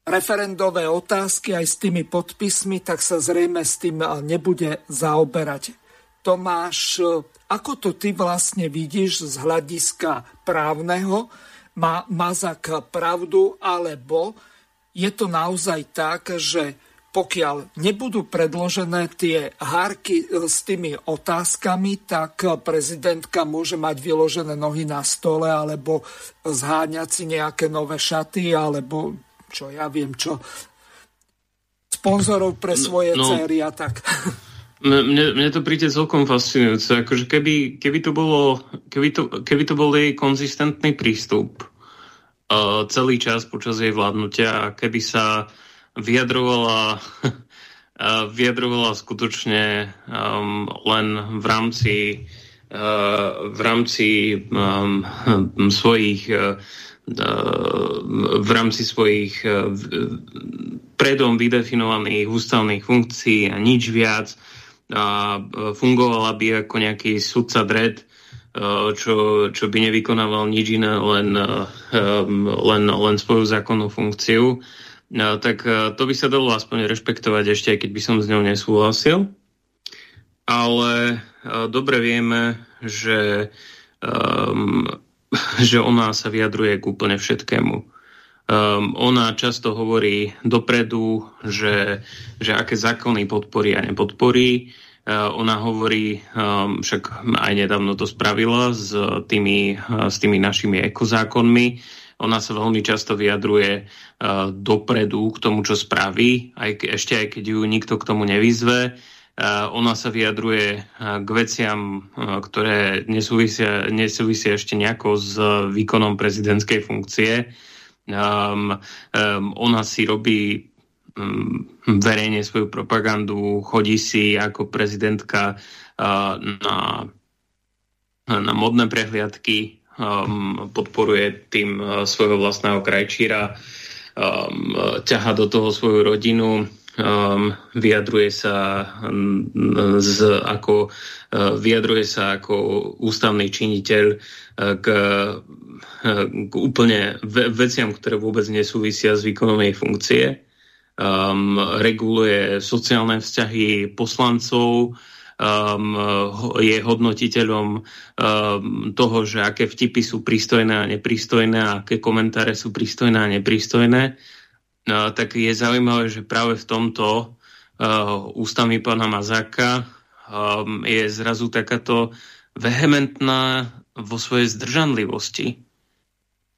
referendové otázky aj s tými podpismi, tak sa zrejme s tým e, nebude zaoberať. Tomáš, ako to ty vlastne vidíš z hľadiska právneho? Má Mazak pravdu, alebo je to naozaj tak, že pokiaľ nebudú predložené tie hárky e, s tými otázkami, tak prezidentka môže mať vyložené nohy na stole alebo zháňať si nejaké nové šaty alebo čo ja viem čo sponzorov pre no, svoje no, céry a tak. (laughs) Mne, mne to príde celkom fascinujúce. Akože keby, keby, to bolo, keby, to, keby to bol jej konzistentný prístup uh, celý čas počas jej vládnutia a keby sa vyjadrovala (laughs) vyjadrovala skutočne um, len v rámci uh, v rámci um, svojich uh, v rámci svojich predom vydefinovaných ústavných funkcií a nič viac a fungovala by ako nejaký sudca dred, čo, čo by nevykonával nič iné, len, len, len svoju zákonnú funkciu. No, tak e, to by sa dalo aspoň rešpektovať ešte, aj keď by som s ňou nesúhlasil. Ale e, dobre vieme, že, um, (laughs) že ona sa vyjadruje k úplne všetkému. Um, ona často hovorí dopredu, že, že aké zákony podporí a nepodporí. Uh, ona hovorí, um, však aj nedávno to spravila s tými, s tými našimi ekozákonmi, ona sa veľmi často vyjadruje uh, dopredu k tomu, čo spraví, aj, ešte aj keď ju nikto k tomu nevyzve. Uh, ona sa vyjadruje uh, k veciam, uh, ktoré nesúvisia, nesúvisia ešte nejako s výkonom prezidentskej funkcie. Um, um, ona si robí um, verejne svoju propagandu, chodí si ako prezidentka na, na modné prehliadky, um, podporuje tým uh, svojho vlastného krajčíra, um, ťaha do toho svoju rodinu, um, vyjadruje sa z, ako uh, vyjadruje sa ako ústavný činiteľ uh, k, uh, k úplne ve- veciam, ktoré vôbec nesúvisia s výkonom jej funkcie. Um, reguluje sociálne vzťahy poslancov, um, je hodnotiteľom um, toho, že aké vtipy sú prístojné a neprístojné a aké komentáre sú prístojné a neprístojné, uh, tak je zaujímavé, že práve v tomto uh, ústami pána Mazáka um, je zrazu takáto vehementná vo svojej zdržanlivosti.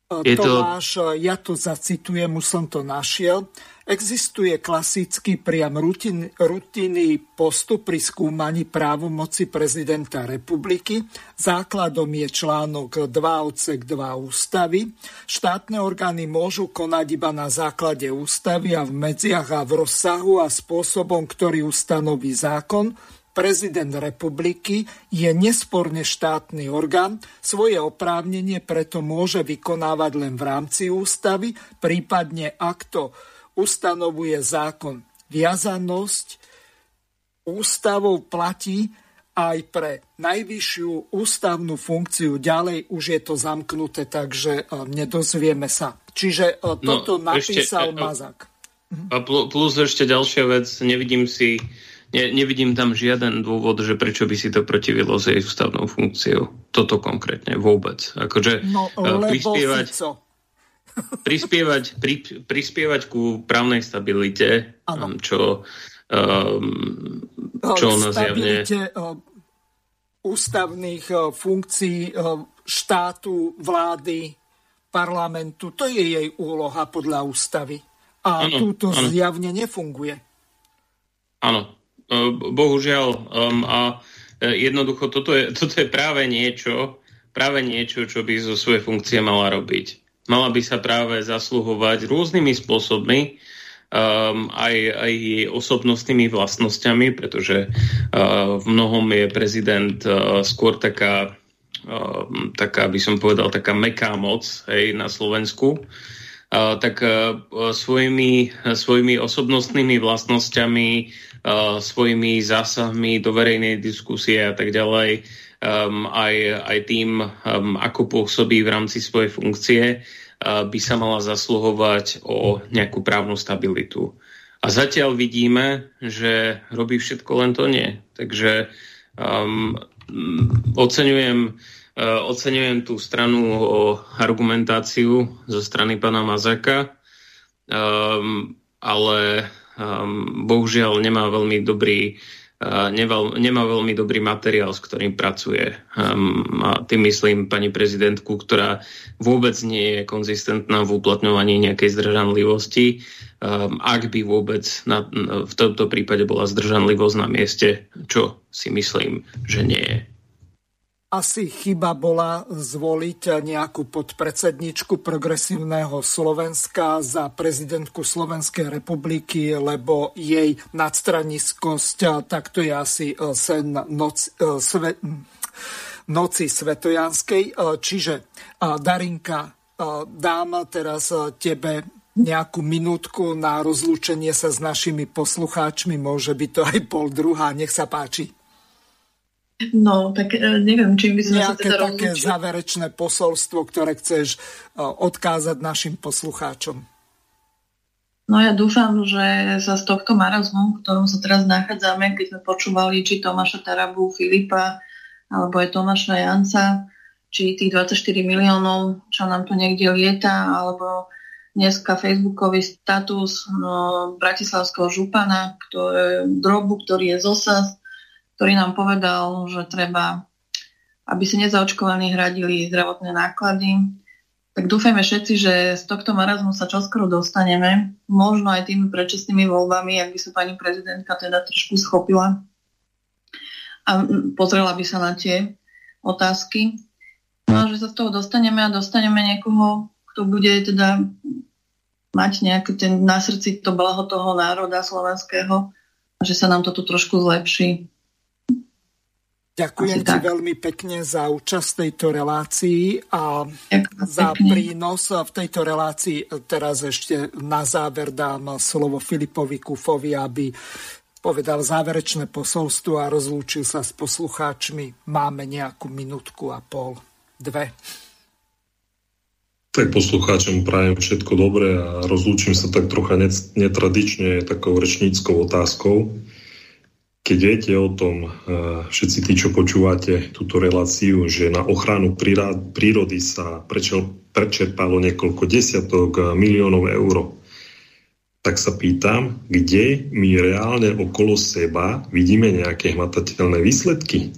Je Tomáš, to... ja to zacitujem, už som to našiel. Existuje klasický priam rutin, rutinný postup pri skúmaní právomoci prezidenta republiky. Základom je článok 2 odsek 2 ústavy. Štátne orgány môžu konať iba na základe ústavy a v medziach a v rozsahu a spôsobom, ktorý ustanoví zákon, prezident republiky je nesporne štátny orgán, svoje oprávnenie preto môže vykonávať len v rámci ústavy, prípadne ak to ustanovuje zákon. Viazanosť ústavou platí aj pre najvyššiu ústavnú funkciu. Ďalej už je to zamknuté, takže e, nedozvieme sa. Čiže e, no, toto no, napísal ešte, Mazak. A plus ešte ďalšia vec, nevidím si, ne, nevidím tam žiaden dôvod, že prečo by si to protivilo s jej ústavnou funkciou. Toto konkrétne vôbec. Akože no, lebo prispievať... (laughs) Prispievať, pri, prispievať ku právnej stabilite, ano. Čo, um, čo ona zjavne... Um, ústavných um, funkcií štátu, vlády, parlamentu. To je jej úloha podľa ústavy. A ano, túto ano. zjavne nefunguje. Áno, bohužiaľ. Um, a e, jednoducho toto je, (laughs) toto je práve niečo, práve niečo, čo by zo svojej funkcie mala robiť mala by sa práve zasluhovať rôznymi spôsobmi, um, aj, aj jej osobnostnými vlastnosťami, pretože uh, v mnohom je prezident uh, skôr taká, uh, taká, by som povedal, taká meká moc hej, na Slovensku. Uh, tak uh, svojimi, svojimi osobnostnými vlastnosťami, svojimi zásahmi do verejnej diskusie a tak ďalej um, aj, aj tým, um, ako pôsobí v rámci svojej funkcie, uh, by sa mala zasluhovať o nejakú právnu stabilitu. A zatiaľ vidíme, že robí všetko, len to nie. Takže um, oceňujem, uh, oceňujem tú stranu o argumentáciu zo strany pána Mazaka, um, ale bohužiaľ nemá veľmi dobrý neval, nemá veľmi dobrý materiál, s ktorým pracuje. Um, a tým myslím pani prezidentku, ktorá vôbec nie je konzistentná v uplatňovaní nejakej zdržanlivosti. Um, ak by vôbec na, v tomto prípade bola zdržanlivosť na mieste, čo si myslím, že nie je. Asi chyba bola zvoliť nejakú podpredsedničku progresívneho Slovenska za prezidentku Slovenskej republiky, lebo jej nadstraniskosť, tak to je asi e, sen noc, e, sve, noci svetojanskej. E, čiže Darinka, dám teraz tebe nejakú minútku na rozlúčenie sa s našimi poslucháčmi, môže byť to aj pol druhá, nech sa páči. No, tak e, neviem, čím by sme Nejaké sa teda také záverečné posolstvo, ktoré chceš e, odkázať našim poslucháčom. No ja dúfam, že sa z tohto marazmu, v ktorom sa teraz nachádzame, keď sme počúvali či Tomáša Tarabu, Filipa, alebo aj Tomáša Janca, či tých 24 miliónov, čo nám tu niekde lieta, alebo dneska facebookový status no, bratislavského župana, ktoré, drobu, ktorý je z OSAS, ktorý nám povedal, že treba, aby si nezaočkovaní hradili zdravotné náklady. Tak dúfajme všetci, že z tohto marazmu sa čoskoro dostaneme, možno aj tými predčasnými voľbami, ak by sa pani prezidentka teda trošku schopila a pozrela by sa na tie otázky. No že sa z toho dostaneme a dostaneme niekoho, kto bude teda mať nejaký ten na srdci to blaho toho národa slovenského a že sa nám to tu trošku zlepší. Ďakujem ti veľmi pekne za účasť v tejto relácii a Ďakujem za pekne. prínos v tejto relácii. Teraz ešte na záver dám slovo Filipovi Kufovi, aby povedal záverečné posolstvo a rozlúčil sa s poslucháčmi. Máme nejakú minútku a pol, dve. Tak poslucháčom prajem všetko dobré a rozlúčim sa tak trocha net- netradične takou rečníckou otázkou. Keď viete o tom, eh, všetci tí, čo počúvate túto reláciu, že na ochranu prírody sa prečerpalo niekoľko desiatok eh, miliónov eur, tak sa pýtam, kde my reálne okolo seba vidíme nejaké hmatateľné výsledky.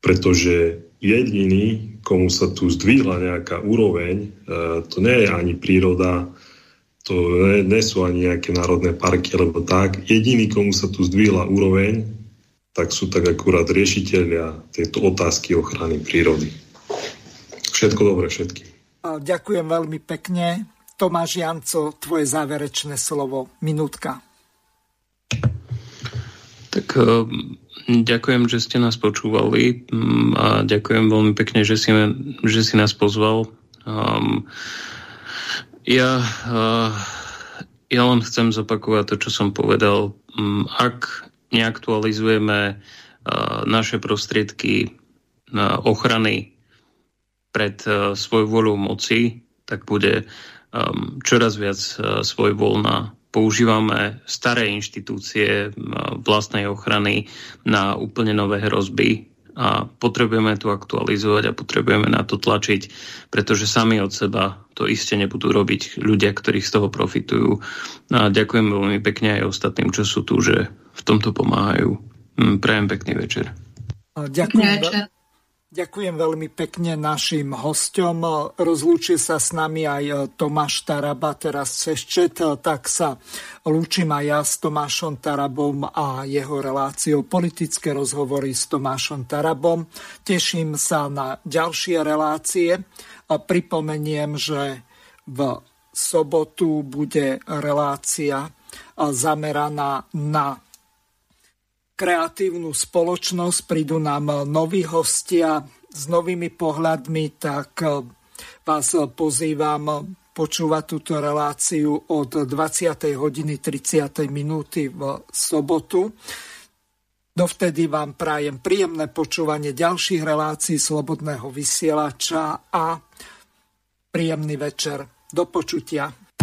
Pretože jediný, komu sa tu zdvihla nejaká úroveň, eh, to nie je ani príroda, to nie, nie sú ani nejaké národné parky alebo tak. Jediný, komu sa tu zdvihla úroveň, tak sú tak akurát riešiteľia tejto otázky ochrany prírody. Všetko dobré všetkým. Ďakujem veľmi pekne. Tomáš Janco, tvoje záverečné slovo. Minútka. Tak eh, ďakujem, že ste nás počúvali mm, a ďakujem veľmi pekne, že si, že si nás pozval. Um, ja, uh, ja len chcem zopakovať to, čo som povedal. Um, ak neaktualizujeme uh, naše prostriedky ochrany pred uh, svojvoľou moci, tak bude um, čoraz viac uh, svojvoľná používame staré inštitúcie vlastnej ochrany na úplne nové hrozby a potrebujeme tu aktualizovať a potrebujeme na to tlačiť, pretože sami od seba to iste nebudú robiť ľudia, ktorí z toho profitujú. A ďakujem veľmi pekne aj ostatným, čo sú tu, že v tomto pomáhajú. Hm, Prajem pekný večer. Ďakujem, večer. Ďakujem veľmi pekne našim hosťom. Rozlúčil sa s nami aj Tomáš Taraba teraz cez čet, tak sa lúčim aj ja s Tomášom Tarabom a jeho reláciou politické rozhovory s Tomášom Tarabom. Teším sa na ďalšie relácie pripomeniem, že v sobotu bude relácia zameraná na kreatívnu spoločnosť, prídu nám noví hostia s novými pohľadmi, tak vás pozývam počúvať túto reláciu od 20. hodiny 30. minúty v sobotu. Dovtedy vám prajem príjemné počúvanie ďalších relácií Slobodného vysielača a príjemný večer. Do počutia.